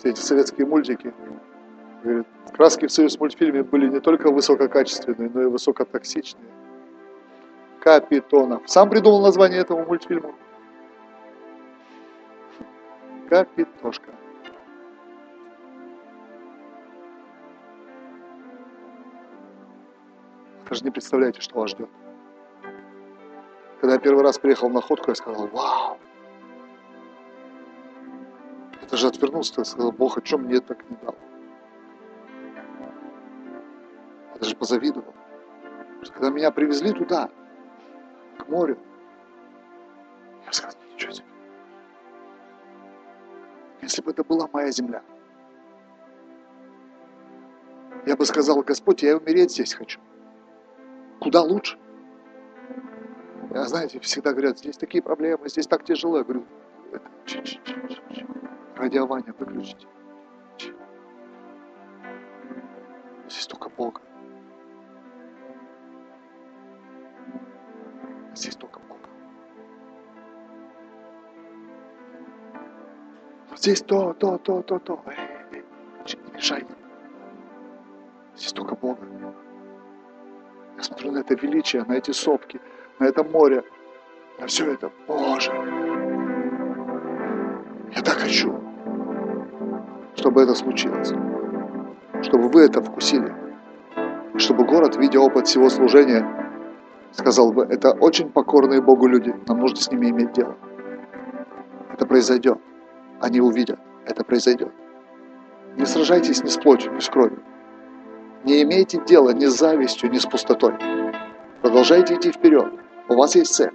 Все эти советские мультики. Говорит, краски в союз мультфильме были не только высококачественные, но и высокотоксичные. Капитонов. Сам придумал название этому мультфильму. Капитошка. Даже не представляете, что вас ждет. Когда я первый раз приехал на ходку, я сказал, вау. Это же отвернулся, я сказал, Бог, о чем мне так не дал? Я даже позавидовал. Когда меня привезли туда, к морю, я сказал, ничего себе. Если бы это была моя земля, я бы сказал, Господь, я умереть здесь хочу. Куда лучше? Я, знаете, всегда говорят, здесь такие проблемы, здесь так тяжело. Я говорю, это, чи- чи- чи. Радиование выключите. Чи. Здесь только Бог. Здесь только Бог. Здесь то, то, то, то, то. Эй, эй, не мешайте. Здесь только Бог. Я смотрю на это величие, на эти сопки, на это море, на все это. Боже, я так хочу, чтобы это случилось, чтобы вы это вкусили, чтобы город, видя опыт всего служения, сказал бы, это очень покорные Богу люди, нам нужно с ними иметь дело. Это произойдет. Они увидят, это произойдет. Не сражайтесь ни с плотью, ни с кровью. Не имейте дела ни с завистью, ни с пустотой. Продолжайте идти вперед. У вас есть цель.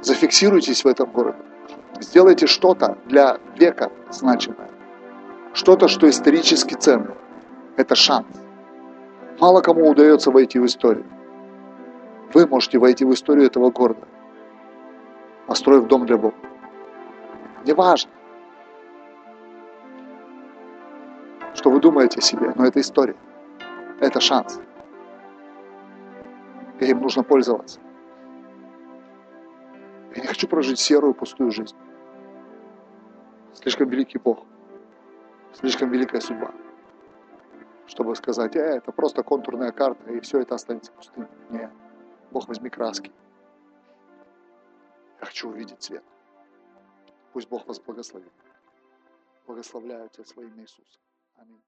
Зафиксируйтесь в этом городе. Сделайте что-то для века значимое. Что-то, что исторически ценно. Это шанс. Мало кому удается войти в историю. Вы можете войти в историю этого города, построив дом для Бога. Неважно, что вы думаете о себе, но это история. Это шанс. И им нужно пользоваться. Я не хочу прожить серую, пустую жизнь. Слишком великий Бог. Слишком великая судьба. Чтобы сказать, э, это просто контурная карта, и все это останется пустым. Нет. Бог, возьми краски. Я хочу увидеть свет. Пусть Бог вас благословит. Благословляю тебя своим Иисусом. Аминь.